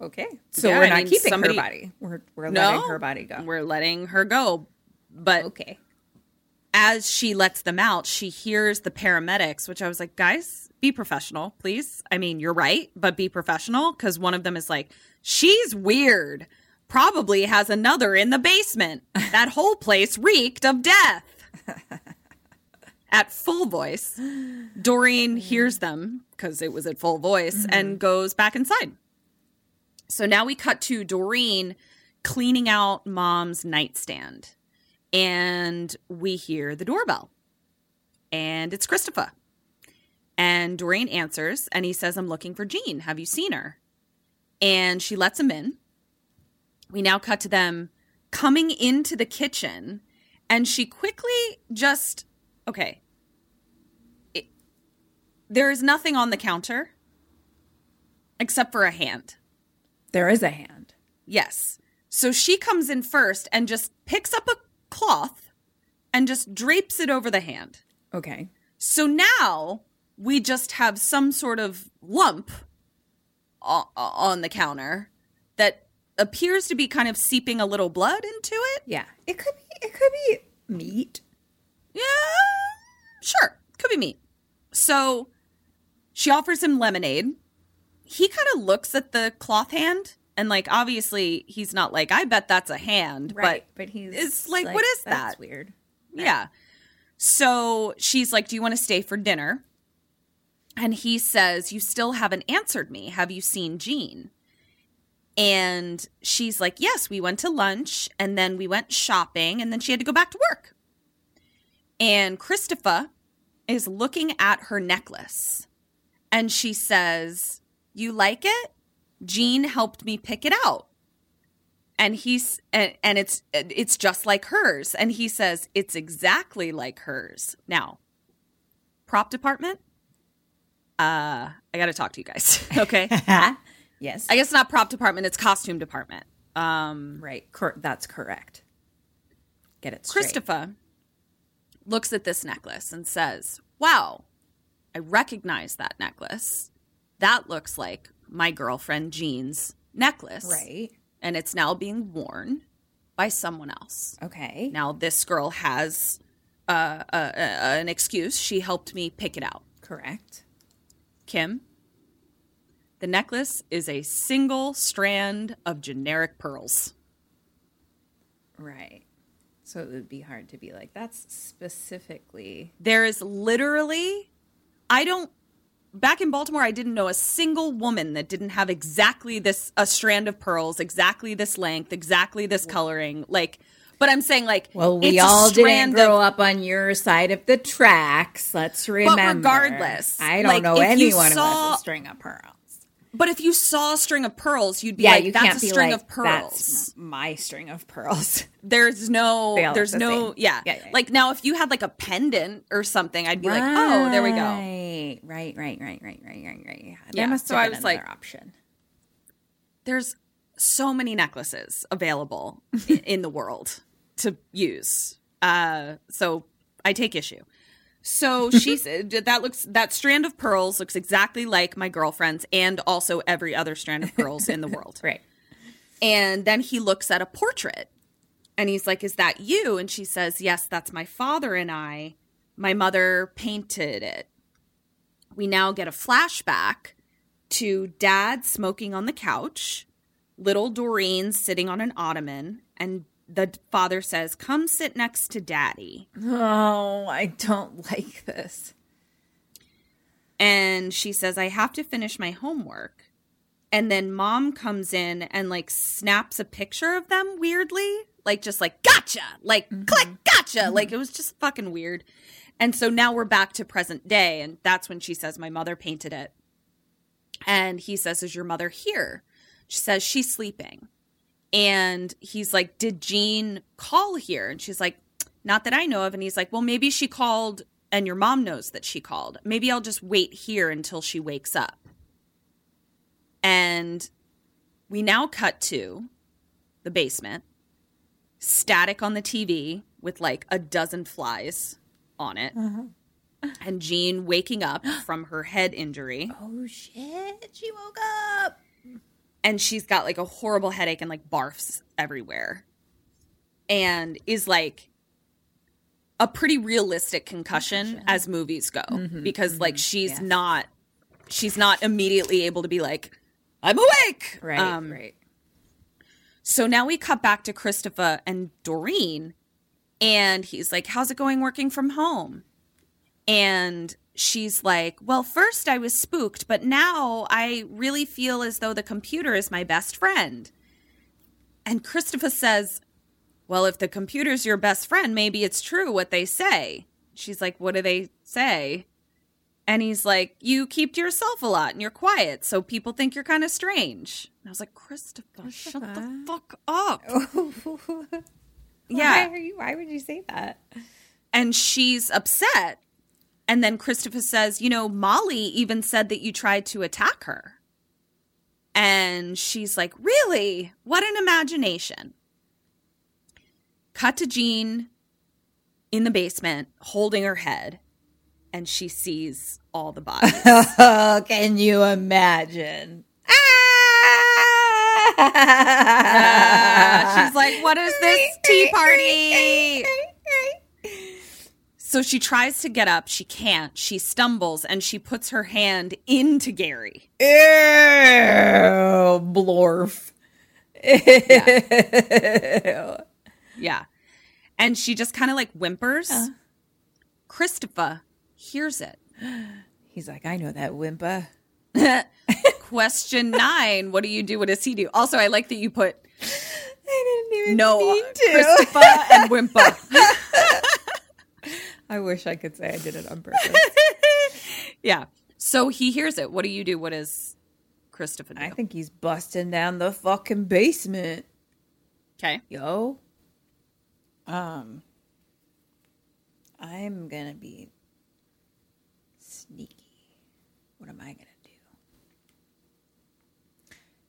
okay. So Yeah, we're I not mean, keeping somebody- her body. We're we're No, letting her body go. We're letting her go. But okay. as she lets them out, she hears the paramedics, which I was like, guys, be professional, please. I mean, you're right, but be professional because one of them is like, she's weird. Probably has another in the basement. That whole place reeked of death. at full voice, Doreen hears them because it was at full voice mm-hmm. and goes back inside. So now we cut to Doreen cleaning out mom's nightstand and we hear the doorbell. And it's Christopher. And Doreen answers and he says, I'm looking for Jeanne. Have you seen her? And she lets him in. We now cut to them coming into the kitchen and she quickly just, okay. It, there is nothing on the counter except for a hand. There is a hand. Yes. So she comes in first and just picks up a cloth and just drapes it over the hand. Okay. So now we just have some sort of lump on the counter that appears to be kind of seeping a little blood into it. Yeah. It could be. It could be meat. Yeah, sure. Could be meat. So she offers him lemonade. He kind of looks at the cloth hand and, like, obviously he's not like, I bet that's a hand, Right. but But, he's. it's like, what is That's that? weird. Yeah. So she's like, Do you want to stay for dinner? And he says, You still haven't answered me. Have you seen Jeanne? And she's like, Yes, we went to lunch and then we went shopping and then she had to go back to work. And Christopher is looking at her necklace and she says, You like it? Jeanne helped me pick it out. And he's and, and it's it's just like hers. And he says it's exactly like hers. Now prop department? Uh i gotta talk to you guys okay yes. i guess not prop department it's costume department um right. Cor- that's correct. Get it straight. christopher looks at this necklace and says wow i recognize that necklace that looks like my girlfriend jeanne's necklace Right. and it's now being worn by someone else Okay. Now, this girl has uh, uh, uh, an excuse. She helped me pick it out. Correct. Kim, the necklace is a single strand of generic pearls. Right. So it would be hard to be like, that's specifically. There is literally, I don't, back in Baltimore, I didn't know a single woman that didn't have exactly this, a strand of pearls, exactly this length, exactly this coloring. Like, but I'm saying, like, Well, we it's all didn't grow of- up on your side of the tracks. Let's remember. regardless, I don't like, know anyone who saw- has a string of pearls. But if you saw a string of pearls, you'd be Yeah, like, you "That's can't a be string like, of pearls." that's my string of pearls. There's no, They all look there's the no, yeah. Yeah, yeah. Like now, if you had like a pendant or something, I'd be like, "Oh, there we go." Right, right, right, right, right, right, right, right. Yeah, must so I was like- option. There's so many necklaces available in the world to use. Uh, so I take issue. So she said uh, that looks that strand of pearls looks exactly like my girlfriend's, and also every other strand of pearls in the world. Right. And then he looks at a portrait and he's like, Is that you? And she says, Yes, that's my father and I. My mother painted it. We now get a flashback to dad smoking on the couch, little Doreen sitting on an ottoman, and the father says, Come sit next to daddy. Oh, I don't like this. And she says, I have to finish my homework. And then mom comes in and like snaps a picture of them weirdly, like just like, gotcha, like mm-hmm. click, gotcha. Mm-hmm. Like it was just fucking weird. And so now we're back to present day. And that's when she says, My mother painted it. And he says, Is your mother here? She says, She's sleeping. And he's like, Did Jeanne call here? And she's like, Not that I know of. And he's like, Well, maybe she called and your mom knows that she called. Maybe I'll just wait here until she wakes up. And we now cut to the basement, static on the TV with like a dozen flies on it. Uh-huh. And Jeanne waking up from her head injury. Oh shit! She woke up. And she's got like a horrible headache and like barfs everywhere and is like a pretty realistic concussion, as movies go because like she's not she's not immediately able to be like i'm awake. Right, Um, right. so now we cut back to Christopher and Doreen, and he's like, How's it going working from home? And she's like, Well, first I was spooked, but now I really feel as though the computer is my best friend. And Christopher says, Well, if the computer's your best friend, maybe it's true what they say. She's like, What do they say? And he's like, You keep to yourself a lot and you're quiet, so people think you're kind of strange. And I was like, Christopher, shut the fuck up. Yeah. Why are you? Why would you say that? and she's upset. And then Christopher says, You know, Molly even said that you tried to attack her. And she's like, Really? What an imagination. Cut to Jeanne in the basement holding her head, and she sees all the bodies. Can you imagine? Uh, she's like, What is this tea party? So she tries to get up. She can't. She stumbles and she puts her hand into Gary. Ew, blorf. Ew. Yeah. And she just kind of like whimpers. Uh. Christopher hears it. He's like, I know that whimper. Question nine What do you do? What does he do? Also, I like that you put I didn't even no mean to. Christopher and whimper. I wish I could say I did it on purpose. yeah. So he hears it. What do you do? What is Christopher do? I think he's busting down the fucking basement. okay. Yo. Um I'm gonna be sneaky. What am I gonna do?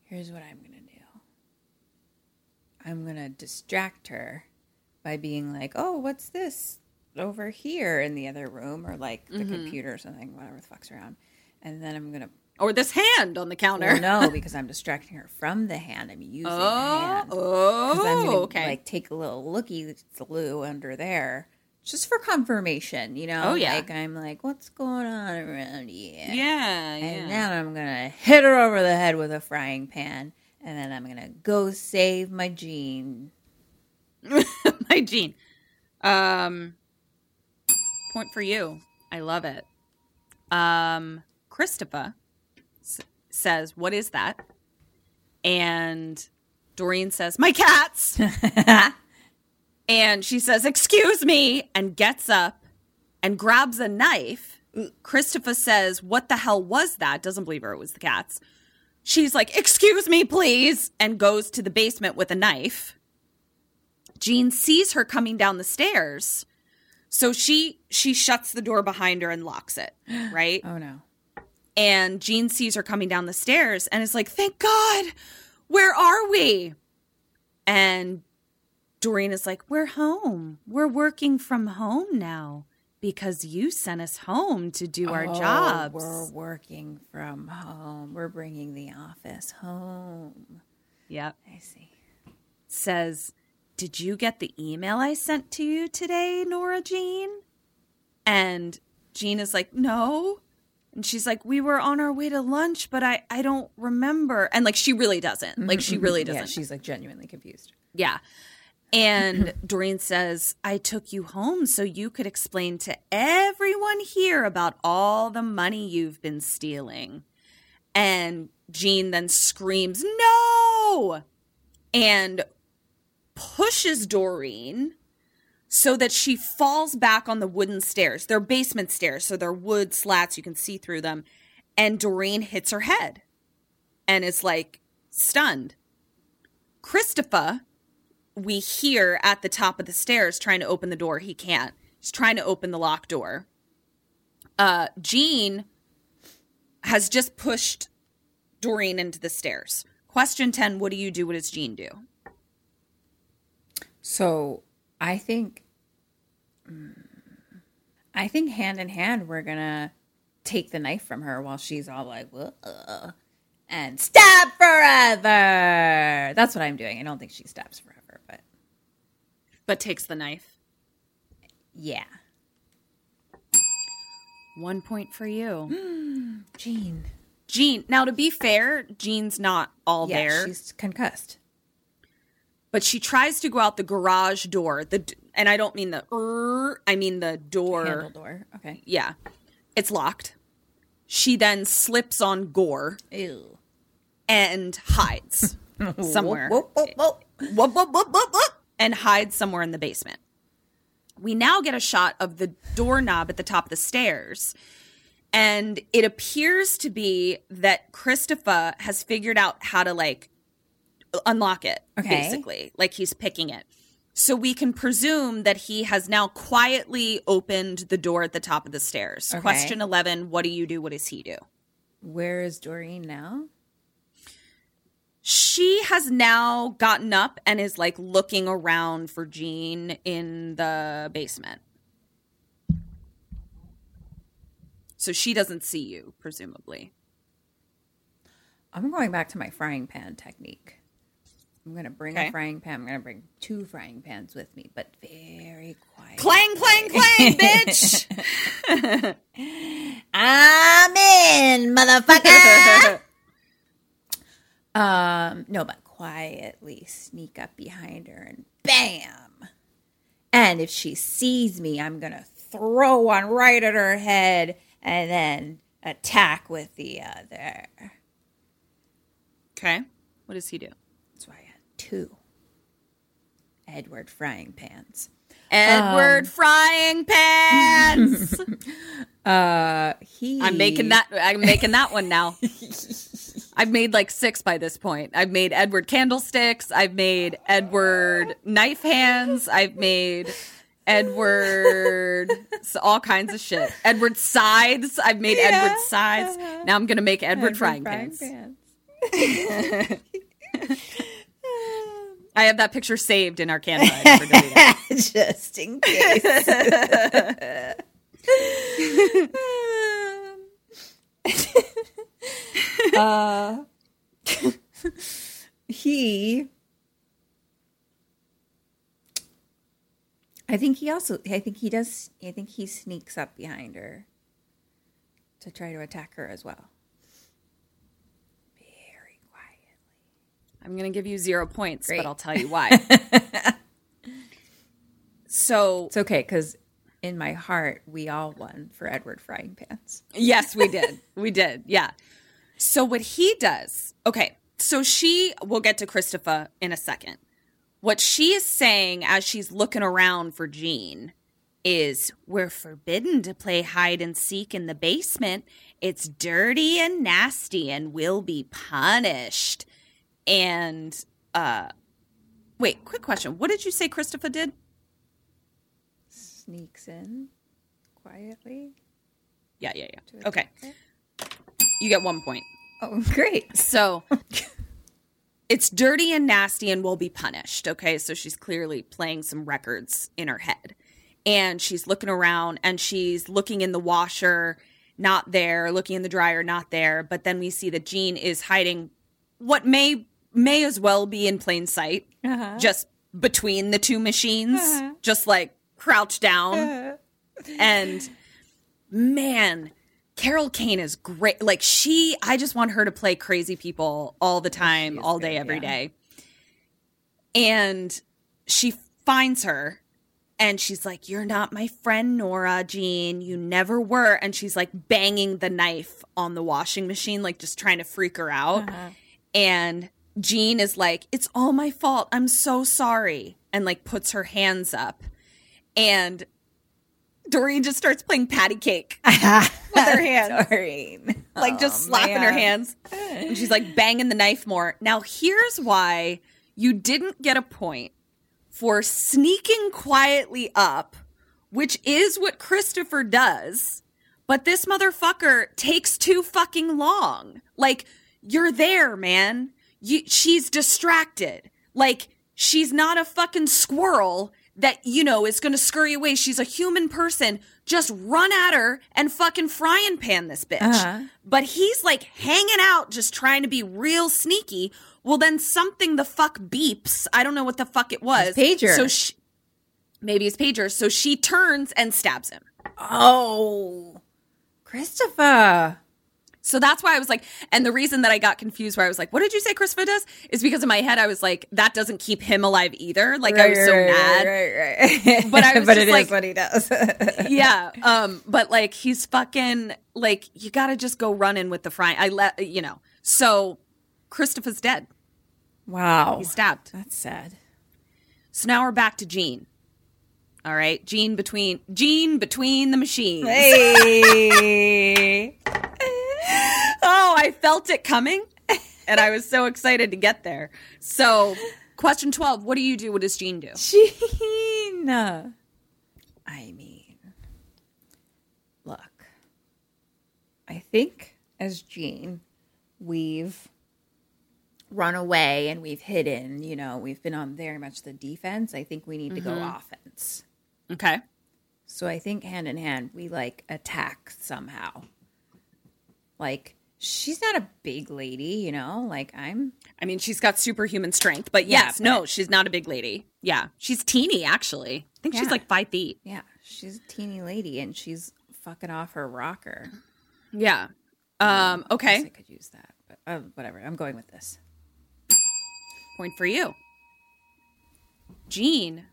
Here's what I'm gonna do. I'm gonna distract her by being like, oh, what's this over here in the other room or like the computer or something, whatever the fuck's around. And then I'm gonna Or this hand on the counter. well, no, because I'm distracting her from the hand. I'm using the Oh, hand. 'Cause I'm oh, gonna, okay. Like take a little looky through under there, just for confirmation. You know. Oh, yeah. Like I'm like, what's going on around here? yeah, And yeah. then I'm gonna hit her over the head with a frying pan, and then I'm gonna go save my Jeanne. my Jeanne. Um, point for you. I love it. Um, Christopher s- says, "What is that?" And Doreen says, "My cats." and she says, "Excuse me," and gets up and grabs a knife. Christopher says, "What the hell was that?" Doesn't believe her. It was the cats. She's like, "Excuse me, please," and goes to the basement with a knife. Jeanne sees her coming down the stairs. So she she shuts the door behind her and locks it, right? Oh no. And Jeanne sees her coming down the stairs and is like, "Thank God. Where are we?" And Doreen is like, "We're home. We're working from home now because you sent us home to do our Oh, jobs." We're working from home. We're bringing the office home. Yep. I see. Says, Did you get the email I sent to you today, Nora Jeanne? And Jeanne is like, No. And she's like, We were on our way to lunch, but I, I don't remember. And like, she really doesn't. Mm-hmm, like, she mm-hmm. really doesn't. Yeah, she's like genuinely confused. Yeah. And Doreen says, I took you home so you could explain to everyone here about all the money you've been stealing. And Jeanne then screams, No! And pushes Doreen so that she falls back on the wooden stairs. They're basement stairs, so they're wood slats. You can see through them. And Doreen hits her head and is like stunned. Christopher we hear at the top of the stairs trying to open the door. He can't. He's trying to open the locked door. Uh, Jeanne has just pushed Doreen into the stairs. Question 10 What do you do? What does Jeanne do? So I think, mm, I think hand in hand, we're gonna take the knife from her while she's all like, "Ugh," and stab forever. That's what I'm doing. I don't think she stabs forever, but But takes the knife. yeah. One point for you. Jeanne. Jeanne. Now, to be fair, Jeanne's not all Yeah, there. she's concussed. But she tries to go out the garage door. The and I don't mean the er, I mean the door. Handle door. Okay. Yeah, it's locked. She then slips on Gore Ew. and hides somewhere. Whoop, whoop, whoop. Whoop, whoop, whoop, whoop, whoop, and hides somewhere in the basement. We now get a shot of the doorknob at the top of the stairs. And it appears to be that Christopher has figured out how to like unlock it, Okay. basically. Like he's picking it. So we can presume that he has now quietly opened the door at the top of the stairs. Okay. Question 11 What do you do? What does he do? Where is Doreen now? She has now gotten up and is like looking around for Jeanne in the basement. So she doesn't see you, presumably. I'm going back to my frying pan technique. I'm gonna bring Okay. a frying pan. I'm gonna bring two frying pans with me, but very quiet. Clang, clang, clang, bitch! I'm in, motherfucker. um, no, but quietly sneak up behind her and bam. And if she sees me, I'm gonna throw one right at her head and then attack with the other. Okay. What does he do? That's why I had two Edward frying pans. Edward frying pans. Uh, he. I'm making that. I'm making that one now. I've made like six by this point. I've made Edward candlesticks. I've made Edward knife hands. I've made Edward all kinds of shit. Edward sides. I've made Edward sides. Now I'm gonna make Edward, frying, pans. I have that picture saved in our Canva. I never it. Just in case. uh, he. I think he also. I think he does. I think he sneaks up behind her to try to attack her as well. Very quietly. I'm going to give you zero points, Great. but I'll tell you why. so, It's okay because in my heart, we all won for Edward frying pans. yes, we did. We did. Yeah. So, what he does, okay, so she, we'll get to Christopher in a second. What she is saying as she's looking around for Jeanne is we're forbidden to play hide and seek in the basement. It's dirty and nasty and will be punished. And uh wait, quick question. What did you say Christopher did? Sneaks in quietly. Yeah, yeah, yeah. Okay. You get one point. Oh, great. So it's dirty and nasty and will be punished. Okay. So she's clearly playing some records in her head. And she's looking around and she's looking in the washer, not there, looking in the dryer, not there. But then we see that Jeanne is hiding what may may as well be in plain sight, Uh-huh. just between the two machines, uh-huh. just like crouched down. Uh-huh. and man, Carol Kane is great. Like she, I just want her to play crazy people all the time, all day, every day. And she finds her and she's like, You're not my friend, Nora Jeanne. You never were. And she's like banging the knife on the washing machine, like just trying to freak her out. Uh-huh. And Jeanne is like, It's all my fault. I'm so sorry. And like puts her hands up. And Doreen just starts playing patty cake with her hands. Doreen. Like just Oh, slapping her hands. And she's like banging the knife more. Now, here's why you didn't get a point for sneaking quietly up, which is what Christopher does. But this motherfucker takes too fucking long. Like, you're there, man. You, she's distracted. Like, she's not a fucking squirrel that, you know, is gonna scurry away. She's a human person. Just run at her and fucking frying pan this bitch. Uh-huh. But he's like hanging out, just trying to be real sneaky. Well, then something the fuck beeps. I don't know what the fuck it was. His pager. So she, maybe his pager. So she turns and stabs him. Oh, Christopher. So that's why I was like, and the reason that I got confused where I was like, what did you say Christopher does? Is because in my head I was like, that doesn't keep him alive either. Like I was so Right, mad. right, right. But I was but just it is like- what he does. yeah. Um, but like he's fucking like you gotta just go running with the frying. I let you know. So Christopher's dead. wow, He's stabbed. that's sad. So now we're back to Jeanne. All right, Jeanne between Jeanne between the machines. Hey, Oh, I felt it coming, and I was so excited to get there. So, question twelve: What do you do? What does Jeanne do? Jeanne. I mean, look, I think as Jeanne, we've run away and we've hidden. You know, we've been on very much the defense. I think we need to go mm-hmm. offense. Okay. So I think hand in hand, we like attack somehow. Like, she's not a big lady, you know? Like, I'm. I mean, she's got superhuman strength, but Yeah, yes, but- no, she's not a big lady. Yeah, she's teeny actually. I think she's like five feet. Yeah, she's a teeny lady and she's fucking off her rocker. Yeah. Um. I guess I could use that, but uh, whatever. I'm going with this. Point for you. Jeanne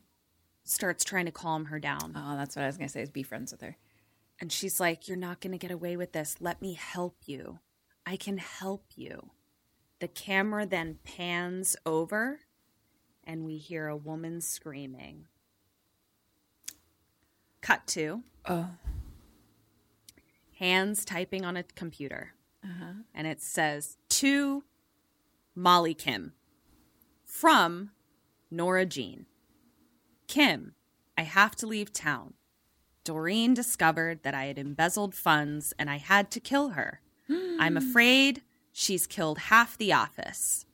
starts trying to calm her down. Oh, that's what I was gonna say. Is be friends with her. And she's like, You're not going to get away with this. Let me help you. I can help you. The camera then pans over, and we hear a woman screaming. Cut to Oh, hands typing on a computer. Uh-huh. And it says, To Molly Kim from Nora Jeanne. Kim, I have to leave town. Doreen discovered that I had embezzled funds and I had to kill her. I'm afraid she's killed half the office.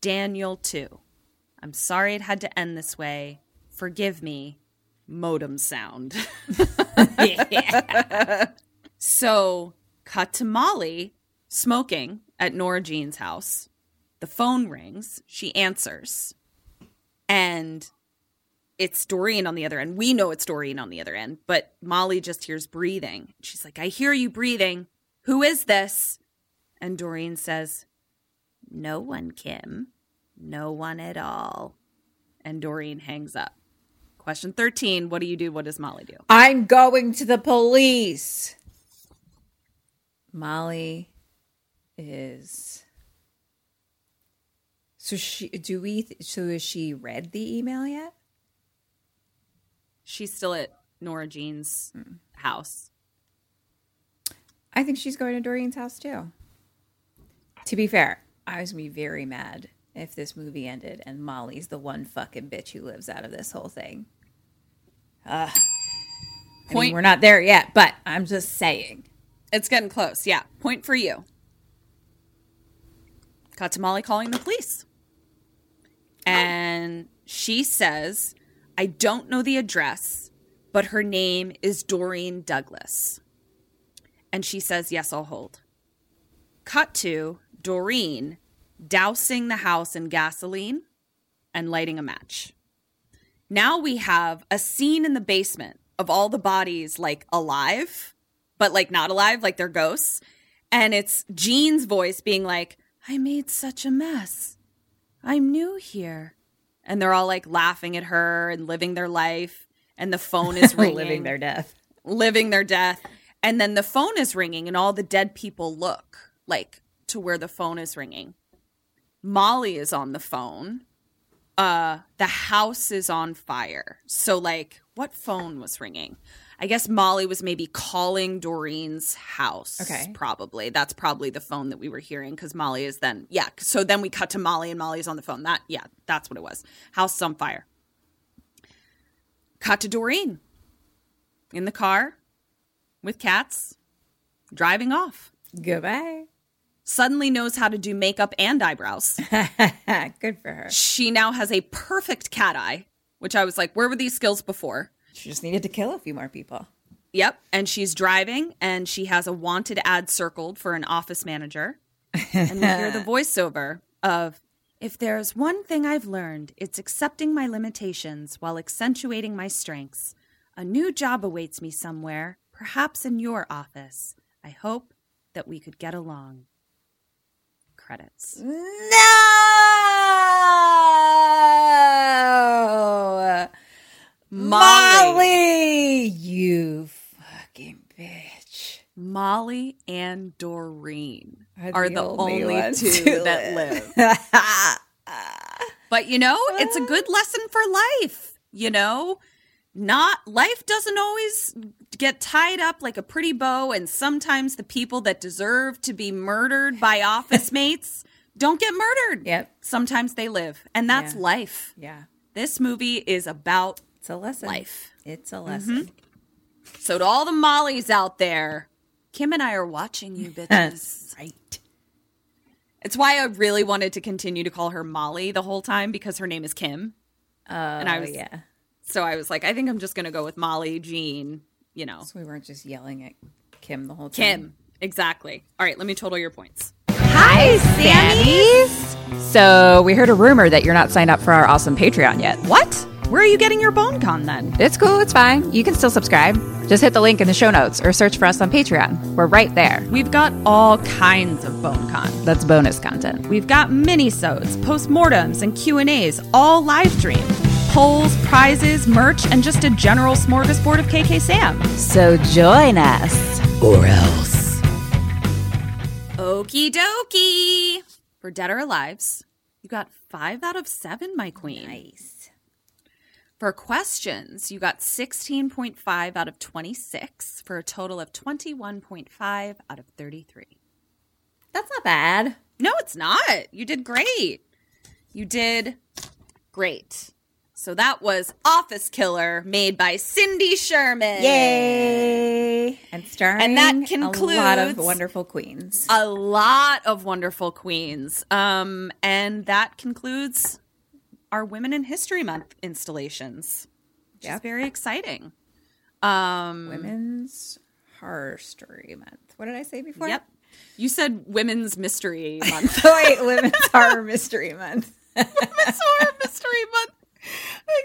Daniel, too. I'm sorry it had to end this way. Forgive me. Modem sound. So, cut to Molly smoking at Nora Jeanne's house. The phone rings. She answers. And it's Doreen on the other end. We know it's Doreen on the other end, but Molly just hears breathing. She's like, I hear you breathing. Who is this? And Doreen says, No one, Kim. No one at all. And Doreen hangs up. Question 13 What do you do? What does Molly do? I'm going to the police. Molly is. So she do we? So has she read the email yet? She's still at Nora Jeanne's hmm. house. I think she's going to Doreen's house too. To be fair, I was gonna be very mad if this movie ended and Molly's the one fucking bitch who lives out of this whole thing. Ugh. I mean, we're not there yet, but I'm just saying. It's getting close. Yeah. Point for you. Got to Molly calling the police. And she says, I don't know the address, but her name is Doreen Douglas. And she says, Yes, I'll hold. Cut to Doreen dousing the house in gasoline, and lighting a match. Now we have a scene in the basement of all the bodies like alive, but like not alive, like they're ghosts. And it's Jeanne's voice being like, I made such a mess. I'm new here. And they're all like laughing at her and living their life. And the phone is ringing. living their death. living their death. And then the phone is ringing, and all the dead people look like to where the phone is ringing. Molly is on the phone. Uh, the house is on fire. So, like, what phone was ringing? I guess Molly was maybe calling Doreen's house. Okay. Probably. That's probably the phone that we were hearing because Molly is then, yeah. So then we cut to Molly and Molly's on the phone. That, yeah, that's what it was. House is on fire. Cut to Doreen in the car with cats, driving off. Goodbye. Suddenly knows how to do makeup and eyebrows. Good for her. She now has a perfect cat eye, which I was like, where were these skills before? She just needed to kill a few more people. Yep. And she's driving and she has a wanted ad circled for an office manager. And we hear the voiceover of, if there's one thing I've learned, it's accepting my limitations while accentuating my strengths. A new job awaits me somewhere, perhaps in your office. I hope that we could get along. Credits. No! Molly. you fucking bitch. Molly and Doreen Are are, the the, only only, two to that live. live. But you know, it's a good lesson for life. You know, not life doesn't always get tied up like a pretty bow, and sometimes the people that deserve to be murdered by office mates don't get murdered. Yep. Sometimes they live, and that's Yeah. life. Yeah. This movie is about It's a lesson. life. It's a lesson. Mm-hmm. So to all the Mollies out there, Kim and I are watching you, bitches. Right. It's why I really wanted to continue to call her Molly the whole time because her name is Kim. Oh, and I was yeah. So I was like, I think I'm just gonna go with Molly, Jeanne, you know. So we weren't just yelling at Kim the whole time. Kim. Exactly. All right, let me total your points. Hi, Sammys. So we heard a rumor that you're not signed up for our awesome Patreon yet. What? Where are you getting your bone con then? It's cool. It's fine. You can still subscribe. Just hit the link in the show notes or search for us on Patreon. We're right there. We've got all kinds of bone con. That's bonus content. We've got mini-sodes, postmortems, and Q&As, all live streamed. Polls, prizes, merch, and just a general smorgasbord of KK Sam. So join us. Or else. Okie dokie. For Dead or Alives, you got five out of seven, my queen. Nice. For questions, you got 16.5 out of 26 for a total of 21.5 out of 33. That's not bad. No, it's not. You did great. You did great. So that was Office Killer made by Cindy Sherman. Yay! And starring And that concludes a lot of wonderful queens. A lot of wonderful queens. Um, and that concludes our Women in History Month installations. Which is very exciting. Um, Women's Horror Story Month. What did I say before? Yep. You said Women's Mystery Month. Oh, wait, Women's Horror Mystery Month. Women's Horror Mystery Month. I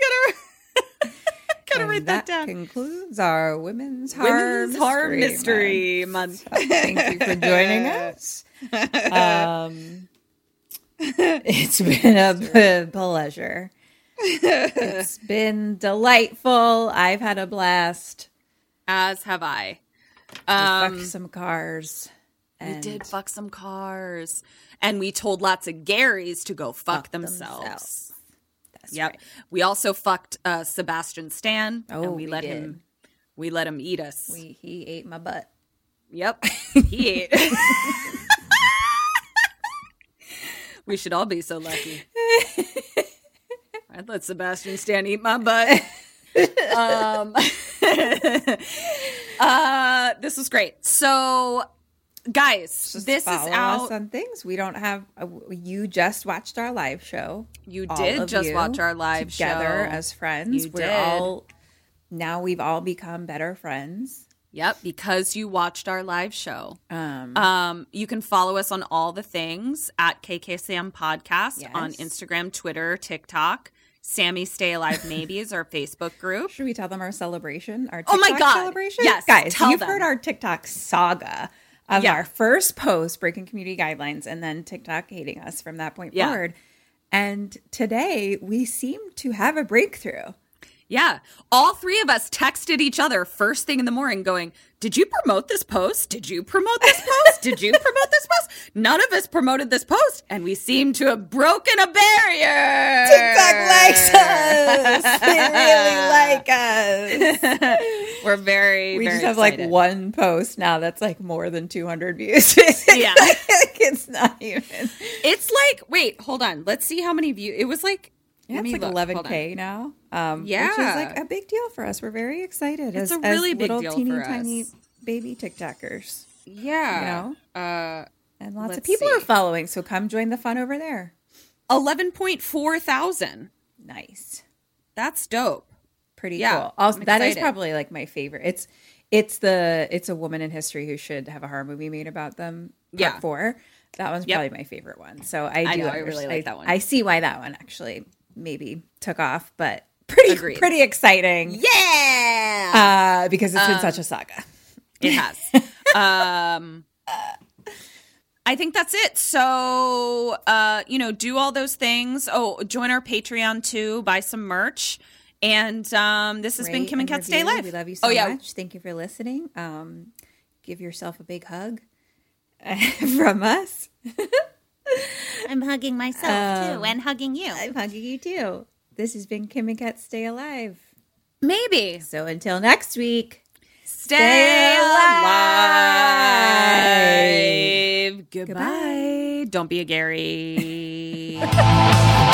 gotta, gotta write that, down. That concludes our Women's Horror Women's Horror Mystery Mystery Month. Thank you for joining us. Um, it's been a pleasure. It's been delightful. I've had a blast. As have I. We Um, fucked some cars. we did fuck some cars, and we told lots of Garys to go fuck, fuck themselves. themselves. That's Yep. right. We also fucked uh, Sebastian Stan, Oh, and we, we let did. him. We let him eat us. We, he ate my butt. Yep. He ate. we should all be so lucky. I'd let Sebastian Stan eat my butt. um, uh, this was great. So, guys, Just this is out. us on things. We don't have. Uh, you just watched our live show. You did just you watch our live show together show. as friends. You We're did. all now we've all become better friends. Yep, because you watched our live show. Um, Um, you can follow us on all the things at KKSAM Podcast on Instagram, Twitter, TikTok. Sammy Stay Alive Maybe is our Facebook group. Should we tell them our celebration? Our Oh my God. celebration? Yes, guys, tell you've them. heard our TikTok saga of Yeah. our first post breaking community guidelines, and then TikTok hating us from that point Yeah. forward. And today we seem to have a breakthrough. Yeah. All three of us texted each other first thing in the morning going, Did you promote this post? Did you promote this post? Did you promote this post? None of us promoted this post, and we seem to have broken a barrier. TikTok likes us. they really like us. We're very, We very just have like one post now that's like more than 200 views. Yeah. like, it's not even. It's like, wait, hold on. Let's see how many views. It was like, Yeah, it's like look. 11k now. Um, which is like a big deal for us. We're very excited. It's as, a really as big little deal teeny for tiny us. baby TikTokers, Yeah. You know? Uh, and lots of people see. are following. So come join the fun over there. 11.4 thousand. Nice, That's dope. pretty Yeah, cool. Also, that is probably like my favorite. It's it's the it's a woman in history who should have a horror movie made about them. Part Yeah. four. That one's Yep. probably my favorite one. So I do. I know, I really like that one. I see why that one actually maybe took off, but pretty Agreed. pretty exciting. Yeah. Uh, because it's been such a saga. It has. um I think that's it. So uh, you know, do all those things. Oh, join our Patreon too, buy some merch. And um this has been Kim and and Kat Stay. Live. We love you so oh, yeah. much. Thank you for listening. Um, give yourself a big hug from us. I'm hugging myself too um, and hugging you. I'm hugging you too. This has been Kim and Kat Stay Alive. Maybe. So until next week. Stay alive. alive. Goodbye. Don't be a Gary.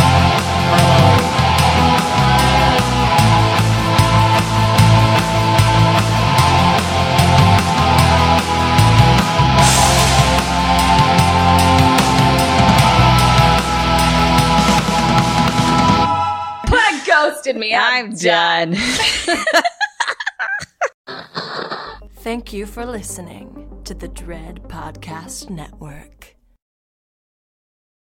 ghosted me. I'm done. Thank you for listening to the Dread Podcast Network.